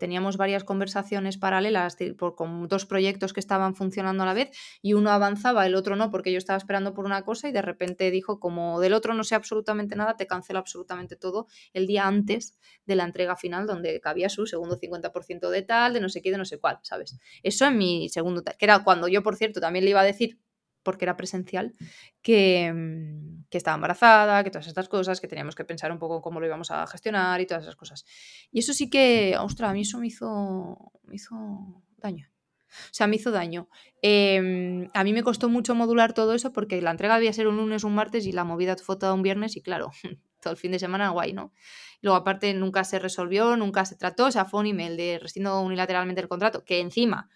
teníamos varias conversaciones paralelas con dos proyectos que estaban funcionando a la vez y uno avanzaba, el otro no, porque yo estaba esperando por una cosa y de repente dijo, como del otro no sé absolutamente nada, te cancelo absolutamente todo el día antes de la entrega final donde cabía su segundo 50% de tal, de no sé qué, de no sé cuál, ¿sabes? Eso en mi segundo, que era cuando yo, por cierto, también le iba a decir porque era presencial, que, mm, que, estaba embarazada, que todas estas cosas, que teníamos que pensar un poco cómo lo íbamos a gestionar y todas esas cosas. Y eso sí que, ostras, a mí eso me hizo, me hizo daño. O sea, me hizo daño. Em, a mí me costó mucho modular todo eso porque la entrega debía ser un lunes, un martes y la movida fue toda un viernes y claro, todo el fin de semana guay, ¿no? Luego aparte nunca se resolvió, nunca se trató, o sea, fue un email de rescindo unilateralmente el contrato, que encima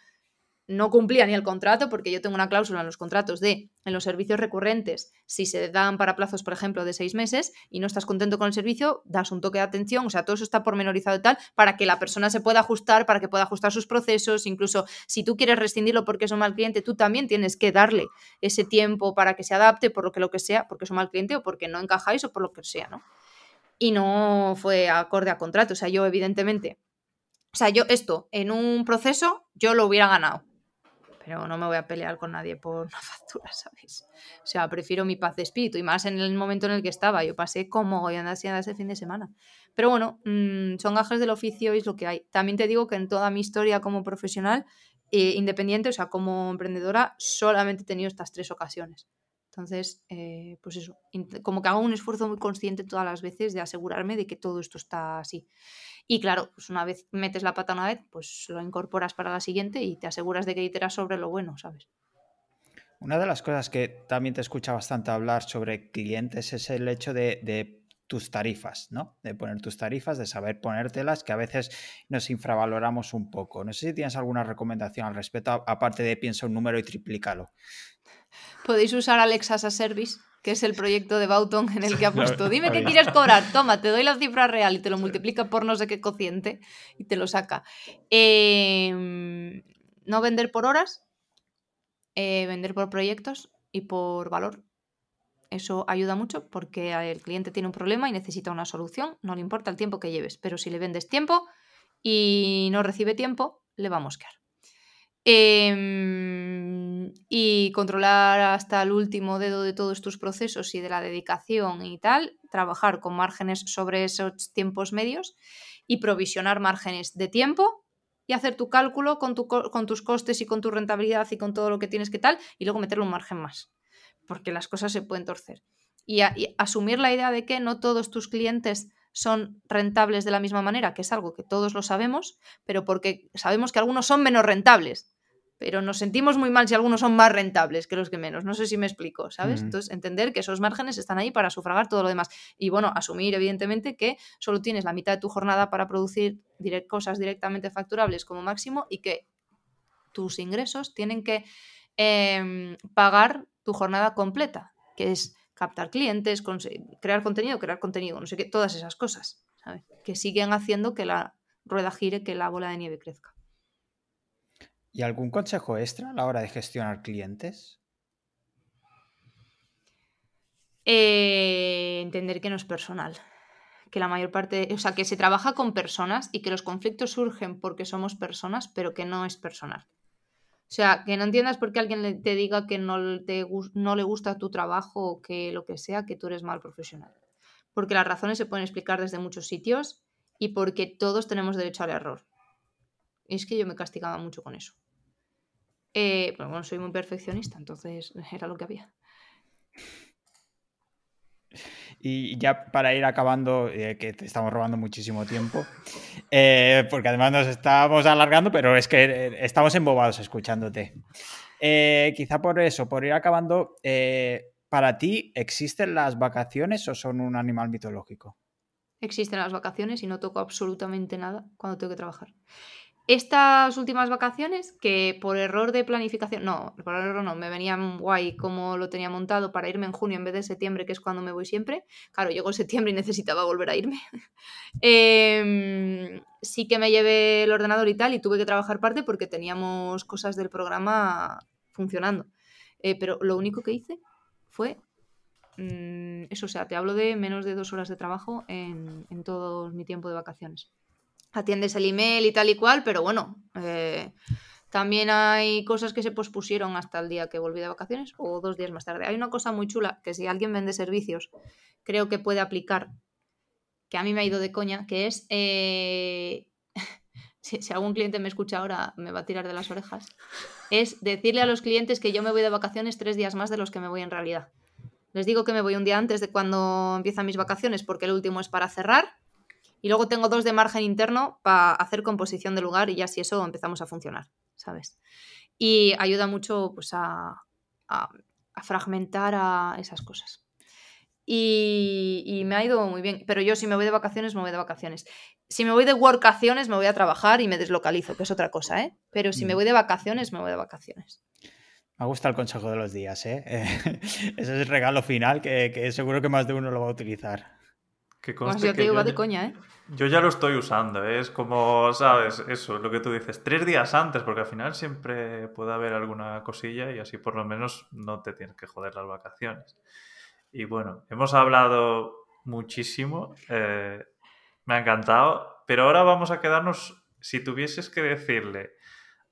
no cumplía ni el contrato, porque yo tengo una cláusula en los contratos de, en los servicios recurrentes, si se dan para plazos, por ejemplo, de seis meses y no estás contento con el servicio, das un toque de atención, o sea, todo eso está pormenorizado y tal, para que la persona se pueda ajustar, para que pueda ajustar sus procesos, incluso si tú quieres rescindirlo porque es un mal cliente, tú también tienes que darle ese tiempo para que se adapte, por lo que lo que sea, porque es un mal cliente o porque no encajáis o por lo que sea, ¿no? Y no fue acorde a contrato, o sea, yo evidentemente, o sea, yo esto en un proceso, yo lo hubiera ganado pero no me voy a pelear con nadie por una factura, ¿sabes? O sea, prefiero mi paz de espíritu y más en el momento en el que estaba. Yo pasé como y andas ese fin de semana. Pero bueno, mm, son gajes del oficio y es lo que hay. También te digo que en toda mi historia como profesional, eh, independiente, o sea, como emprendedora, solamente he tenido estas tres ocasiones. Entonces, eh, pues eso, como que hago un esfuerzo muy consciente todas las veces de asegurarme de que todo esto está así. Y claro, pues una vez metes la pata una vez, pues lo incorporas para la siguiente y te aseguras de que iteras sobre lo bueno, ¿sabes? Una de las cosas que también te escucha bastante hablar sobre clientes es el hecho de, tus tarifas, ¿no? De poner tus tarifas, de saber ponértelas, que a veces nos infravaloramos un poco. No sé si tienes alguna recomendación al respecto, aparte de piensa un número y triplícalo. Podéis usar Alexa as a Service que es el proyecto de Bauton en el que ha puesto, dime qué quieres cobrar, toma, te doy la cifra real y te lo multiplica por no sé qué cociente y te lo saca. Em, no vender por horas, eh, vender por proyectos y por valor. Eso ayuda mucho porque el cliente tiene un problema y necesita una solución, no le importa el tiempo que lleves, pero si le vendes tiempo y no recibe tiempo, le va a mosquear. Em, y controlar hasta el último dedo de todos tus procesos y de la dedicación y tal, trabajar con márgenes sobre esos tiempos medios y provisionar márgenes de tiempo y hacer tu cálculo con, con tus costes y con tu rentabilidad y con todo lo que tienes que tal y luego meterle un margen más, porque las cosas se pueden torcer. y asumir la idea de que no todos tus clientes son rentables de la misma manera, que es algo que todos lo sabemos, pero porque sabemos que algunos son menos rentables pero nos sentimos muy mal si algunos son más rentables que los que menos. No sé si me explico, ¿sabes? Entonces, entender que esos márgenes están ahí para sufragar todo lo demás. Y bueno, asumir, evidentemente, que solo tienes la mitad de tu jornada para producir cosas directamente facturables como máximo y que tus ingresos tienen que em, pagar tu jornada completa, que es captar clientes, crear contenido, crear contenido, no sé qué, todas esas cosas, ¿sabes? Que siguen haciendo que la rueda gire, que la bola de nieve crezca. ¿Y algún consejo extra a la hora de gestionar clientes? Eh, entender que no es personal. Que la mayor parte, o sea, que se trabaja con personas y que los conflictos surgen porque somos personas, pero que no es personal. O sea, que no entiendas por qué alguien te diga que no, te, no le gusta tu trabajo o que lo que sea, que tú eres mal profesional. Porque las razones se pueden explicar desde muchos sitios y porque todos tenemos derecho al error. Y es que yo me castigaba mucho con eso. Eh, pero bueno, soy muy perfeccionista, entonces era lo que había. Y ya para ir acabando, eh, que te estamos robando muchísimo tiempo, eh, porque además nos estamos alargando, pero es que estamos embobados escuchándote. quizá por eso, por ir acabando, ¿para ti existen las vacaciones o son un animal mitológico? Existen las vacaciones y no toco absolutamente nada cuando tengo que trabajar. Estas últimas vacaciones, que por error de planificación, no, por error no, me venían guay como lo tenía montado para irme en junio en vez de septiembre, que es cuando me voy siempre. Claro, llegó septiembre y necesitaba volver a irme. Em, sí que me llevé el ordenador y tal y tuve que trabajar parte porque teníamos cosas del programa funcionando. Eh, pero lo único que hice fue mm, eso, o sea, te hablo de menos de dos horas de trabajo en, en todo mi tiempo de vacaciones atiendes el email y tal y cual, pero bueno, eh, también hay cosas que se pospusieron hasta el día que volví de vacaciones o dos días más tarde. Hay una cosa muy chula que si alguien vende servicios, creo que puede aplicar, que a mí me ha ido de coña, que es, eh, si, algún cliente me escucha ahora, me va a tirar de las orejas, es decirle a los clientes que yo me voy de vacaciones tres días más de los que me voy en realidad. Les digo que me voy un día antes de cuando empiezan mis vacaciones porque el último es para cerrar y luego tengo dos de margen interno para hacer composición de lugar y ya si eso empezamos a funcionar, ¿sabes? Y ayuda mucho pues, a, fragmentar a esas cosas. y, me ha ido muy bien. Pero yo si me voy de vacaciones, me voy de vacaciones. Si me voy de workaciones, me voy a trabajar y me deslocalizo, que es otra cosa, ¿eh? Pero si me mm. voy de vacaciones, me voy de vacaciones. Me gusta el consejo de los días, ¿eh? Ese es el regalo final que, seguro que más de uno lo va a utilizar. Que pues yo te digo, de coña, ¿eh? Yo ya lo estoy usando, ¿eh? es como, ¿sabes? Eso, lo que tú dices, tres días antes, porque al final siempre puede haber alguna cosilla y así por lo menos no te tienes que joder las vacaciones. Y bueno, hemos hablado muchísimo, eh, me ha encantado, pero ahora vamos a quedarnos, si tuvieses que decirle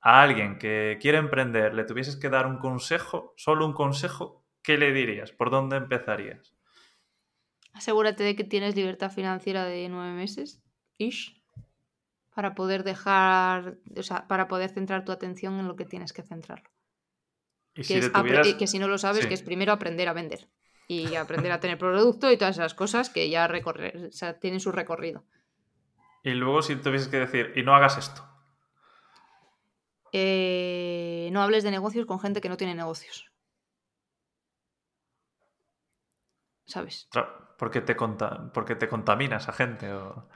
a alguien que quiere emprender, le tuvieses que dar un consejo, solo un consejo, ¿qué le dirías? ¿Por dónde empezarías? Asegúrate de que tienes libertad financiera de nueve meses, ish, para poder dejar, o sea, para poder centrar tu atención en lo que tienes que centrarlo. ¿Y que, si que si no lo sabes, que es primero aprender a vender y aprender a tener producto y todas esas cosas que ya recorrer, o sea, tienen su recorrido. Y luego si tuvieses que decir, y no hagas esto. Eh, no hables de negocios con gente que no tiene negocios. ¿Sabes? Porque te, porque te contamina esa gente. O...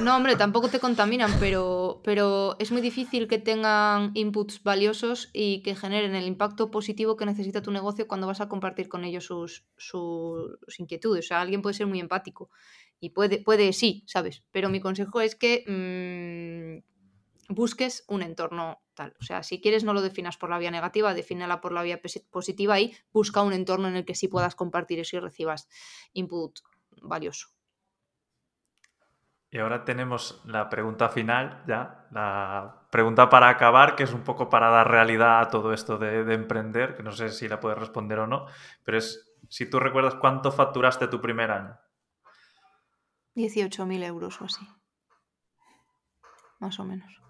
No, hombre, tampoco te contaminan, pero, pero es muy difícil que tengan inputs valiosos y que generen el impacto positivo que necesita tu negocio cuando vas a compartir con ellos sus, sus inquietudes. O sea, alguien puede ser muy empático y puede, puede sí, ¿sabes? Pero mi consejo es que mm, busques un entorno tal. O sea, si quieres no lo definas por la vía negativa, defínela por la vía positiva y busca un entorno en el que sí puedas compartir eso y recibas input valioso. Y ahora tenemos la pregunta final, ya, la pregunta para acabar, que es un poco para dar realidad a todo esto de, de emprender, que no sé si la puedes responder o no, pero es si tú recuerdas cuánto facturaste tu primer año. 18.000 euros o así. Más o menos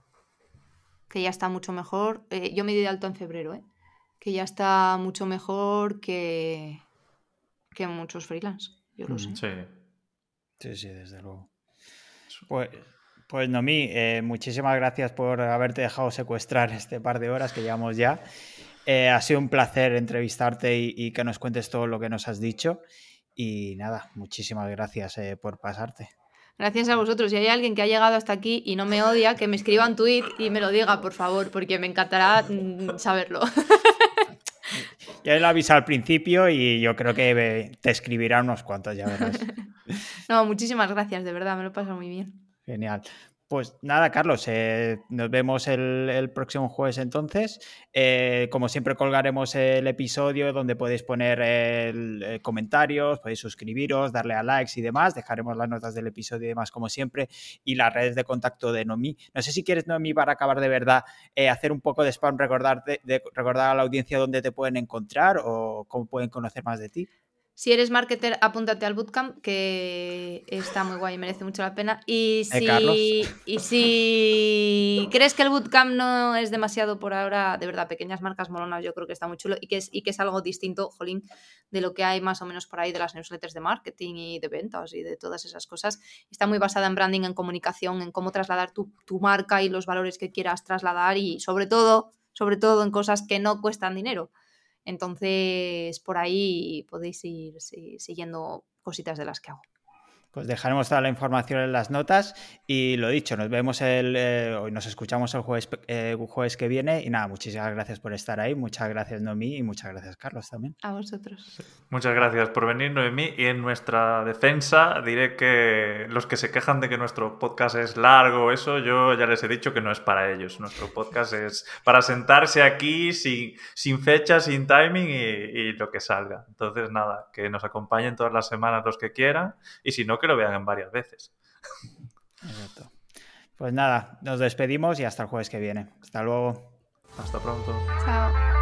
que ya está mucho mejor. Eh, yo me di de alto en febrero, ¿eh? que ya está mucho mejor que, que muchos freelance. Yo lo mm, sé. Sí. sí, desde luego. Pues, pues Nomi, eh, muchísimas gracias por haberte dejado secuestrar este par de horas que llevamos ya. Eh, ha sido un placer entrevistarte y, que nos cuentes todo lo que nos has dicho. Y nada, muchísimas gracias por pasarte. Gracias a vosotros. Si hay alguien que ha llegado hasta aquí y no me odia, que me escriba un tweet y me lo diga, por favor, porque me encantará mm, saberlo. Ya lo avisado al principio y yo creo que te escribirá unos cuantos, ya verás. No, muchísimas gracias, de verdad, me lo he pasado muy bien. Genial. Pues nada, Carlos, eh, nos vemos el, próximo jueves entonces. Eh, como siempre, colgaremos el episodio donde podéis poner el, comentarios, podéis suscribiros, darle a likes y demás. Dejaremos las notas del episodio y demás, como siempre, y las redes de contacto de Nomi. No sé si quieres, Nomi, para acabar de verdad, eh, hacer un poco de spam, recordar a la audiencia dónde te pueden encontrar o cómo pueden conocer más de ti. Si eres marketer, apúntate al bootcamp, que está muy guay y merece mucho la pena. Y si, y si crees que el bootcamp no es demasiado por ahora, de verdad, pequeñas marcas molonas, yo creo que está muy chulo y que es, y que es algo distinto, jolín, de lo que hay más o menos por ahí de las newsletters de marketing y de ventas y de todas esas cosas. Está muy basada en branding, en comunicación, en cómo trasladar tu, tu marca y los valores que quieras trasladar y sobre todo, sobre todo en cosas que no cuestan dinero entonces, por ahí podéis ir siguiendo cositas de las que hago. Pues dejaremos toda la información en las notas y lo dicho, nos vemos el, eh, hoy nos escuchamos el jueves, eh, jueves que viene y nada, muchísimas gracias por estar ahí, muchas gracias Noemí y muchas gracias Carlos también. A vosotros. Muchas gracias por venir Noemí y en nuestra defensa diré que los que se quejan de que nuestro podcast es largo, eso yo ya les he dicho que no es para ellos, nuestro podcast es para sentarse aquí sin, sin fecha, sin timing y, y lo que salga. Entonces nada, que nos acompañen todas las semanas los que quieran y si no que lo vean en varias veces. Exacto. Pues nada, nos despedimos y hasta el jueves que viene. Hasta luego. Hasta pronto. Chao.